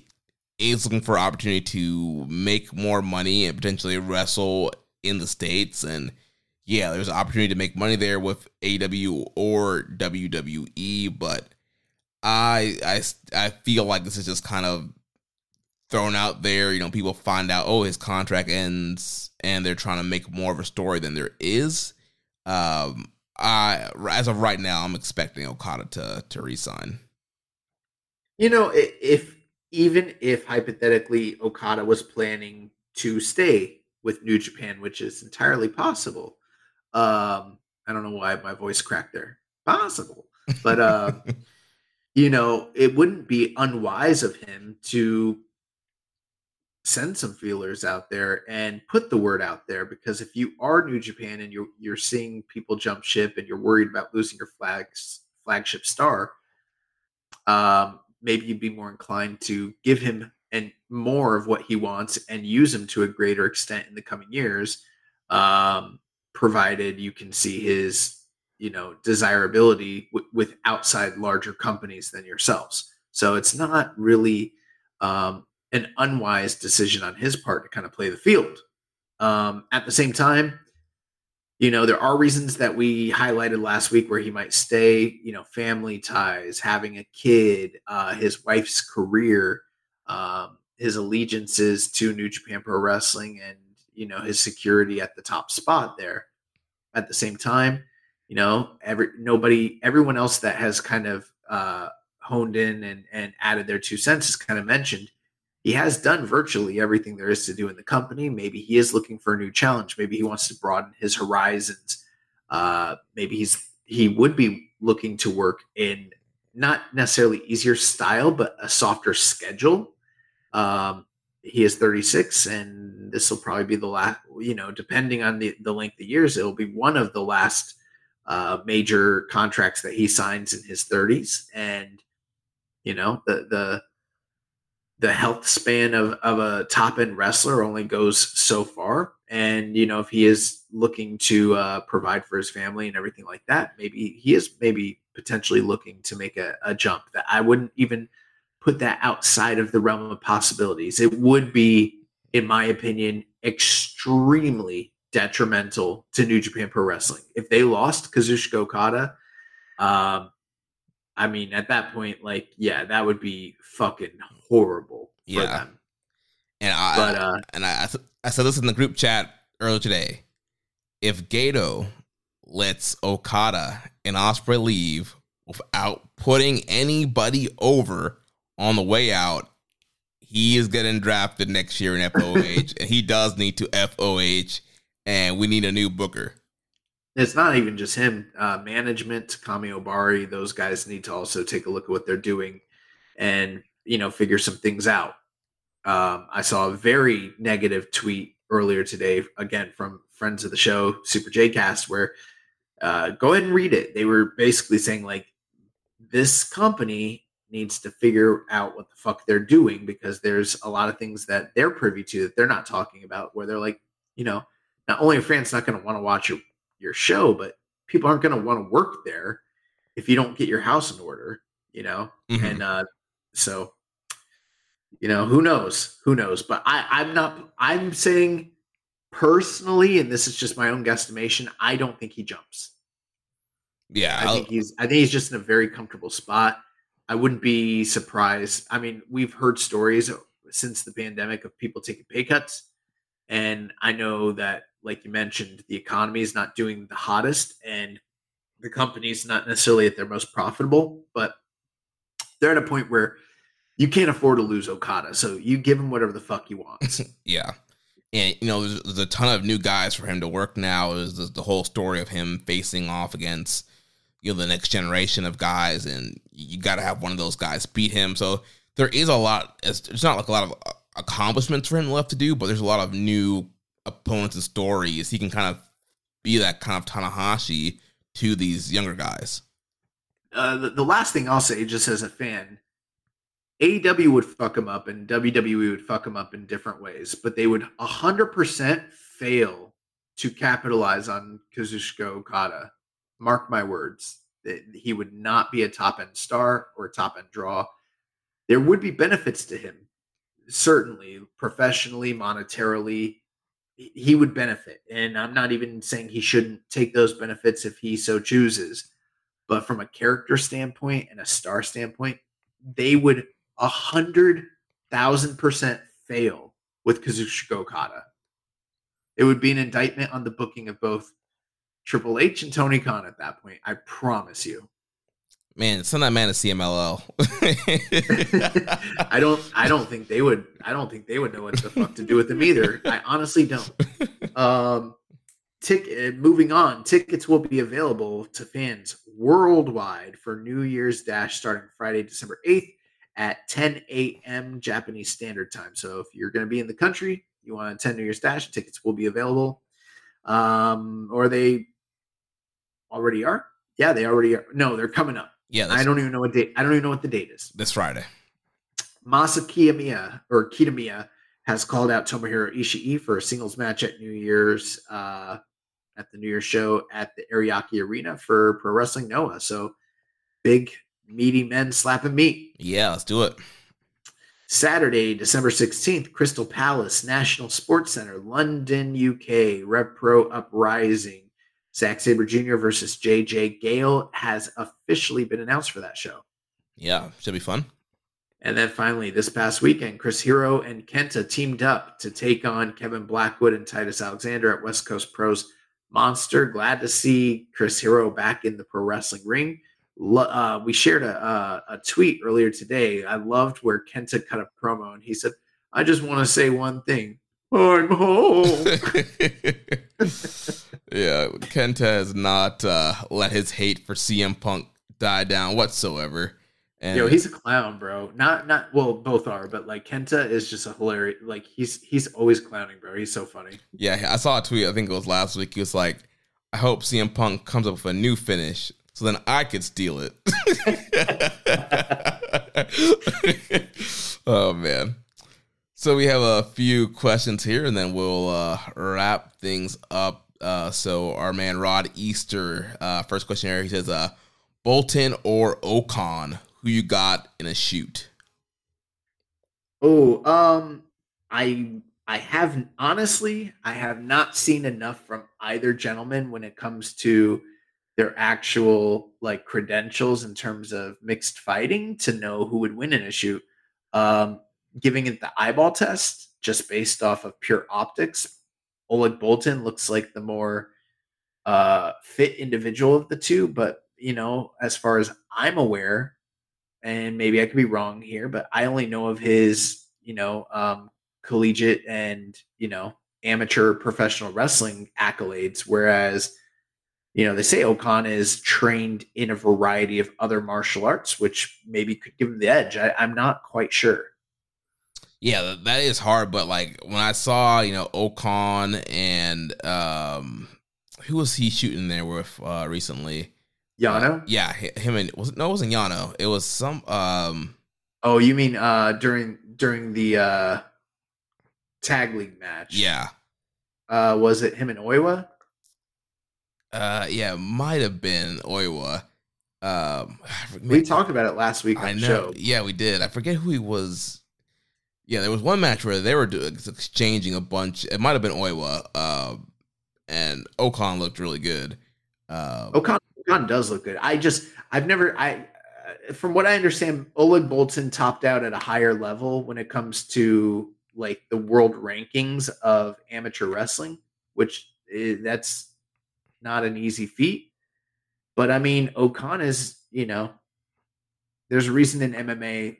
is looking for opportunity to make more money and potentially wrestle in the states, and yeah, there's an opportunity to make money there with AW or WWE, but I I I feel like this is just kind of thrown out there. You know, people find out, oh, his contract ends, and they're trying to make more of a story than there is. Um, I as of right now, I'm expecting Okada to to resign.
You know, if even if hypothetically Okada was planning to stay with New Japan, which is entirely possible. Um, I don't know why my voice cracked there. Possible, but uh, you know, it wouldn't be unwise of him to send some feelers out there and put the word out there because if you are New Japan and you're you're seeing people jump ship and you're worried about losing your flags flagship star, um, maybe you'd be more inclined to give him and more of what he wants and use him to a greater extent in the coming years, um, provided you can see his you know desirability w- with outside larger companies than yourselves. So it's not really um, an unwise decision on his part to kind of play the field. Um, at the same time, you know, there are reasons that we highlighted last week where he might stay, you know, family ties, having a kid, uh, his wife's career, um, his allegiances to New Japan Pro Wrestling, and, you know, his security at the top spot there. At the same time, you know, every nobody, everyone else that has kind of uh, honed in and, and added their two cents has kind of mentioned he has done virtually everything there is to do in the company. Maybe he is looking for a new challenge. Maybe he wants to broaden his horizons. Uh, maybe he's he would be looking to work in not necessarily easier style, but a softer schedule. Um, he is 36, and this will probably be the last. You know, depending on the the length of years, it will be one of the last uh, major contracts that he signs in his 30s. And you know, the the the health span of, of a top end wrestler only goes so far. And, you know, if he is looking to uh, provide for his family and everything like that, maybe he is maybe potentially looking to make a, a jump that I wouldn't even put that outside of the realm of possibilities. It would be, in my opinion, extremely detrimental to New Japan Pro Wrestling. If they lost Kazuchika Okada, um, I mean, at that point, like, yeah, that would be fucking horrible yeah. them.
And I, but, uh, and I, I said this in the group chat earlier today. If Gedo lets Okada and Ospreay leave without putting anybody over on the way out, he is getting drafted next year in FOH, and he does need to FOH, and we need a new Booker
it's not even just him. Uh, management, Kami Obari, those guys need to also take a look at what they're doing and you know figure some things out. Um, I saw a very negative tweet earlier today, again from friends of the show, Super J Cast, where uh, go ahead and read it. They were basically saying like this company needs to figure out what the fuck they're doing because there's a lot of things that they're privy to that they're not talking about where they're like, you know, not only are fans not going to want to watch your your show, but people aren't going to want to work there if you don't get your house in order, you know?
Mhm.
And uh so you know, who knows? Who knows? But I I'm not I'm saying personally and this is just my own guesstimation, I don't think he jumps.
Yeah,
I
I'll-
think he's I think he's just in a very comfortable spot. I wouldn't be surprised. I mean, we've heard stories since the pandemic of people taking pay cuts. And I know that, like you mentioned, the economy is not doing the hottest and the company's not necessarily at their most profitable, but they're at a point where you can't afford to lose Okada. So you give him whatever the fuck he wants.
Yeah. And, you know, there's, there's a ton of new guys for him to work now. Is the, the whole story of him facing off against, you know, the next generation of guys. And you got to have one of those guys beat him. So there is a lot, it's, it's not like a lot of uh, accomplishments for him left to do, but there's a lot of new opponents and stories. He can kind of be that kind of Tanahashi to these younger guys.
uh, the, the last thing I'll say, just as a fan, AEW would fuck him up and WWE would fuck him up in different ways, but they would 100% fail to capitalize on Kazuchika Okada. Mark my words. that He would not be a top end star or a top end draw. There would be benefits to him, certainly, professionally, monetarily. He- would benefit. And I'm not even saying he shouldn't take those benefits if he so chooses but from a character standpoint and a star standpoint, they would a hundred thousand percent fail with Kazuchika Okada. It would be an indictment on the booking of both Triple H and Tony Khan at that point. I promise you.
Man, send that man to CMLL.
I don't. I don't think they would. I don't think they would know what the fuck to do with them either. I honestly don't. Um, tick. uh, Moving on, tickets will be available to fans worldwide for New Year's Dash starting Friday, December eighth at 10 a.m. Japanese Standard Time. So if you're going to be in the country, you want to attend New Year's Dash, tickets will be available. Um, or they already are. Yeah, they already are. No, they're coming up.
Yeah,
I don't even know what date. I don't even know what the date is.
this Friday.
Masa Kiyomiya or Kitamiya has called out Tomohiro Ishii for a singles match at New Year's uh, at the New Year's show at the Ariake Arena for Pro Wrestling Noah. So big meaty men slapping meat.
Yeah, let's do it.
Saturday, December 16th, Crystal Palace National Sports Center, London, UK, Rev Pro Uprising. Zack Sabre Jr. versus JJ Gale has officially been announced for that show.
Yeah, should be fun.
And then finally, this past weekend, Chris Hero and Kenta teamed up to take on Kevin Blackwood and Titus Alexander at West Coast Pros Monster. Glad to see Chris Hero back in the pro wrestling ring. Uh, we shared a, a, a tweet earlier today. I loved where Kenta cut a promo and he said, I just want to say one thing. I'm home.
yeah, Kenta has not uh, let his hate for CM Punk die down whatsoever. And
Yo, he's a clown, bro. Not not well, both are, but like Kenta is just a hilarious. Like he's he's always clowning, bro. He's so funny.
yeah, I saw a tweet. I think it was last week. He was like, "I hope CM Punk comes up with a new finish, so then I could steal it." oh man. So we have a few questions here, and then we'll uh, wrap things up. Uh, so our man Rod Easter, uh, first question here, he says, uh, "Boltin or O-Khan, who you got in a shoot?"
Oh, um, I I have honestly I have not seen enough from either gentleman when it comes to their actual like credentials in terms of mixed fighting to know who would win in a shoot. Um, giving it the eyeball test just based off of pure optics, Oleg Boltin looks like the more uh fit individual of the two, but you know, as far as I'm aware, and maybe I could be wrong here, but I only know of his, you know, um, collegiate and you know amateur professional wrestling accolades. Whereas, you know, they say O-Khan is trained in a variety of other martial arts, which maybe could give him the edge. I, I'm not quite sure.
Yeah, that- is hard. But like when I saw, you know, O-Khan and um, who was he shooting there with uh recently?
Yano?
Yeah, him and was it, no, it wasn't Yano. It was some um.
Oh, you mean uh during during the uh tag league match?
Yeah,
Uh was it him and Oiwa?
uh, yeah, might have been Oiwa. Um,
We talked about it last week on
I
the
know.
show.
Yeah, we did. I forget who he was. Yeah, there was one match where they were doing, exchanging a bunch. It might have been Oiwa. Uh, and O-Khan looked really good. Uh,
O-Khan, O-Khan does look good. I just I've never I uh, from what I understand, Oleg Boltin topped out at a higher level when it comes to like the world rankings of amateur wrestling, which is, that's not an easy feat. But I mean, O-Khan is you know, there's a reason in MMA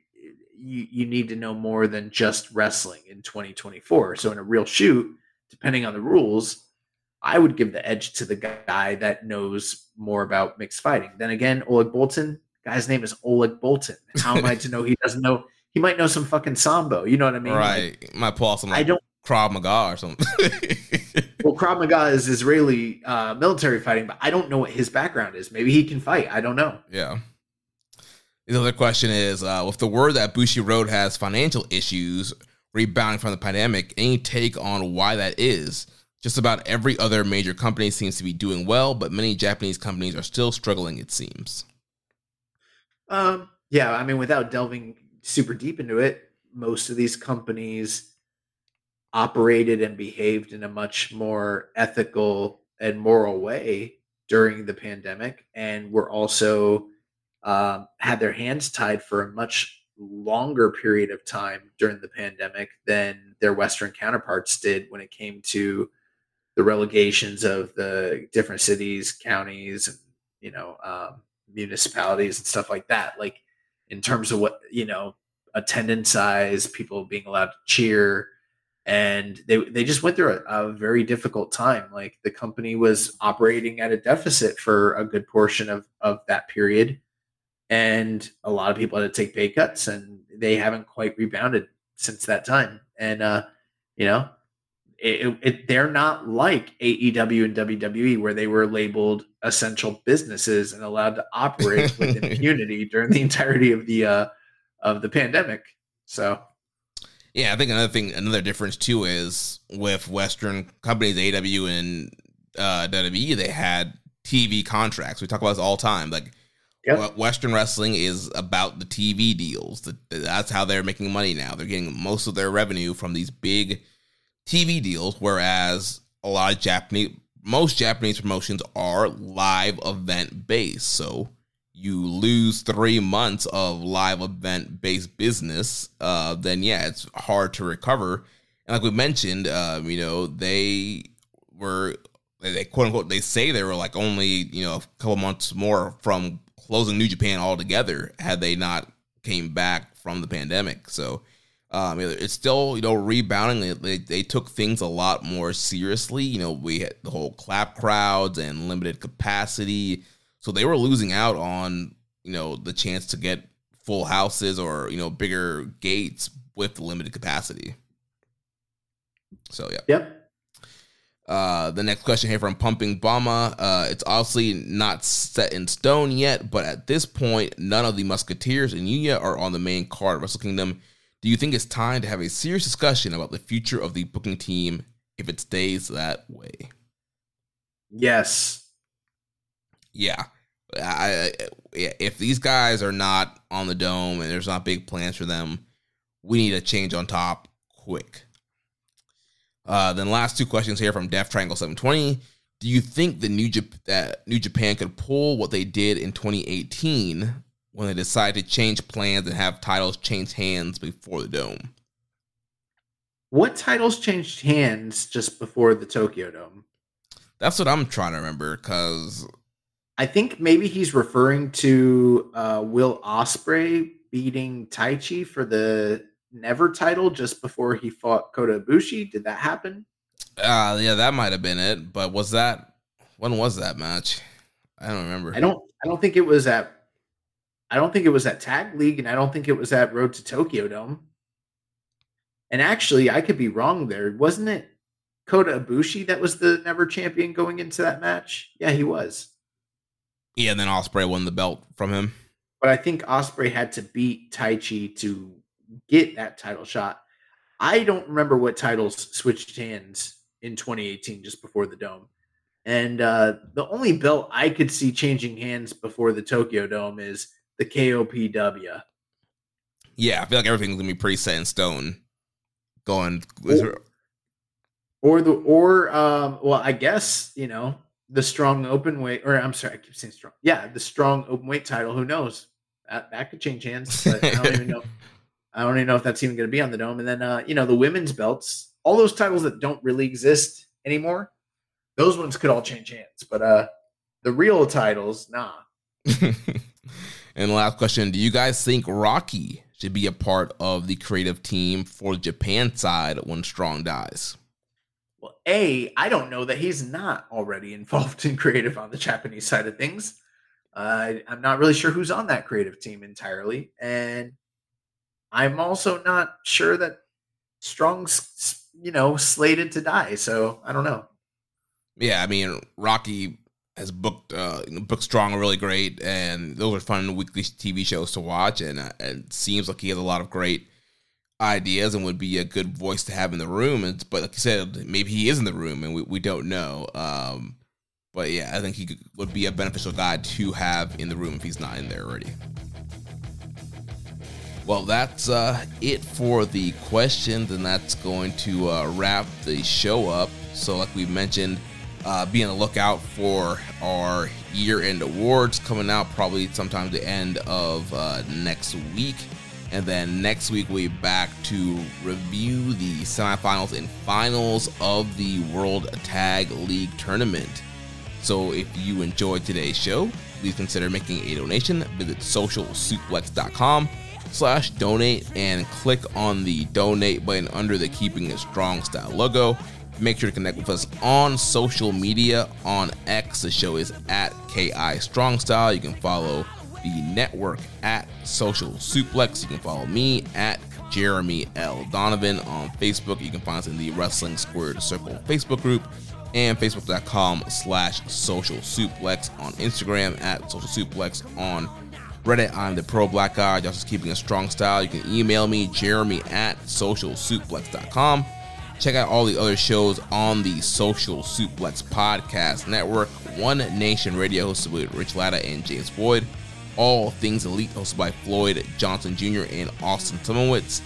you you need to know more than just wrestling in 2024. So in a real shoot, depending on the rules, I would give the edge to the guy that knows more about mixed fighting. Then again, Oleg Boltin, guy's name is Oleg Boltin. How am I to know he doesn't know? He might know some fucking sambo. You know what I mean? Like,
right. Might pull some
I don't.
Krav Maga or something.
Well, Krav Maga is Israeli uh, military fighting, but I don't know what his background is. Maybe he can fight. I don't know.
yeah. The other question is uh, with the word that Bushiroad has financial issues rebounding from the pandemic, any take on why that is? Just about every other major company seems to be doing well, but many Japanese companies are still struggling, it seems.
Um, yeah, I mean, without delving super deep into it, most of these companies operated and behaved in a much more ethical and moral way during the pandemic, and were also um, had their hands tied for a much longer period of time during the pandemic than their Western counterparts did when it came to the relegations of the different cities, counties, and you know, um, municipalities and stuff like that. Like in terms of what you know, attendance size, people being allowed to cheer, and they they just went through a, a very difficult time. Like the company was operating at a deficit for a good portion of of that period, and a lot of people had to take pay cuts, and they haven't quite rebounded since that time. And uh, you know, it, it, they're not like AEW and WWE where they were labeled essential businesses and allowed to operate with impunity during the entirety of the uh, of the pandemic. So
Yeah, I think another thing, another difference too is with Western companies, AW and uh, WWE, they had TV contracts. We talk about this all the time. Like
Yep.
Western wrestling is about the TV deals. That's how they're making money now. They're getting most of their revenue from these big TV deals, whereas a lot of Japanese, most Japanese promotions are live event based. So you lose three months of live event based business, uh, then yeah, it's hard to recover. And like we mentioned, um, you know, they were they quote unquote they say they were like only you know a couple months more from closing New Japan altogether had they not came back from the pandemic. So um, it's still you know rebounding. They, they, took things a lot more seriously. You know we had the whole clap crowds and limited capacity, so they were losing out on you know the chance to get full houses or you know bigger gates with limited capacity. So yeah.
yep.
Uh, the next question here from Pumping Bama. Uh, it's obviously not set in stone yet, but at this point, none of the Musketeers and Yuya are on the main card of Wrestle Kingdom. Do you think it's time to have a serious discussion about the future of the booking team if it stays that way?
Yes.
Yeah. I, I, if these guys are not on the dome and there's not big plans for them, we need a change on top quick. Uh, then last two questions here from Def Triangle 720. Do you think the New Jap- that New Japan could pull what they did in 2018 when they decided to change plans and have titles change hands before the dome?
What titles changed hands just before the Tokyo Dome?
That's what I'm trying to remember because
I think maybe he's referring to uh, Will Ospreay beating Taichi for the Never title just before he fought Kota Ibushi. Did that happen?
uh, yeah, that might have been it. But was that when was that match? I don't remember.
I don't. I don't think it was at. I don't think it was at Tag League, and I don't think it was at Road to Tokyo Dome. And actually, I could be wrong there. Wasn't it Kota Ibushi that was the never champion going into that match? Yeah, he was.
Yeah, and then Ospreay won the belt from him.
But I think Ospreay had to beat Taichi to get that title shot. I don't remember what titles switched hands in 2018 just before the dome. And uh, the only belt I could see changing hands before the Tokyo Dome is the KOPW.
Yeah, I feel like everything's gonna be pretty set in stone. Going
or, or the or um well, I guess you know the strong open weight or I'm sorry, I keep saying strong. Yeah, the strong open weight title. Who knows? That that could change hands. But I don't even know. I don't even know if that's even going to be on the dome. And then uh, you know the women's belts, all those titles that don't really exist anymore those ones could all change hands. But uh the real titles, nah.
and last question: Do you guys think Rocky should be a part of the creative team for the Japan side when Strong dies?
Well, a I don't know that he's not already involved in creative on the Japanese side of things. Uh, I'm not really sure who's on that creative team entirely, and I'm also not sure that Strong's you know slated to die. So I don't know.
Yeah, I mean Rocky has booked uh, booked strong really great, and those are fun weekly TV shows to watch. And uh, it seems like he has a lot of great ideas and would be a good voice to have in the room. And but like you said, maybe he is in the room, and we, we don't know. Um, but yeah, I think he would be a beneficial guy to have in the room if he's not in there already. Well, that's uh, it for the questions, and that's going to uh, wrap the show up. So, like we mentioned uh, be on the lookout for our year-end awards coming out probably sometime the end of uh, next week. And then next week we'll be back to review the semifinals and finals of the World Tag League Tournament. So if you enjoyed today's show, please consider making a donation. Visit socialsuplex.com slash donate and click on the donate button under the Keeping It Strong Style logo. Make sure to connect with us on social media. On X, the show is at KI Strong Style. You can follow the network at Social Suplex. You can follow me at Jeremy L. Donovan on Facebook. You can find us in the Wrestling Squared Circle Facebook group and facebook.com slash social suplex on Instagram at social suplex on Reddit. I'm the pro black guy, just keeping a strong style. You can email me, jeremy at socialsuplex.com. Check out all the other shows on the Social Suplex Podcast Network. One Nation Radio, hosted with Rich Latta and James Floyd. All Things Elite, hosted by Floyd Johnson Jr. and Austin Tomowitz.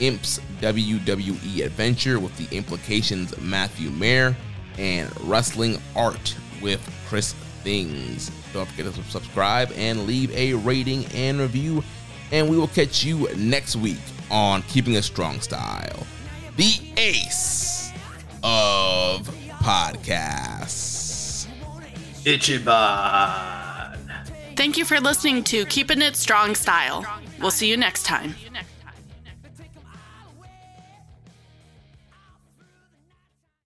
Imps WWE Adventure with the implications Matthew Mayer. And Wrestling Art with Chris Things. Don't forget to subscribe and leave a rating and review. And we will catch you next week on Keeping a Strong Style the ace of podcasts.
Ichiban.
Thank you for listening to Keeping It Strong Style. We'll see you next time.